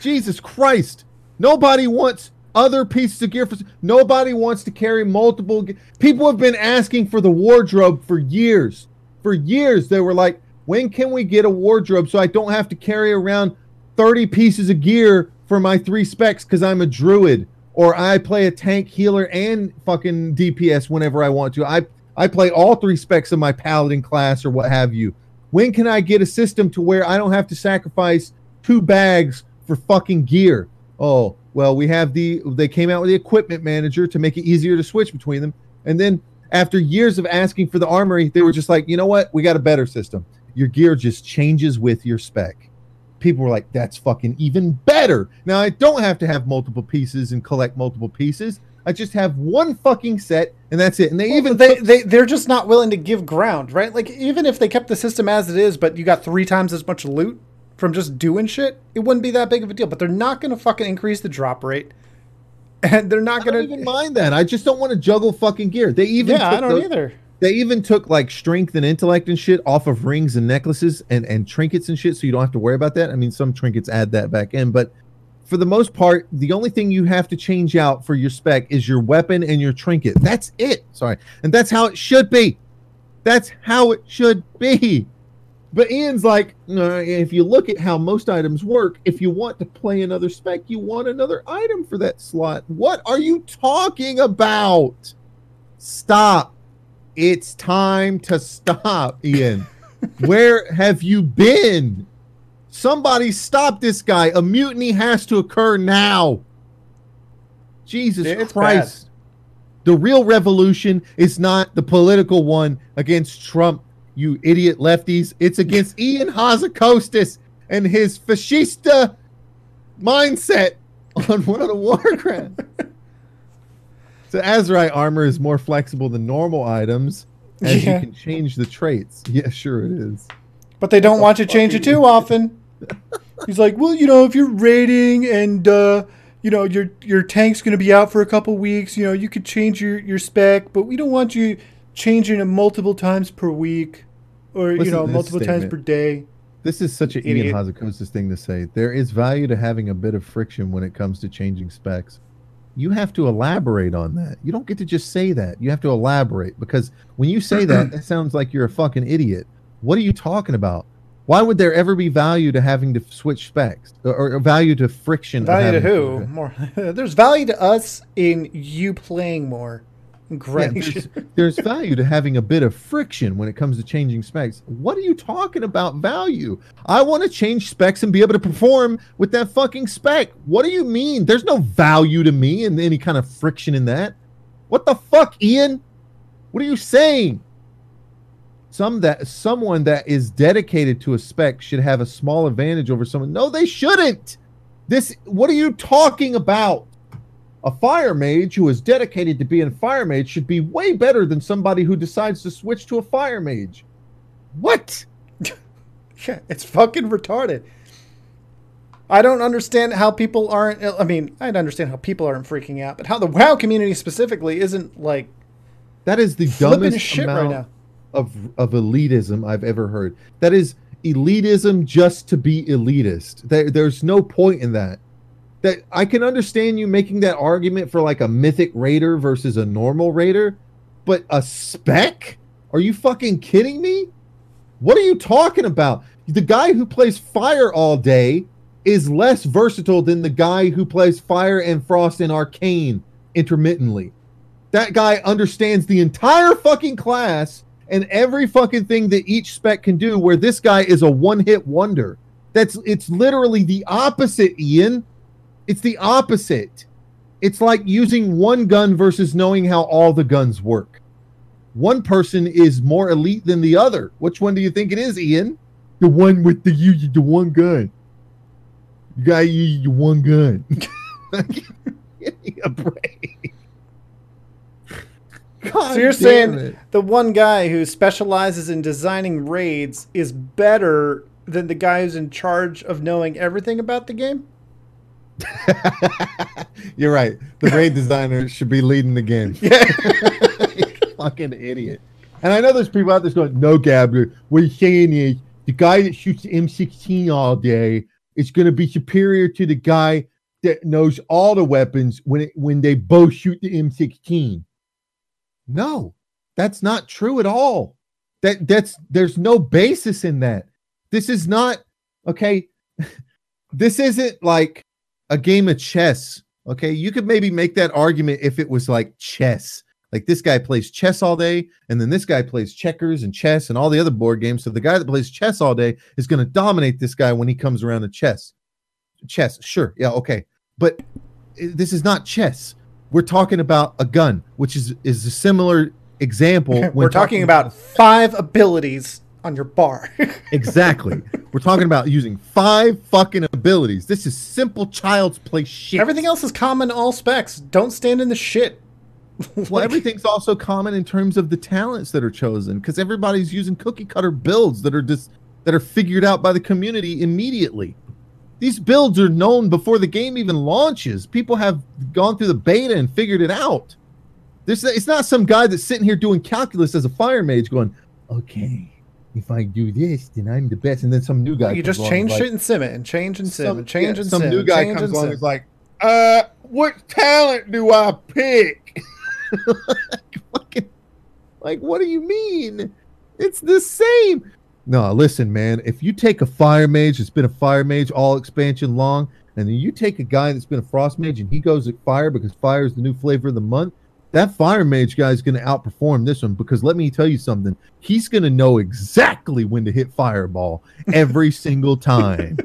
Jesus Christ. Nobody wants other pieces of gear for nobody wants to carry multiple ge- people have been asking for the wardrobe for years for years they were like when can we get a wardrobe so i don't have to carry around 30 pieces of gear for my three specs because i'm a druid or i play a tank healer and fucking dps whenever i want to. I i play all three specs of my paladin class or what have you. When can i get a system to where i don't have to sacrifice two bags for fucking gear? Oh well we have the they came out with the equipment manager to make it easier to switch between them. And then after years of asking for the armory they were just like you know what? We got a better system. Your gear just changes with your spec people were like that's fucking even better now i don't have to have multiple pieces and collect multiple pieces i just have one fucking set and that's it and they even they they they're just not willing to give ground, right? Like even if they kept the system as it is, but you got three times as much loot from just doing shit, it wouldn't be that big of a deal. But they're not going to fucking increase the drop rate, and they're not I don't even mind that. I just don't want to juggle fucking gear. They even Yeah, I don't the- either. They even took like strength and intellect and shit off of rings and necklaces and and trinkets and shit, so you don't have to worry about that. I mean, some trinkets add that back in, but for the most part, the only thing you have to change out for your spec is your weapon and your trinket. That's it. Sorry. And that's how it should be. That's how it should be. But Ian's like, if you look at how most items work, if you want to play another spec, you want another item for that slot. What are you talking about? Stop. It's time to stop, Ian. Where have you been? Somebody stop this guy. A mutiny has to occur now. Jesus It's Christ. The real revolution is not the political one against Trump, you idiot lefties. It's against Ian Hazzikostas and his fascista mindset on World of the Warcraft. so Azerite armor is more flexible than normal items as Yeah. you can change the traits. Yeah, sure it is. But they don't want you to change it too often. He's like, well, you know, if you're raiding and uh, you know your your tank's going to be out for a couple weeks, you know, you could change your your spec, but we don't want you changing it multiple times per week, or you know, multiple times per day. This is such an Idiot. Ian Hazzikostas thing to say. There is value to having a bit of friction when it comes to changing specs. You have to elaborate on that. You don't get to just say that. You have to elaborate because when you say that, it sounds like you're a fucking idiot. What are you talking about? Why would there ever be value to having to switch specs or, or value to friction? Value to who? More. There's value to us in you playing more. Yeah, there's, there's value to having a bit of friction when it comes to changing specs. What are you talking about value? I want to change specs and be able to perform with that fucking spec. What do you mean? There's no value to me and any kind of friction in that. What the fuck, Ian? What are you saying? Some that someone that is dedicated to a spec should have a small advantage over someone. No, they shouldn't. This what are you talking about? A fire mage who is dedicated to being a fire mage should be way better than somebody who decides to switch to a fire mage. What? Yeah, it's fucking retarded. I don't understand how people aren't. I mean, I'd understand how people aren't freaking out, but how the WoW community specifically isn't like That is the dumbest shit amount right now. of of elitism I've ever heard. That is elitism just to be elitist. There, there's no point in that. That I can understand you making that argument for like a mythic raider versus a normal raider, but a spec? Are you fucking kidding me? What are you talking about? The guy who plays fire all day is less versatile than the guy who plays fire and frost and arcane intermittently. That guy understands the entire fucking class and every fucking thing that each spec can do, where this guy is a one hit wonder. That's it's literally the opposite, Ian. It's the opposite. It's like using one gun versus knowing how all the guns work. One person is more elite than the other. Which one do you think it is, Ian? The one with the you the one gun. You gotta use your one gun. Give me a break. God So you're saying it. the one guy who specializes in designing raids is better than the guy who's in charge of knowing everything about the game? You're right. The raid designer should be leading the game. Yeah. Fucking idiot. And I know there's people out there going, no, Gabler, what he's saying is the guy that shoots the M16 all day is going to be superior to the guy that knows all the weapons when it, when they both shoot the M16. No, that's not true at all. That that's there's no basis in that. This is not okay. this isn't like a game of chess. Okay, you could maybe make that argument if it was like chess. Like this guy plays chess all day, and then this guy plays checkers and chess and all the other board games. So the guy that plays chess all day is going to dominate this guy when he comes around to chess. Chess, sure, yeah, okay, but eh, this is not chess. We're talking about a gun, which is is a similar example. when We're talking about five abilities on your bar. exactly. We're talking about using five fucking abilities. This is simple child's play shit. Everything else is common, all specs. Don't stand in the shit. Well, everything's also common in terms of the talents that are chosen because everybody's using cookie cutter builds that are just that are figured out by the community immediately. These builds are known before the game even launches. People have gone through the beta and figured it out. This it's not some guy that's sitting here doing calculus as a fire mage going, okay, if I do this, then I'm the best. And then some new guy. You just change shit and sim it and change and sim some, and change yeah, and some sim. new guy comes and along and is like, uh, what talent do I pick? like, fucking, like, what do you mean? It's the same. No, listen, man. If you take a fire mage that's been a fire mage all expansion long, and then you take a guy that's been a frost mage and he goes at fire because fire is the new flavor of the month, that fire mage guy is going to outperform this one because let me tell you something. He's going to know exactly when to hit fireball every single time.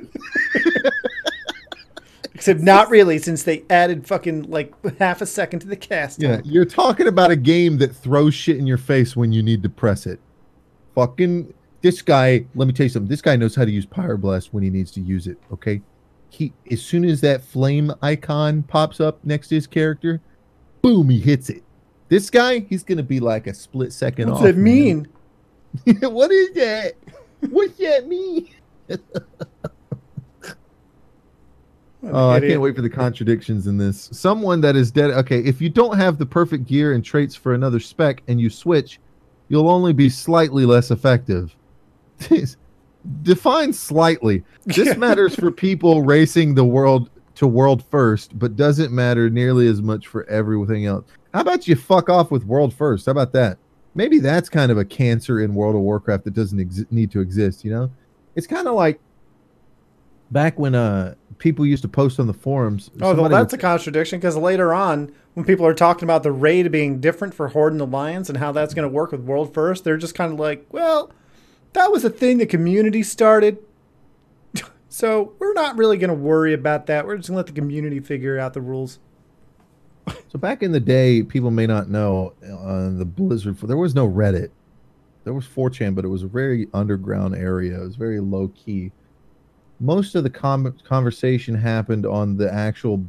Except not really, since they added fucking like half a second to the cast. Yeah, time. you're talking about a game that throws shit in your face when you need to press it. Fucking this guy, let me tell you something. This guy knows how to use Pyroblast when he needs to use it, okay? He as soon as that flame icon pops up next to his character, boom, he hits it. This guy, he's gonna be like a split second What's off. it mean? what is that? What's that mean? Oh, I can't wait for the contradictions in this. Someone that is dead. Okay, if you don't have the perfect gear and traits for another spec and you switch, you'll only be slightly less effective. Define slightly. This matters for people racing the world to world first, but doesn't matter nearly as much for everything else. How about you fuck off with world first? How about that? Maybe that's kind of a cancer in World of Warcraft that doesn't exi- need to exist. You know, it's kind of like back when uh people used to post on the forums. Oh, well, that's would- a contradiction because later on, when people are talking about the raid being different for Horde and Alliance and how that's going to work with World First, they're just kind of like, well, that was a thing the community started. So we're not really going to worry about that. We're just going to let the community figure out the rules. So back in the day, people may not know uh, the Blizzard. There was no Reddit. There was 4chan, but it was a very underground area. It was very low key. Most of the com- conversation happened on the actual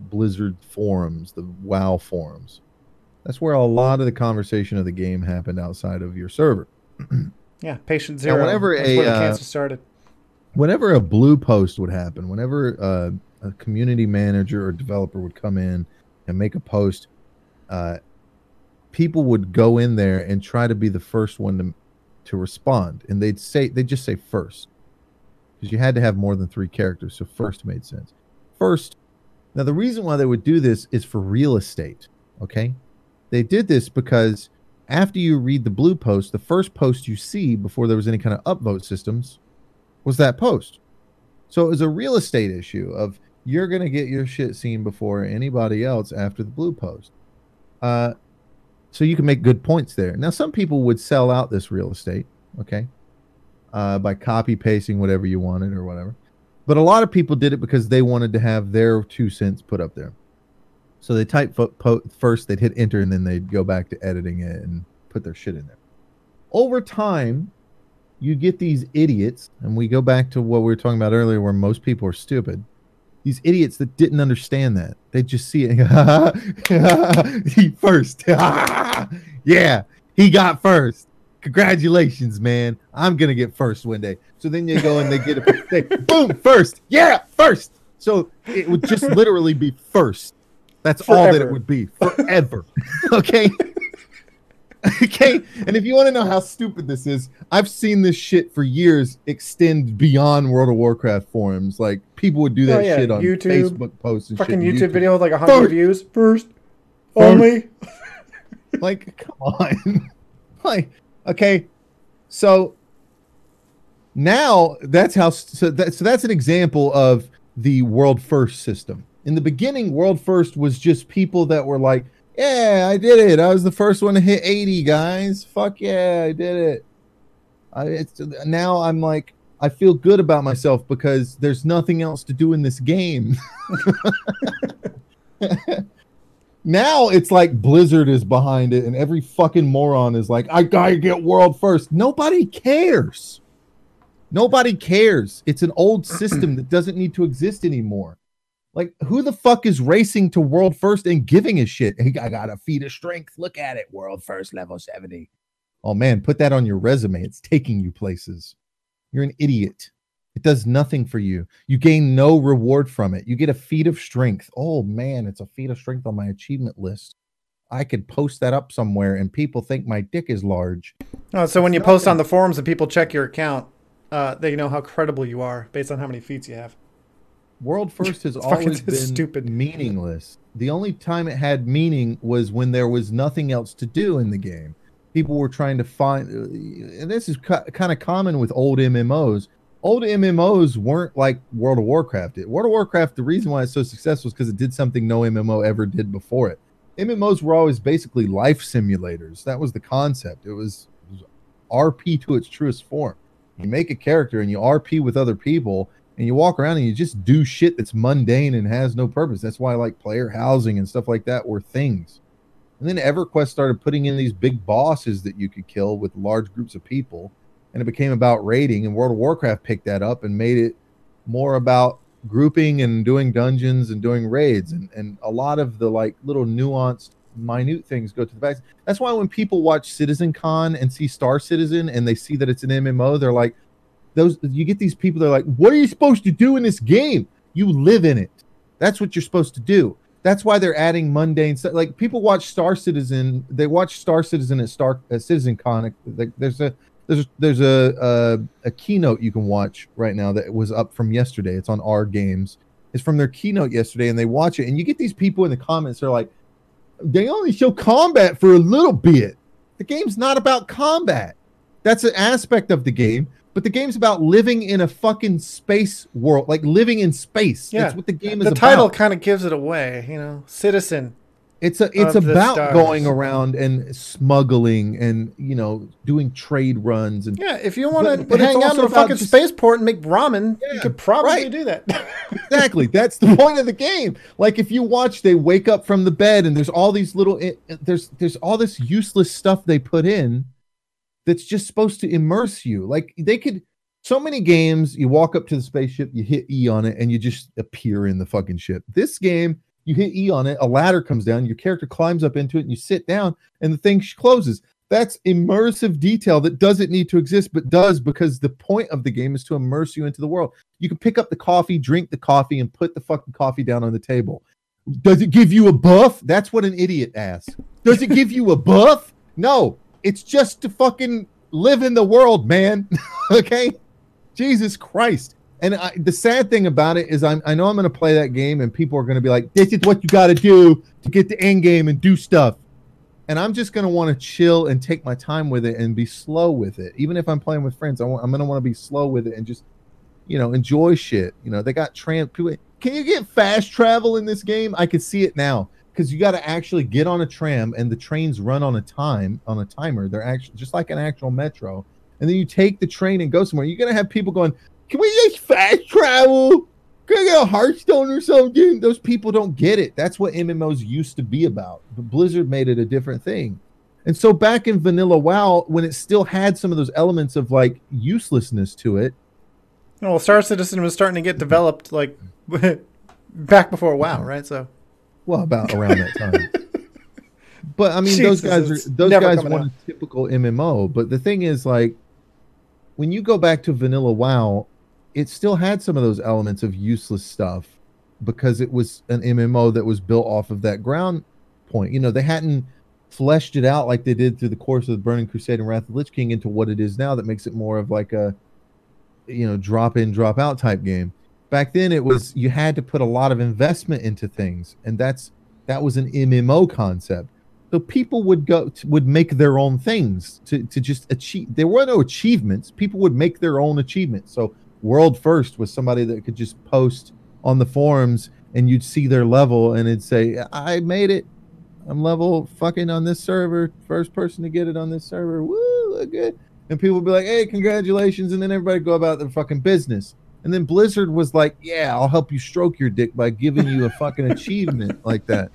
Blizzard forums, the WoW forums. That's where a lot of the conversation of the game happened outside of your server. Yeah, patient zero. whenever that's a, where the uh, cancer started. Whenever a blue post would happen, whenever uh, a community manager or developer would come in and make a post, uh, people would go in there and try to be the first one to to respond, and they'd say they just say first because you had to have more than three characters, so first made sense. First, now the reason why they would do this is for real estate. Okay, they did this because after you read the blue post, the first post you see before there was any kind of upvote systems was that post. So it was a real estate issue of you're going to get your shit seen before anybody else after the blue post. Uh, so you can make good points there. Now, some people would sell out this real estate, okay, uh, by copy pasting whatever you wanted or whatever. But a lot of people did it because they wanted to have their two cents put up there. So they type fo- po- first, they'd hit enter, and then they'd go back to editing it and put their shit in there. Over time, you get these idiots, and we go back to what we were talking about earlier, where most people are stupid. These idiots that didn't understand that they just see it. he first, yeah, he got first. Congratulations, man! I'm gonna get first one day. So then they go and they get a they, boom first, yeah, first. So it would just literally be first. That's all that it would be forever. okay. okay. And if you want to know how stupid this is, I've seen this shit for years extend beyond World of Warcraft forums. Like people would do that Oh, yeah, shit on YouTube, Facebook posts and Fucking shit. YouTube, video with like 100 First. views. First. First. Only. Like, come on. like, okay. So now that's how so, that, so that's an example of the world first system. In the beginning, world first was just people that were like, "Yeah, I did it. I was the first one to hit 80, guys. Fuck yeah, I did it." I, it's now I'm like I feel good about myself because there's nothing else to do in this game. now it's like Blizzard is behind it, and every fucking moron is like, I gotta get world first. Nobody cares. Nobody cares. It's an old system that doesn't need to exist anymore. Like, who the fuck is racing to world first and giving a shit? Hey, I got a feat of strength. Look at it. World first, level 70. Oh man, put that on your resume. It's taking you places. You're an idiot. It does nothing for you. You gain no reward from it. You get a feat of strength. Oh man, it's a feat of strength on my achievement list. I could post that up somewhere and people think my dick is large. Oh, so when you post on the forums and people check your account, uh, they know how credible you are based on how many feats you have. World first has always been stupid. meaningless. The only time it had meaning was when there was nothing else to do in the game. People were trying to find, uh, and this is kind of common with old MMOs. Old MMOs weren't like World of Warcraft. It World of Warcraft, the reason why it's so successful is because it did something no MMO ever did before it. MMOs were always basically life simulators. That was the concept. It was, it was RP to its truest form. You make a character and you RP with other people and you walk around and you just do shit that's mundane and has no purpose. That's why I like player housing and stuff like that were things. And then EverQuest started putting in these big bosses that you could kill with large groups of people, and it became about raiding. And World of Warcraft picked that up and made it more about grouping and doing dungeons and doing raids. And and a lot of the like little nuanced, minute things go to the back. That's why when people watch Citizen Con and see Star Citizen and they see that it's an MMO, they're like, those you get these people they're like what are you supposed to do in this game? You live in it. That's what you're supposed to do. That's why they're adding mundane stuff. Like people watch star citizen they watch star citizen at star at citizen con like there's a there's there's a, a a keynote you can watch right now that was up from yesterday. It's on our games. It's from their keynote yesterday and they watch it and you get these people in the comments they're like they only show combat for a little bit. The game's not about combat. That's an aspect of the game but the game's about living in a fucking space world, like living in space. Yeah. That's what the game is The about. title kind of gives it away, you know. Citizen. It's a it's about going around and smuggling and you know doing trade runs and Yeah, if you want to hang out in a fucking just- spaceport and make ramen, you could probably right. do that. exactly that's the point of the game like if you watch they wake up from the bed and there's all these little it, there's there's all this useless stuff they put in that's just supposed to immerse you like they could so many games you walk up to the spaceship you hit e on it and you just appear in the fucking ship this game you hit e on it a ladder comes down your character climbs up into it and you sit down and the thing closes that's immersive detail that doesn't need to exist but does because the point of the game is to immerse you into the world you can pick up the coffee, drink the coffee, and put the fucking coffee down on the table. Does it give you a buff? That's what an idiot asks. Does it give you a buff? No, it's just to fucking live in the world, man. okay? Jesus Christ. And I, the sad thing about it is, I'm, I know I'm going to play that game, and people are going to be like, "This is what you got to do to get the end game and do stuff." And I'm just going to want to chill and take my time with it and be slow with it. Even if I'm playing with friends, I want, I'm going to want to be slow with it and just you know, enjoy shit. You know, they got tram. people- Can you get fast travel in this game? I can see it now because you got to actually get on a tram and the trains run on a time on a timer. They're actually just like an actual metro, and then you take the train and go somewhere. You're gonna have people going, "Can we just fast travel? Can I get a Hearthstone or something?" Those people don't get it. That's what MMOs used to be about. But Blizzard made it a different thing. And so back in Vanilla WoW, when it still had some of those elements of like uselessness to it, well, Star Citizen was starting to get developed like back before WoW, right? So Well, about around that time. But I mean, those guys are those guys want a typical MMO. But the thing is, like, when you go back to Vanilla WoW, it still had some of those elements of useless stuff because it was an MMO that was built off of that ground point. You know, they hadn't fleshed it out like they did through the course of the Burning Crusade and Wrath of the Lich King into what it is now. That makes it more of like a, you know, drop in, drop out type game. Back then, it was you had to put a lot of investment into things, and that's that was an MMO concept. So people would go would make their own things to to just achieve. There were no achievements. People would make their own achievements. So world first was somebody that could just post on the forums, and you'd see their level, and it'd say, "I made it. I'm level fucking on this server. First person to get it on this server. Woo, look good." And people would be like, "Hey, congratulations!" And then everybody go about their fucking business. And then Blizzard was like, "Yeah, I'll help you stroke your dick by giving you a fucking achievement like that."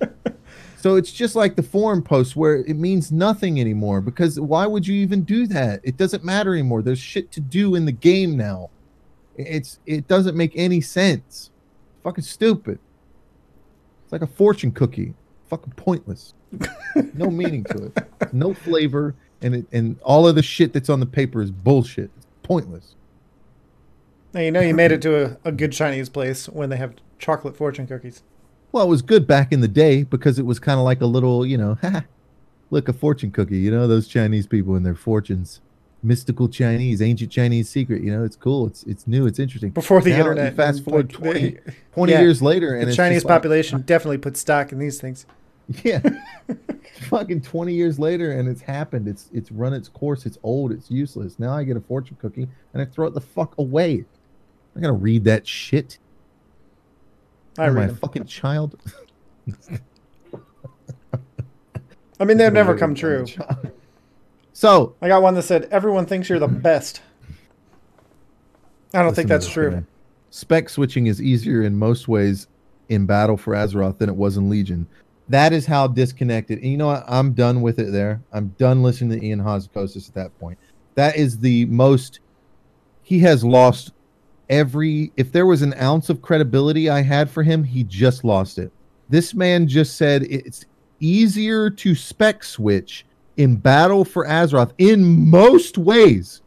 So it's just like the forum post where it means nothing anymore because why would you even do that? It doesn't matter anymore. There's shit to do in the game now. It's it doesn't make any sense. Fucking stupid. It's like a fortune cookie. Fucking pointless. no meaning to it. No flavor and it and all of the shit that's on the paper is bullshit. It's pointless. Now you know you made it to a, a good Chinese place when they have chocolate fortune cookies. Well, it was good back in the day because it was kind of like a little, you know, look, a fortune cookie. You know, those Chinese people and their fortunes, mystical Chinese, ancient Chinese secret. You know, it's cool. It's it's new. It's interesting. Before the Now, internet, fast forward like, 20, they- 20 yeah, years later, and the Chinese just like- population definitely put stock in these things. Yeah. Fucking 20 years later and it's happened. It's it's run its course. It's old. It's useless. Now I get a fortune cookie and I throw it the fuck away. I'm gonna read that shit. I Am read I them. fucking child. I mean, they've never come true. So I got one that said, "Everyone thinks you're the best." I don't think that's true. Spec switching is easier in most ways in Battle for Azeroth than it was in Legion. That is how disconnected. And you know what? I'm done with it there. I'm done listening to Ian Hazzikostas at that point. That is the most. He has lost every. If there was an ounce of credibility I had for him, he just lost it. This man just said it's easier to spec switch in Battle for Azeroth in most ways.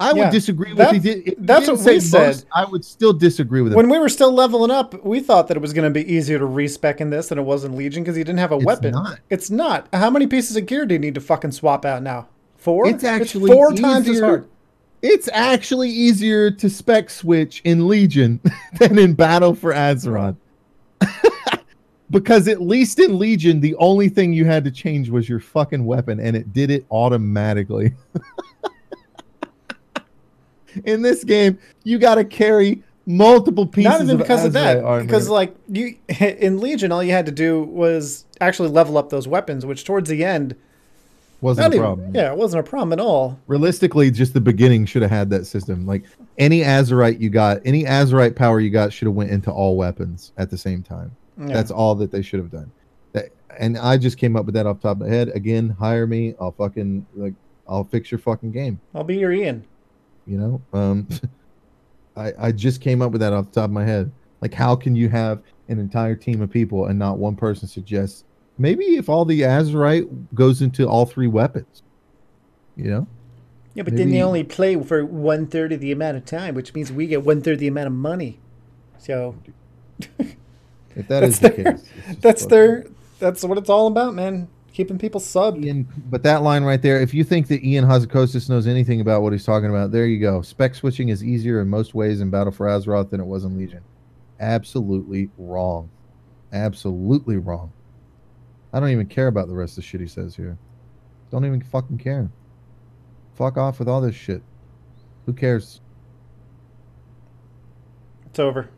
I Yeah, would disagree with that- he did. he that's what we most, said. I would still disagree with him. When we were still leveling up, we thought that it was going to be easier to respec in this than it was in Legion because he didn't have a It's weapon. not. It's not. How many pieces of gear do you need to fucking swap out now? Four. It's actually four times as easier- hard. It's actually easier to spec switch in Legion than in Battle for Azeroth. because at least in Legion, the only thing you had to change was your fucking weapon, and it did it automatically. in this game, you got to carry multiple pieces. Not even of because of that. Armor. Because like you in Legion, all you had to do was actually level up those weapons, which towards the end, wasn't not a even- problem. yeah, it wasn't a problem at all. realistically, just the beginning should have had that system. Like any Azerite you got, any Azerite power you got should have went into all weapons at the same time. Yeah. That's all that they should have done. That, and I just came up with that off the top of my head. Again, hire me. I'll fucking like I'll fix your fucking game. I'll be your Ian. You know, um, I I just came up with that off the top of my head. Like, how can you have an entire team of people and not one person suggests maybe if all the Azerite goes into all three weapons, you know? Yeah, but then they only play for one third of the amount of time, which means we get one third the amount of money. So If That's is the case, that's their that's what it's all about, man. Keeping people subbed. Ian, but that line right there, if you think that Ian Hazzikostas knows anything about what he's talking about, there you go. Spec switching is easier in most ways in Battle for Azeroth than it was in Legion. Absolutely wrong. Absolutely wrong. I don't even care about the rest of the shit he says here. Don't even fucking care. Fuck off with all this shit. Who cares? It's over.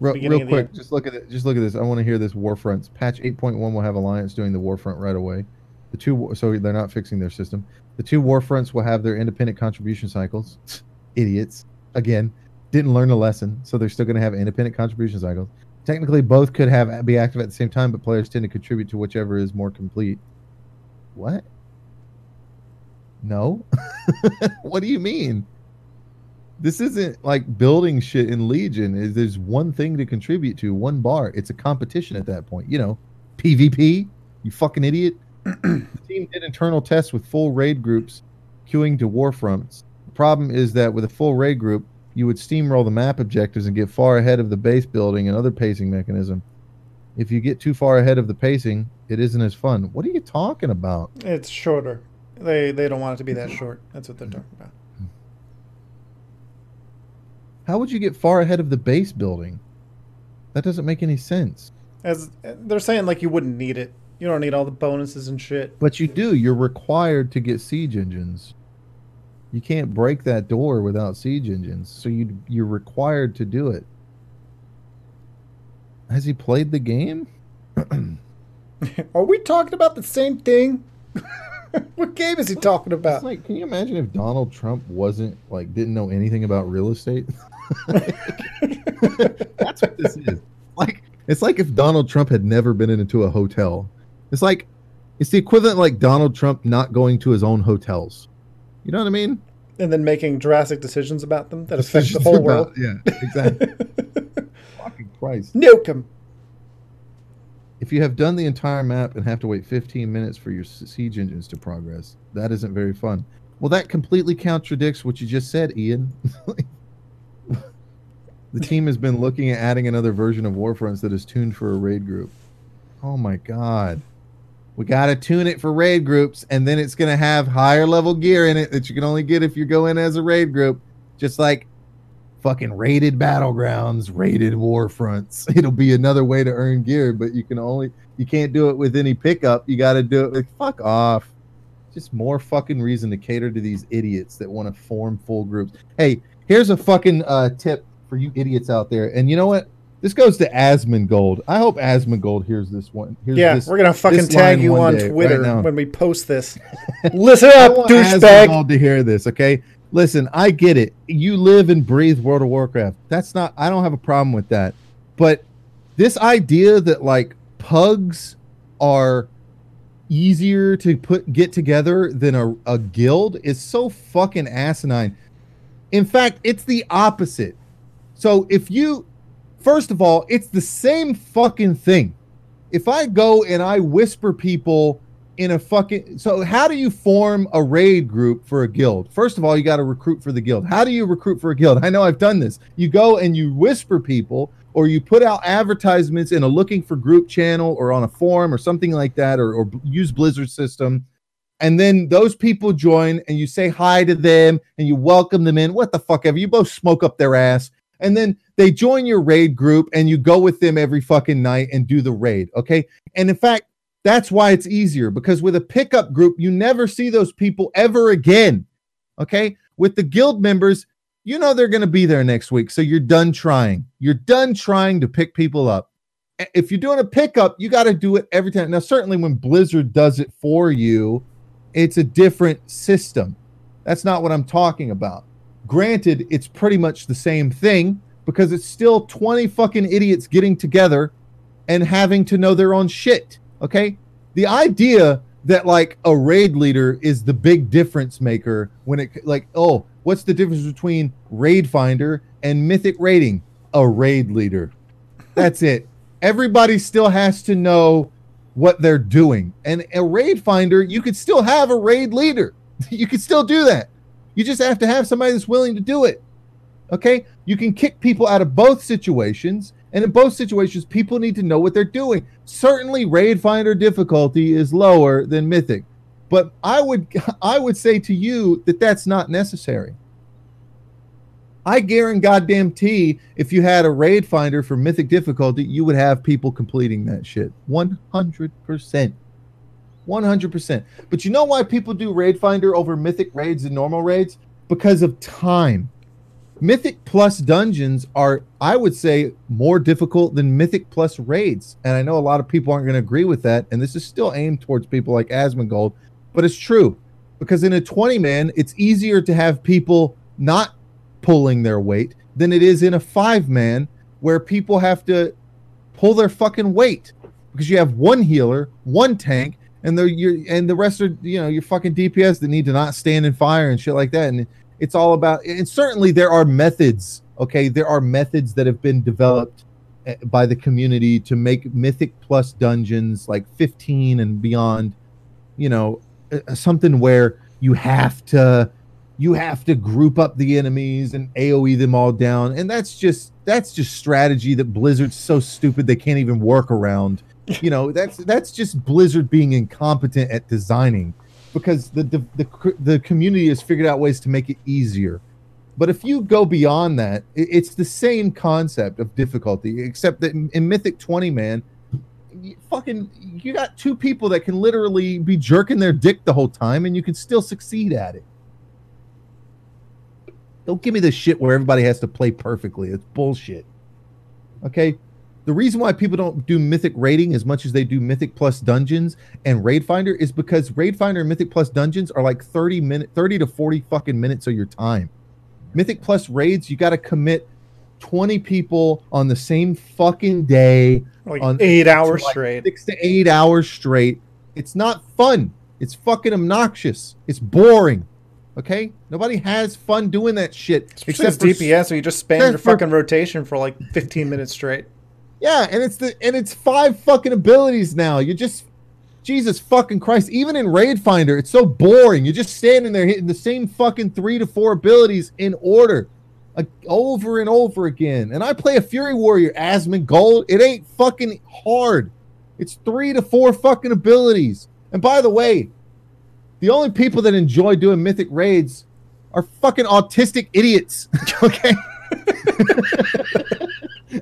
Real, real quick, just look at it. Just look at this. I want to hear this Warfronts. Patch 8.1 will have Alliance doing the Warfront right away. The two, so they're not fixing their system. The two Warfronts will have their independent contribution cycles. Idiots. Again, didn't learn a lesson, so they're still going to have independent contribution cycles. Technically, both could have be active at the same time, but players tend to contribute to whichever is more complete. What? No. what do you mean? This isn't like building shit in Legion. Is there's one thing to contribute to, one bar. It's a competition at that point. You know, PvP. You fucking idiot. the team did internal tests with full raid groups, queuing to Warfronts. The problem is that with a full raid group, you would steamroll the map objectives and get far ahead of the base building and other pacing mechanism. If you get too far ahead of the pacing, it isn't as fun. What are you talking about? It's shorter. They they don't want it to be that short. That's what they're talking about. How would you get far ahead of the base building? That doesn't make any sense. As they're saying, like you wouldn't need it. You don't need all the bonuses and shit. But you do. You're required to get siege engines. You can't break that door without siege engines. So you you're required to do it. Has he played the game? Are we talking about the same thing? what game is he talking It's about? like, can you imagine if Donald Trump wasn't like didn't know anything about real estate? That's what this is. Like it's like if Donald Trump had never been into a hotel. It's like it's the equivalent like Donald Trump not going to his own hotels. You know what I mean? And then making drastic decisions about them that affect the whole about- world. Yeah, exactly. Fucking Christ. Nuke him. If you have done the entire map and have to wait 15 minutes for your siege engines to progress, that isn't very fun. Well, that completely contradicts what you just said, Ian. The team has been looking at adding another version of Warfronts that is tuned for a raid group. Oh my god. We got to tune it for raid groups, and then it's going to have higher level gear in it that you can only get if you go in as a raid group. Just like fucking rated battlegrounds, rated war fronts. It'll be another way to earn gear, but you can only you can't do it with any pickup. You got to do it with fuck off. Just more fucking reason to cater to these idiots that want to form full groups. Hey, here's a fucking uh, tip for you idiots out there. And you know what? This goes to Asmongold. I hope Asmongold hears this one. Hears yeah, this, we're gonna fucking tag you on Twitter right when we post this. Listen up, douchebag. to hear this, okay? Listen, I get it. You live and breathe World of Warcraft. That's not. I don't have a problem with that. But this idea that like pugs are easier to put get together than a, a guild is so fucking asinine. In fact, it's the opposite. So if you First of all, it's the same fucking thing. If I go and I whisper people in a fucking so how do you form a raid group for a guild? First of all, you got to recruit for the guild. How do you recruit for a guild? I know I've done this. You go and you whisper people or you put out advertisements in a looking for group channel or on a forum or something like that or, or use Blizzard system and then those people join and you say hi to them and you welcome them in what the fuck ever you both smoke up their ass and then they join your raid group and you go with them every fucking night and do the raid. Okay. And in fact, that's why it's easier because with a pickup group, you never see those people ever again. Okay. With the guild members, you know they're going to be there next week. So you're done trying. You're done trying to pick people up. If you're doing a pickup, you got to do it every time. Now, certainly when Blizzard does it for you, it's a different system. That's not what I'm talking about. Granted, it's pretty much the same thing because it's still 20 fucking idiots getting together and having to know their own shit. Okay. The idea that like a raid leader is the big difference maker when it like, oh, what's the difference between raid finder and mythic raiding? A raid leader. That's it. Everybody still has to know what they're doing. And a raid finder, you could still have a raid leader. You could still do that. You just have to have somebody that's willing to do it. Okay? You can kick people out of both situations, and in both situations, people need to know what they're doing. Certainly, raid finder difficulty is lower than mythic, but I would I would say to you that that's not necessary. I guarantee goddamn T if you had a raid finder for mythic difficulty, you would have people completing that shit. 100%. 100%. But you know why people do raid finder over mythic raids and normal raids? Because of time. Mythic plus dungeons are, I would say, more difficult than Mythic plus raids. And I know a lot of people aren't going to agree with that. And this is still aimed towards people like Asmongold, but it's true. Because in a 20 man, it's easier to have people not pulling their weight than it is in a five man where people have to pull their fucking weight because you have one healer, one tank, and the you and the rest are you know your fucking DPS that need to not stand in fire and shit like that. And it's all about and certainly there are methods okay? There are methods that have been developed eh, by the community to make mythic plus dungeons like 15 and beyond you know eh, eh, something where you have to you have to group up the enemies and aoe them all down. And that's just that's just strategy that blizzard's so stupid they can't even work around you know that's that's just blizzard being incompetent at designing because the, the the the community has figured out ways to make it easier. But if you go beyond that, it's the same concept of difficulty, except that in, Mythic 20 man, you fucking you got two people that can literally be jerking their dick the whole time and you can still succeed at it. Don't give me this shit where everybody has to play perfectly. It's bullshit. Okay? The reason why people don't do Mythic raiding as much as they do Mythic Plus dungeons and Raid Finder is because Raid Finder and Mythic Plus dungeons are like 30 minute 30 to 40 fucking minutes of your time. Mythic Plus raids, you got to commit 20 people on the same fucking day like on 8 hours like straight. 6 to 8 hours straight. It's not fun. It's fucking obnoxious. It's boring. Okay, nobody has fun doing that shit. Especially except DPS, so you just spam your fucking rotation for like 15 minutes straight. Yeah, and it's the and it's five fucking abilities now. You just Jesus fucking Christ. Even in Raid Finder, it's so boring. You're just standing there hitting the same fucking three to four abilities in order. uh, over and over again. And I play a Fury Warrior Asmongold. It ain't fucking hard. It's three to four fucking abilities. And by the way, the only people that enjoy doing mythic raids are fucking autistic idiots. okay.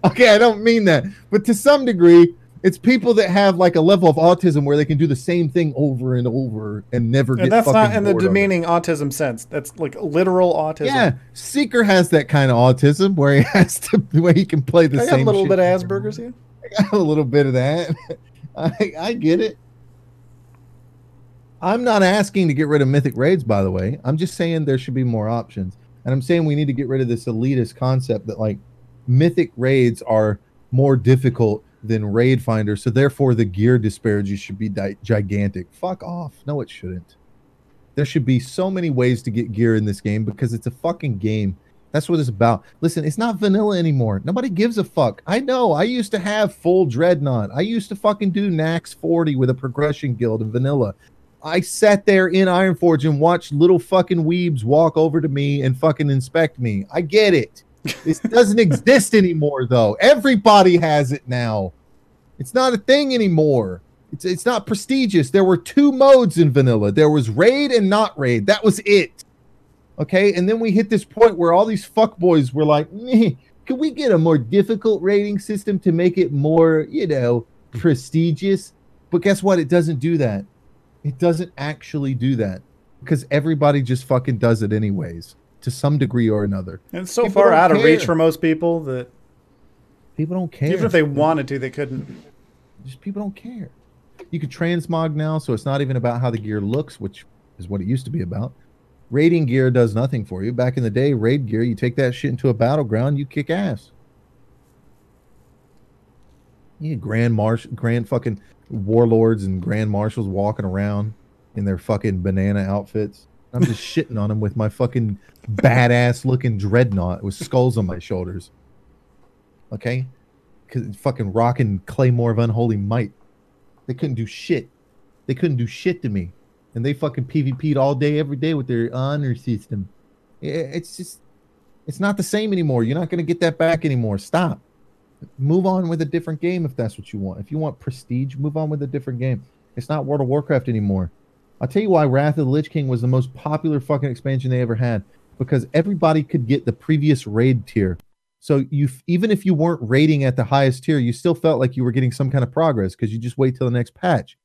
okay, I don't mean that. But to some degree, it's people that have like a level of autism where they can do the same thing over and over and never get And that's not in the bored of it. demeaning autism sense. That's like literal autism. Yeah, Seeker has that kind of autism where he has to where he can play the same. I got same. a little bit of Asperger's here. I got a little bit of that. I, I get it. I'm not asking to get rid of mythic raids, by the way. I'm just saying there should be more options, and I'm saying we need to get rid of this elitist concept that like mythic raids are more difficult than raid finders, so therefore the gear disparity should be di- gigantic. Fuck off. No, it shouldn't. There should be so many ways to get gear in this game because it's a fucking game. That's what it's about. Listen, it's not vanilla anymore. Nobody gives a fuck. I know. I used to have full dreadnought. I used to fucking do Naxx 40 with a progression guild in vanilla. I sat there in Ironforge and watched little fucking weebs walk over to me and fucking inspect me. I get it. This doesn't exist anymore, though. Everybody has it now. It's not a thing anymore. It's it's not prestigious. There were two modes in vanilla. There was raid and not raid. That was it. Okay, and then we hit this point where all these fuckboys were like, "Can we get a more difficult rating system to make it more, you know, prestigious?" But guess what? It doesn't do that. It doesn't actually do that because everybody just fucking does it anyways to some degree or another. And it's so People far out of reach for most people that People don't care. even if they wanted to, they couldn't. just people don't care. You could transmog now, so it's not even about how the gear looks, which is what it used to be about. Raiding gear does nothing for you. Back in the day, raid gear, you take that shit into a battleground, you kick ass. Yeah, grand marsh, grand fucking warlords and grand marshals walking around in their fucking banana outfits. I'm just shitting on them with my fucking badass looking dreadnought with skulls on my shoulders. Okay, because fucking rocking Claymore of Unholy Might. They couldn't do shit. They couldn't do shit to me, and they fucking PvP'd all day, every day with their honor system. It's just, it's not the same anymore. You're not gonna get that back anymore. Stop. Move on with a different game if that's what you want. If you want prestige, move on with a different game. It's not World of Warcraft anymore. I'll tell you why Wrath of the Lich King was the most popular fucking expansion they ever had because everybody could get the previous raid tier. So you even if you weren't raiding at the highest tier, you still felt like you were getting some kind of progress because you just wait till the next patch.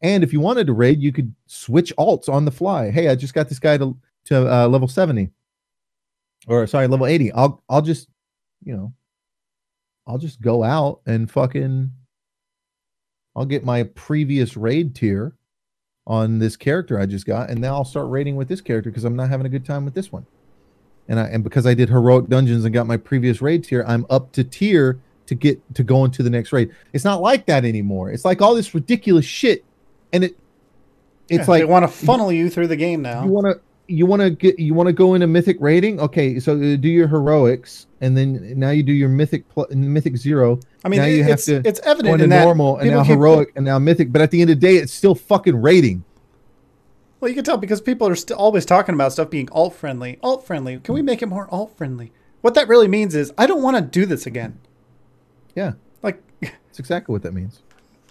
And if you wanted to raid, you could switch alts on the fly. Hey, I just got this guy to to uh, level 70 or sorry, level 80. I'll I'll just, you know, I'll just go out and fucking I'll get my previous raid tier on this character I just got, and now I'll start raiding with this character because I'm not having a good time with this one. And I and because I did heroic dungeons and got my previous raid tier, I'm up to tier to get to go into the next raid. It's not like that anymore. It's like all this ridiculous shit, and it it's Yeah, like they want to funnel you through the game now. you want to you want to get you want to go into mythic rating okay so uh, do your heroics and then now you do your mythic pl- mythic zero I mean, now you have it's, to it's evident in that normal and now keep- heroic and now mythic but at the end of the day it's still fucking rating Well, you can tell because people are still always talking about stuff being alt friendly. Alt friendly. Can we make it more alt friendly? What that really means is I don't want to do this again. yeah Like that's exactly what that means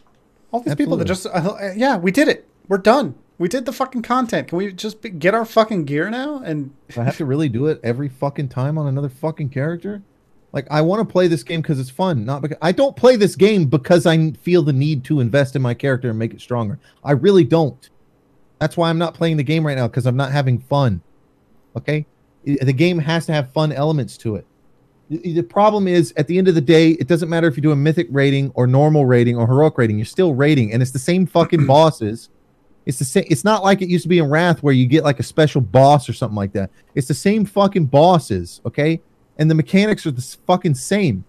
all these people that just uh, yeah, we did it. We're done. We did the fucking content. Can we just be, get our fucking gear now? And I have to really do it every fucking time on another fucking character like I want to play this game because it's fun not because I don't play this game because I feel the need to invest in my character and make it stronger I really don't That's why I'm not playing the game right now because I'm not having fun. Okay, the game has to have fun elements to it. The problem is, at the end of the day, it doesn't matter if you do a mythic rating or normal rating or heroic rating. You're still rating, and it's the same fucking bosses. It's the same. It's not like it used to be in Wrath where you get like a special boss or something like that. It's the same fucking bosses. Okay, and the mechanics are the fucking same.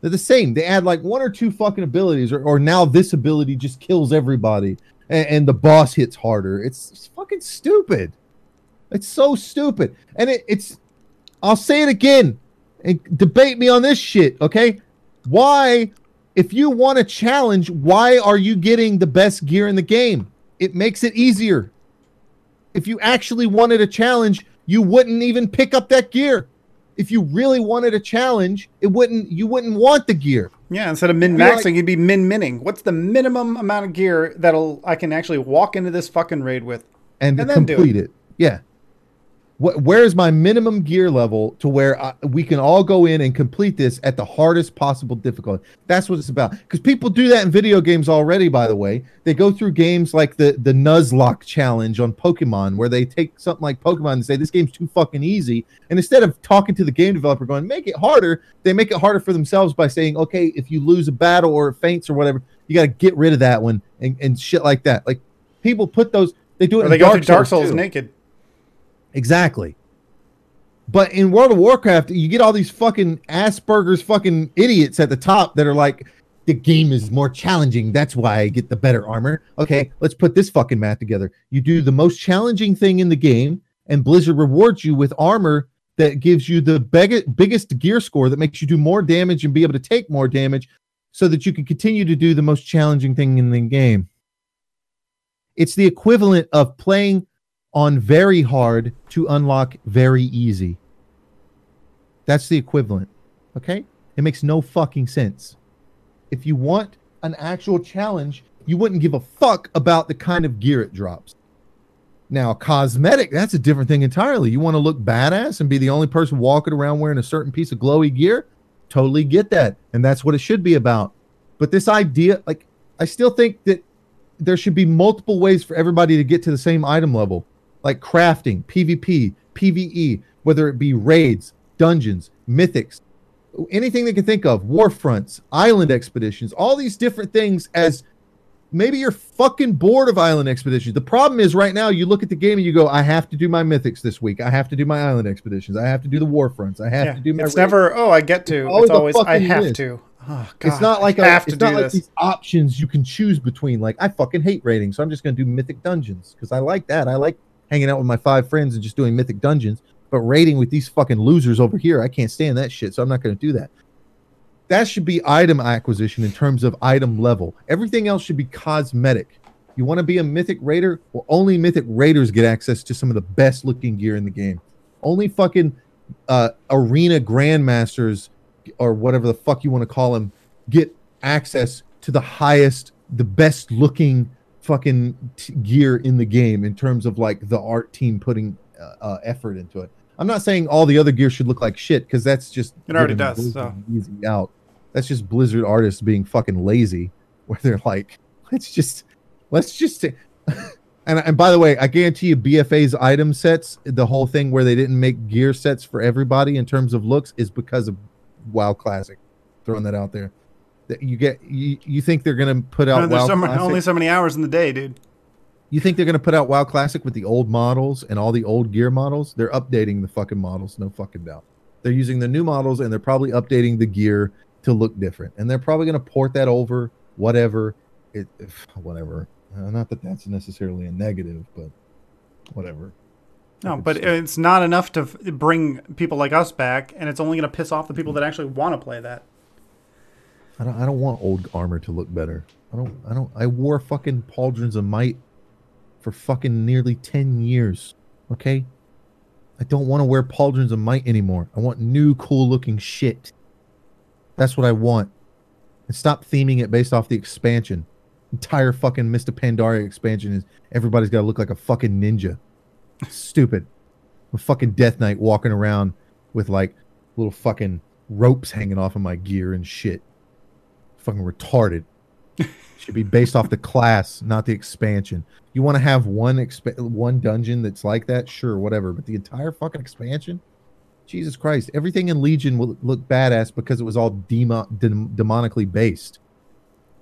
They're the same. They add like one or two fucking abilities, or, or now this ability just kills everybody, and, and the boss hits harder. It's, it's fucking stupid. It's so stupid, and it, it's. I'll say it again, and debate me on this shit, okay? Why, if you want a challenge, why are you getting the best gear in the game? It makes it easier. If you actually wanted a challenge, you wouldn't even pick up that gear. if you really wanted a challenge, it wouldn't you wouldn't want the gear. Yeah, instead of min maxing, you'd be min minning. What's the minimum amount of gear that'll I can actually walk into this fucking raid with? and, And then complete it. Yeah. What, where is my minimum gear level to where I, we can all go in and complete this at the hardest possible difficulty? That's what it's about. Because people do that in video games already. By the way, they go through games like the the Nuzlocke challenge on Pokemon, where they take something like Pokemon and say this game's too fucking easy, and instead of talking to the game developer going make it harder, they make it harder for themselves by saying, okay, if you lose a battle or it faints or whatever, you got to get rid of that one and, and shit like that. Like people put those. They do it. Or they go through Dark Souls, Souls naked. Exactly. But in World of Warcraft, you get all these fucking Asperger's fucking idiots at the top that are like, the game is more challenging. That's why I get the better armor. Okay, let's put this fucking math together. You do the most challenging thing in the game, and Blizzard rewards you with armor that gives you the biggest gear score that makes you do more damage and be able to take more damage so that you can continue to do the most challenging thing in the game. It's the equivalent of playing on very hard to unlock very easy. That's the equivalent. Okay? It makes no fucking sense. If you want an actual challenge, you wouldn't give a fuck about the kind of gear it drops. Now, cosmetic, that's a different thing entirely. You want to look badass and be the only person walking around wearing a certain piece of glowy gear? Totally get that. And that's what it should be about. But this idea, like, I still think that there should be multiple ways for everybody to get to the same item level, like crafting, PvP, PvE, whether it be raids, dungeons, mythics, anything they can think of, war fronts, island expeditions, all these different things as maybe you're fucking bored of island expeditions. The problem is right now you look at the game and you go, I have to do my mythics this week. I have to do my island expeditions. I have to do the war fronts. I have Yeah. to do my It's raids." never oh I get to. always It's always I have list. to. Oh, God, it's not like I a, have to it's do not like this. these options you can choose between. Like I fucking hate raiding, so I'm just gonna do mythic dungeons because I like that. I like hanging out with my five friends and just doing mythic dungeons. But raiding with these fucking losers over here, I can't stand that shit. So I'm not gonna do that. That should be item acquisition in terms of item level. Everything else should be cosmetic. You want to be a mythic raider? Well, only mythic raiders get access to some of the best looking gear in the game. Only fucking uh, arena grandmasters or whatever the fuck you want to call them get access to the highest, the best looking fucking t- gear in the game in terms of like the art team putting uh, uh, effort into it. I'm not saying all the other gear should look like shit because that's just It already does, so. easy out. That's just Blizzard artists being fucking lazy, where they're like, let's just, let's just. And, and by the way, I guarantee you, BFA's item sets, the whole thing where they didn't make gear sets for everybody in terms of looks, is because of WoW Classic. Throwing that out there, that you get, you, you think they're gonna put out No, there's WoW so many, only so many hours in the day, dude. You think they're gonna put out WoW Classic with the old models and all the old gear models? They're updating the fucking models, no fucking doubt. They're using the new models and they're probably updating the gear to look different, and they're probably gonna port that over. Whatever, it, if- whatever. Uh, not that that's necessarily a negative, but whatever. No, but it's not enough to f- bring people like us back, and it's only going to piss off the people that actually want to play that. I don't. I don't want old armor to look better. I don't. I don't. I wore fucking pauldrons of might for fucking nearly ten years. Okay. I don't want to wear pauldrons of might anymore. I want new, cool looking shit. That's what I want. And stop theming it based off the expansion. Entire fucking Mists of Pandaria expansion is everybody's got to look like a fucking ninja. Stupid. A fucking Death Knight walking around with like little fucking ropes hanging off of my gear and shit. Fucking retarded. Should be based off the class, not the expansion. You want to have one exp- one dungeon that's like that, sure, whatever. But the entire fucking expansion, Jesus Christ! Everything in Legion will look badass because it was all demo- dem- demonically based.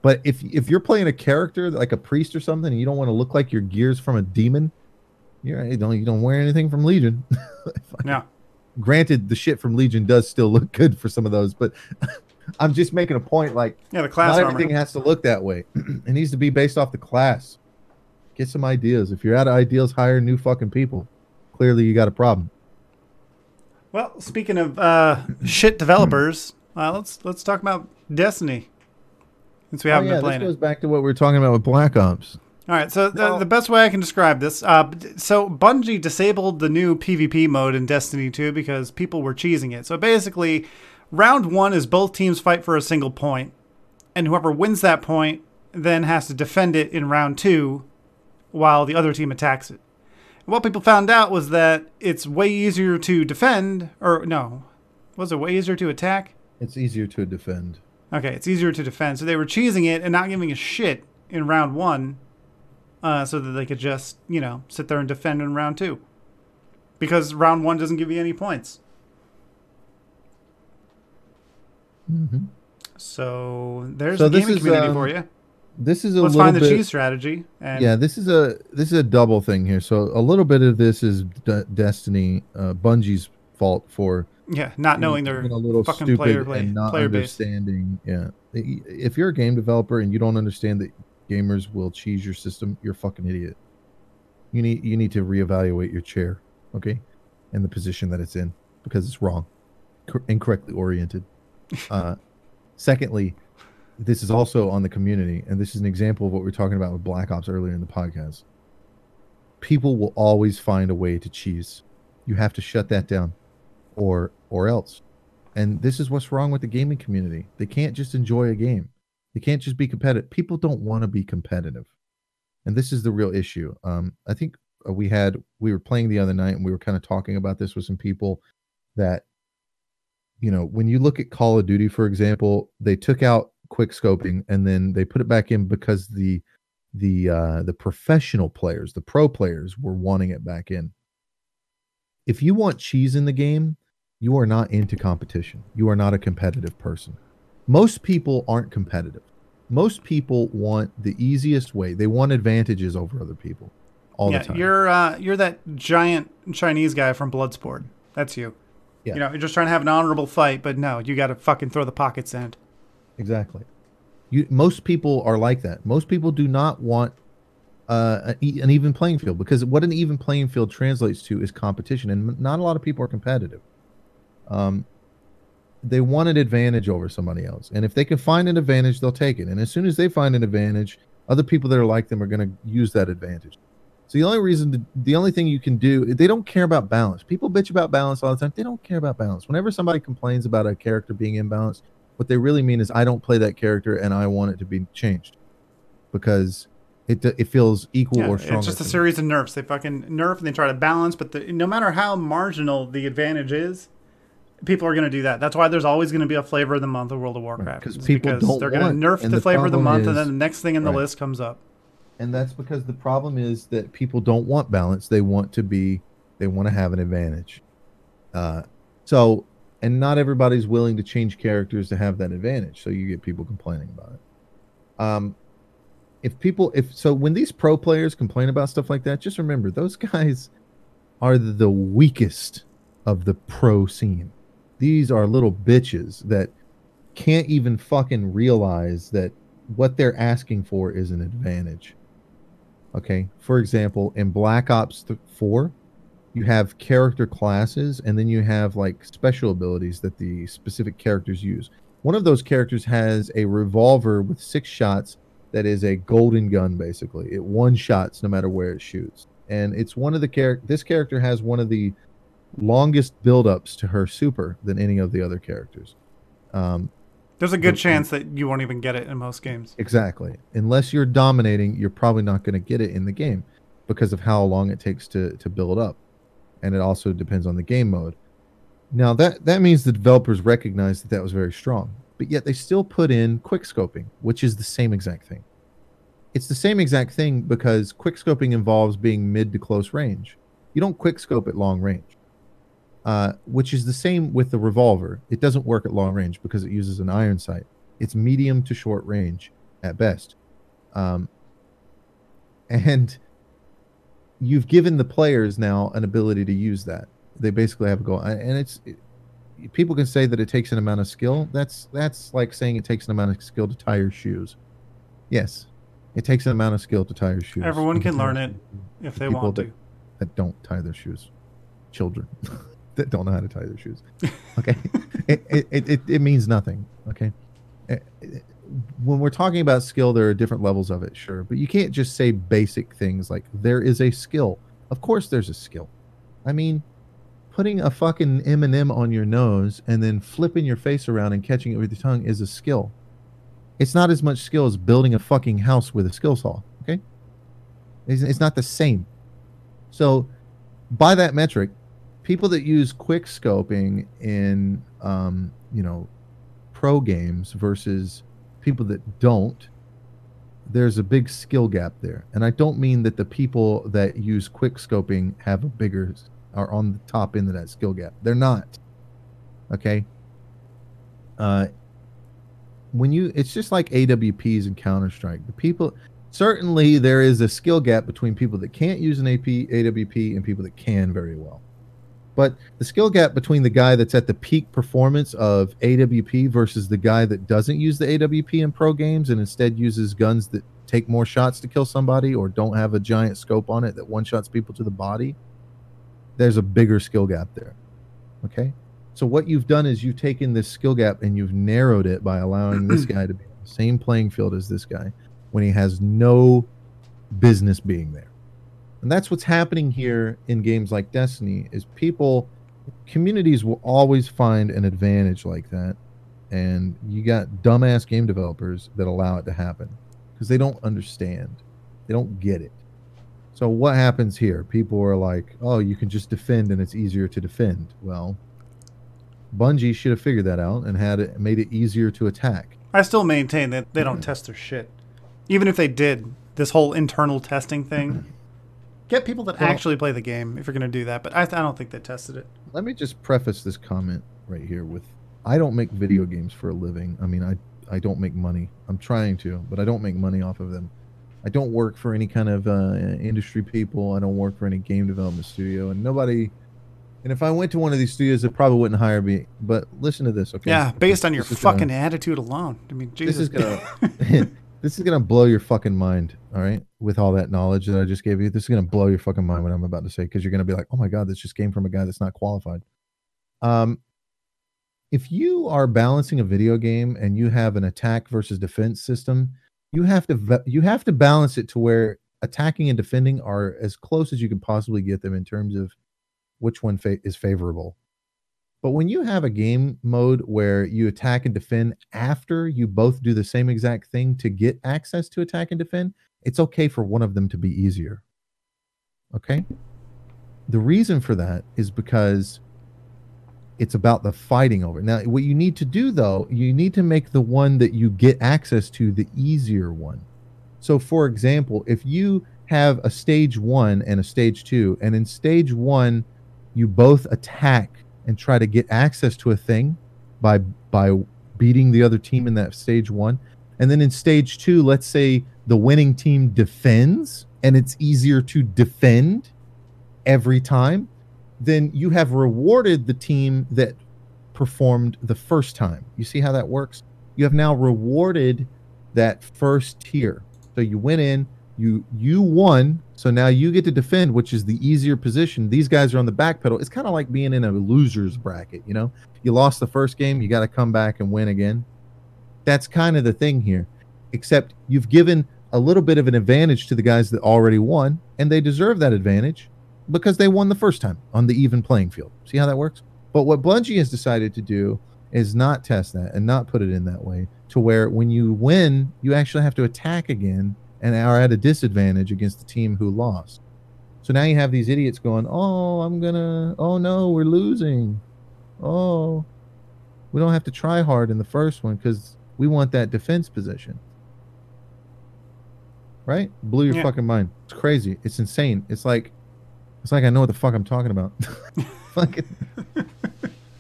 But if if you're playing a character like a priest or something, and you don't want to look like your gears from a demon, you're, you don't you don't wear anything from Legion. Yeah. Granted, the shit from Legion does still look good for some of those, but I'm just making a point. Like Yeah, the class not armor. everything has to look that way. it needs to be based off the class. Get some ideas. If you're out of ideas, hire new fucking people. Clearly, you got a problem. Well, speaking of uh, shit developers, uh, let's let's talk about Destiny. Since we Oh haven't yeah, been this playing goes it. back to what we were talking about with Black Ops. All right, so the, Well- the best way I can describe this, uh, so Bungie disabled the new PvP mode in Destiny 2 because people were cheesing it. So basically, round one is both teams fight for a single point, and whoever wins that point then has to defend it in round two while the other team attacks it. And what people found out was that it's way easier to defend, or no, was it way easier to attack? It's easier to defend. Okay, it's easier to defend. So they were cheesing it and not giving a shit in round one, uh, so that they could just, you know, sit there and defend in round two. Because round one doesn't give you any points. Hmm So there's So the gaming is, community um, for you. This is a Let's little find the bit. cheese strategy. And yeah, this is a this is a double thing here. So a little bit of this is De- Destiny, uh, Bungie's fault for yeah, not knowing their a little fucking stupid player play, and not player base. understanding. Yeah, if you're a game developer and you don't understand that gamers will cheese your system, you're a fucking idiot. You need you need to reevaluate your chair, okay, and the position that it's in because it's wrong, cor- incorrectly oriented. Uh, secondly, this is also on the community, and this is an example of what we were talking about with Black Ops earlier in the podcast. People will always find a way to cheese. You have to shut that down, or or else. And this is what's wrong with the gaming community. They can't just enjoy a game. They can't just be competitive. People don't want to be competitive, and this is the real issue. Um, I think uh, we had we were playing the other night, and we were kind of talking about this with some people that you know, when you look at Call of Duty, for example, they took out quick scoping and then they put it back in because the the uh, the professional players, the pro players, were wanting it back in. If you want cheese in the game, you are not into competition. You are not a competitive person. Most people aren't competitive. Most people want the easiest way. They want advantages over other people all yeah, the time. you're uh, you're that giant Chinese guy from Bloodsport. That's you. Yeah. You know, you're just trying to have an honorable fight, but no, you got to fucking throw the pockets in. Exactly. You most people are like that. Most people do not want uh, an even playing field because what an even playing field translates to is competition, and not a lot of people are competitive. Um, they want an advantage over somebody else, and if they can find an advantage, they'll take it. And as soon as they find an advantage, other people that are like them are going to use that advantage. So the only reason, to, the only thing you can do, they don't care about balance. People bitch about balance all the time. They don't care about balance. Whenever somebody complains about a character being imbalanced, what they really mean is I don't play that character and I want it to be changed because it it feels equal Yeah, or stronger. it's just a series of nerfs. They fucking nerf and they try to balance, but the, no matter how marginal the advantage is, people are going to do that. That's why there's always going to be a flavor of the month of World of Warcraft. It's people because don't they're going to nerf the, the flavor of the month, and then the next thing in the Right. list comes up. And that's because the problem is that people don't want balance. They want to be, they want to have an advantage. Uh, so, and not everybody's willing to change characters to have that advantage. So you get people complaining about it. Um, if people, if so, when these pro players complain about stuff like that, just remember those guys are the weakest of the pro scene. These are little bitches that can't even fucking realize that what they're asking for is an advantage. Okay. For example, in Black Ops 4, you have character classes and then you have like special abilities that the specific characters use. One of those characters has a revolver with six shots that is a golden gun basically. It one shots no matter where it shoots. And it's one of the character this character has one of the longest build-ups to her super than any of the other characters. Um, There's a good chance that you won't even get it in most games. Exactly. Unless you're dominating, you're probably not going to get it in the game because of how long it takes to to build up. And it also depends on the game mode. Now that that means the developers recognized that that was very strong, but yet they still put in quick scoping, which is the same exact thing. It's the same exact thing because quick scoping involves being mid to close range. You don't quick scope at long range. Uh, which is the same with the revolver. It doesn't work at long range because it uses an iron sight. It's medium to short range at best. Um, and you've given the players now an ability to use that. They basically have a goal. And it's it, people can say that it takes an amount of skill. That's that's like saying it takes an amount of skill to tie your shoes. Yes it takes an amount of skill to tie your shoes. Everyone can learn it if they want to. that don't tie their shoes. Children that don't know how to tie their shoes okay it, it, it, it means nothing okay Eh, eh, when we're talking about skill, there are different levels of it, sure, but you can't just say basic things like there is a skill. Of course, there's a skill. I mean, putting a fucking M&M on your nose and then flipping your face around and catching it with your tongue is a skill. It's not as much skill as building a fucking house with a skill saw. Okay, it's, it's not the same. So, by that metric, people that use quick scoping in um, you know pro games versus people that don't there's a big skill gap there. And i don't mean that the people that use quick scoping have a bigger are on the top end of that skill gap. They're not. Okay? Uh when you it's just like awps and counter-strike. The people certainly there is a skill gap between people that can't use an ap awp and people that can very well but the skill gap between the guy that's at the peak performance of AWP versus the guy that doesn't use the AWP in pro games and instead uses guns that take more shots to kill somebody or don't have a giant scope on it that one shots people to the body, there's a bigger skill gap there. Okay? So what you've done is you've taken this skill gap and you've narrowed it by allowing this guy to be on the same playing field as this guy when he has no business being there and that's what's happening here in games like destiny is people communities will always find an advantage like that. And you got dumbass game developers that allow it to happen because they don't understand. They don't get it. So what happens here? People are like oh you can just defend and it's easier to defend. Well bungie should have figured that out and had it made it easier to attack. I still maintain that they don't test their shit. Even if they did, this whole internal testing thing. Get people that Well- actually play the game if you're going to do that. But I, I don't think they tested it. let me just preface this comment right here with I don't make video games for a living. I mean, I I don't make money. I'm trying to, but I don't make money off of them. I don't work for any kind of uh, industry people. I don't work for any game development studio, and nobody. And if I went to one of these studios, it probably wouldn't hire me. But listen to this, okay? Yeah, based on your This is gonna- fucking attitude alone. I mean, Jesus. this is gonna this is gonna blow your fucking mind all right with all that knowledge that i just gave you. This is gonna blow your fucking mind what i'm about to say because you're gonna be like oh my god this just came from a guy that's not qualified. Um if you are balancing a video game and you have an attack versus defense system you have to you have to balance it to where attacking and defending are as close as you can possibly get them in terms of which one fa- is favorable but when you have a game mode where you attack and defend after you both do the same exact thing to get access to attack and defend, it's okay for one of them to be easier. Okay? The reason for that is because it's about the fighting over. Now, what you need to do though, you need to make the one that you get access to the easier one. So, for example, if you have a stage one and a stage two, and in stage one, you both attack and try to get access to a thing by by beating the other team in that stage one. And then in stage two let's say the winning team defends and it's easier to defend every time then you have rewarded the team that performed the first time. You see how that works? You have now rewarded that first tier. So you went in you you won so now you get to defend which is the easier position. These guys are on the back pedal. It's kind of like being in a losers bracket you know? You lost the first game you got to come back and win again. That's kind of the thing here except you've given a little bit of an advantage to the guys that already won and they deserve that advantage because they won the first time on the even playing field. See how that works? But what bungie has decided to do is not test that and not put it in that way to where when you win you actually have to attack again and are at a disadvantage against the team who lost. So now you have these idiots going, "Oh, I'm gonna. Oh no, we're losing. Oh, we don't have to try hard in the first one because we want that defense position." Right? Blew your Yeah. fucking mind. It's crazy. It's insane. It's like, it's like I know what the fuck I'm talking about. fucking.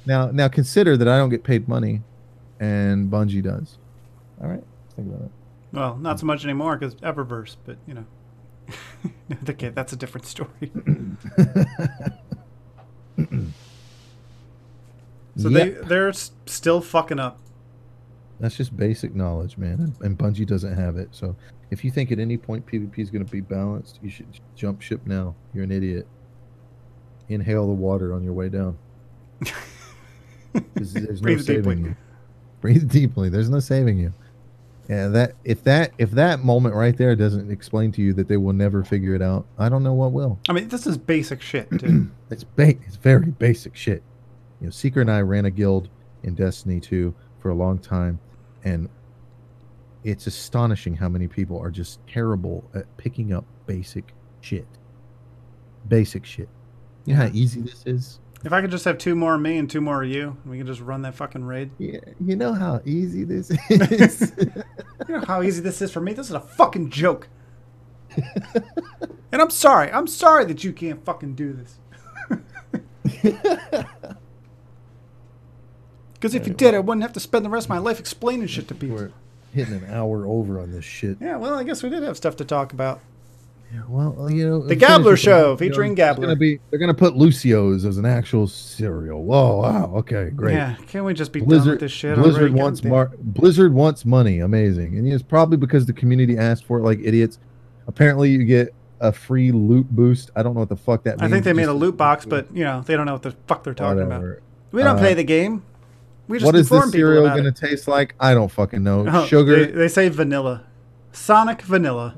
now, now consider that I don't get paid money, and Bungie does. All right, think about it. Well, not so much anymore because Eververse, but you know. okay, that's a different story. So they Yep. they're still fucking up. That's just basic knowledge, man. And, Bungie doesn't have it. So if you think at any point PvP is going to be balanced, you should jump ship now. You're an idiot. Inhale the water on your way down. There's no Breathe saving deeply. you. Breathe deeply. There's no saving you. Yeah, that if that if that moment right there doesn't explain to you that they will never figure it out, I don't know what will. I mean, this is basic shit, dude. It's ba- it's very basic shit. You know, Seeker and I ran a guild in Destiny 2 for a long time, and it's astonishing how many people are just terrible at picking up basic shit. Basic shit. You know how easy this is? If I could just have two more of me and two more of you, we can just run that fucking raid. Yeah, you know how easy this is. You know how easy this is for me? This is a fucking joke. and I'm sorry. I'm sorry that you can't fucking do this. Because if you did, I wouldn't have to spend the rest of my life explaining shit to people. We're hitting an hour over on this shit. Yeah, well, I guess we did have stuff to talk about. Yeah, well, you know, The finish Gabler with Show, you know, featuring it's Gabler. Gonna be, they're gonna put Lucio's as an actual cereal. Whoa, wow, okay, great. Yeah, can't we just be done with this shit Blizzard already? wants mar- Blizzard wants money. Amazing, and it's probably because the community asked for it like idiots. Apparently, you get a free loot boost. I don't know what the fuck that means. I think they made Just- a loot box, but you know they don't know what the fuck they're talking about. We don't Uh, play the game. We just What is this cereal gonna taste like? I don't fucking know. Oh, Sugar, They, they say vanilla, Sonic vanilla.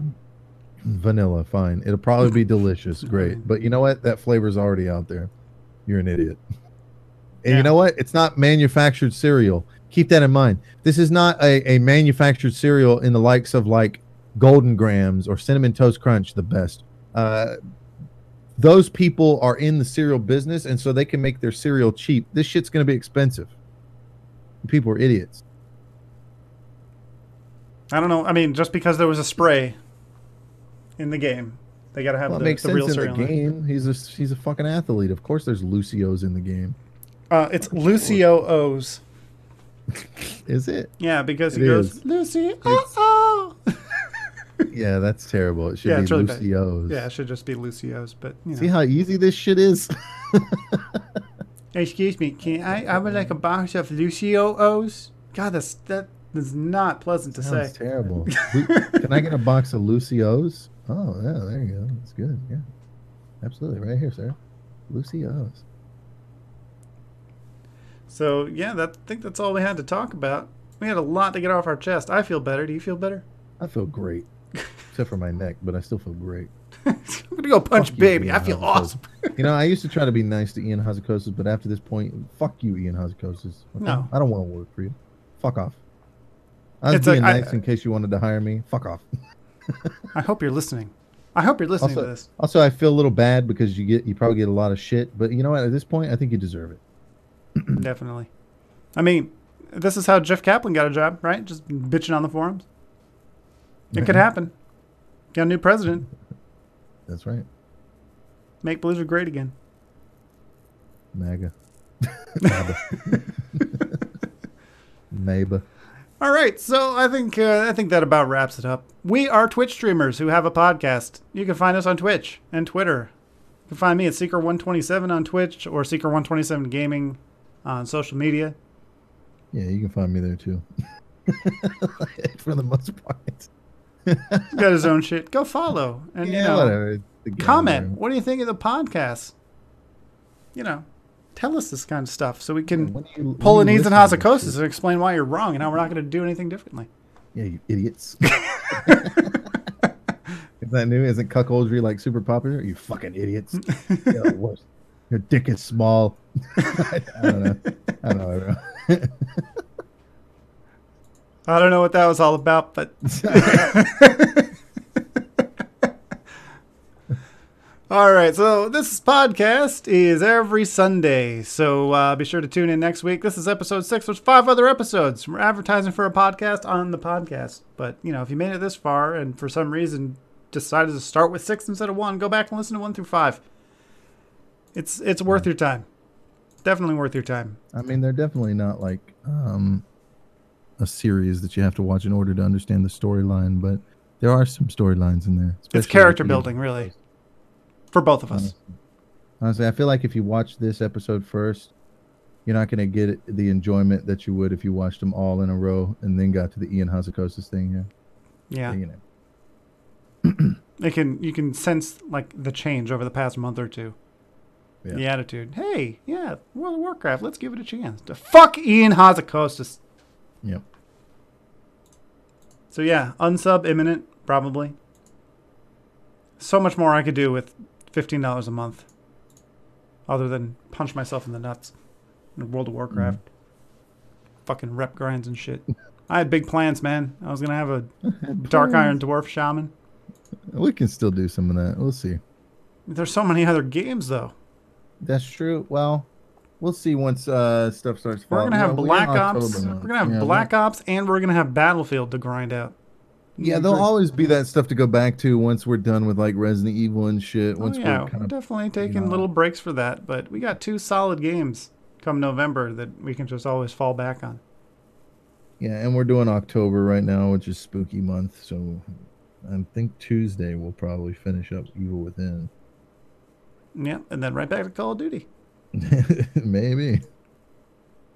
Vanilla, fine. It'll probably be delicious, great. But you know what? That flavor's already out there. You're an idiot. And Yeah. you know what? It's not manufactured cereal. Keep that in mind. This is not a, a manufactured cereal in the likes of like Golden Grahams or Cinnamon Toast Crunch, the best. Uh, those people are in the cereal business, and so they can make their cereal cheap. This shit's going to be expensive. People are idiots. I don't know. I mean, just because there was a spray in the game, they got to have Well, the, makes the sense real in the game. He's a he's a fucking athlete. Of course, there's Lucio's in the game. Uh, it's Lucio O's. Is it? Yeah, because he It goes is. Lucy. Oh. Yeah, that's terrible. It should Yeah, be it's really bad. Lucio's. Yeah, it should just be Lucio's. But you See how easy this shit is? Excuse me, can I? I would like a box of Lucio O's. God, that's that is not pleasant to Sounds say. terrible. Can I get a box of Lucio's? Oh, yeah, there you go. That's good. Yeah, absolutely. Right here, sir. Lucio's. So yeah, that I think that's all we had to talk about. We had a lot to get off our chest. I feel better. Do you feel better? I feel great, except for my neck, but I still feel great. I'm gonna go punch Fuck baby. Ian I feel awesome. You know, I used to try to be nice to Ian Hazzikostas, but after this point, fuck you, Ian Hazzikostas. Okay? No. I don't want to work for you. Fuck off. I was It's being I- nice in case you wanted to hire me. Fuck off. I hope you're listening. I hope you're listening Also, to this. also, I feel a little bad because you get you probably get a lot of shit, but you know what? At this point, I think you deserve it. Definitely. I mean, this is how Jeff Kaplan got a job, right? Just bitching on the forums. It could happen. Got a new president. That's right. Make Blizzard great again. MAGA. MABA. MABA. All right, so I think uh, I think that about wraps it up. We are Twitch streamers who have a podcast. You can find us on Twitch and Twitter. You can find me at Seeker127 on Twitch or Seeker127 Gaming on social media. Yeah, you can find me there too. For the most part. He's got his own shit. Go follow and yeah, you know whatever. Comment. What do you think of the podcast? You know, tell us this kind of stuff so we can you- pull an listen to Hazzikostas and explain why you're wrong and how we're not going to do anything differently. Yeah, you idiots. Is that new? Isn't cuckoldry like super popular? You fucking idiots. Your dick is small. I don't know. I don't know. I don't know. I don't know what that was all about, but All right, so this podcast is every Sunday, so uh, be sure to tune in next week. This is episode six. There's five other episodes. We're advertising for a podcast on the podcast, but you know, if you made it this far and for some reason decided to start with six instead of one, go back and listen to one through five. It's it's worth your time. Definitely worth your time. I mean, they're definitely not like um, a series that you have to watch in order to understand the storyline, but there are some storylines in there. It's character building, really, for both of us. Honestly. I feel like if you watch this episode first, you're not going to get the enjoyment that you would if you watched them all in a row and then got to the Ian Hazzikostas thing. Yeah, Yeah, you know. it can you can sense like the change over the past month or two. Yeah. The attitude. Hey, yeah, World of Warcraft. Let's give it a chance. To fuck Ian Hazzikostas. Yep. So yeah, unsub imminent, probably. So much more I could do with fifteen dollars a month, other than punch myself in the nuts in World of Warcraft. Fucking rep grinds and shit. I had big plans, man. I was gonna have a Dark Iron Dwarf Shaman. We can still do some of that. We'll see. There's so many other games though. That's true. Well, we'll see once uh, stuff starts We're falling. gonna have Black Ops. October We're gonna have Yeah, Black Ops, and we're gonna have Battlefield to grind out. Yeah, there'll always be that stuff to go back to once we're done with like Resident Evil and shit. Oh, yeah, we're kind of definitely taking know. little breaks for that, but we got two solid games come November that we can just always fall back on. yeah, and we're doing October right now, which is spooky month. So I think Tuesday we'll probably finish up Evil Within. Yeah, and then right back to Call of Duty. Maybe.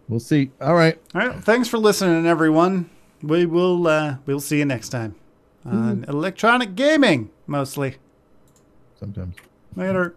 We'll see. All right. All right, thanks for listening, everyone. We will uh, we'll see you next time on electronic gaming, mostly. Sometimes. Later.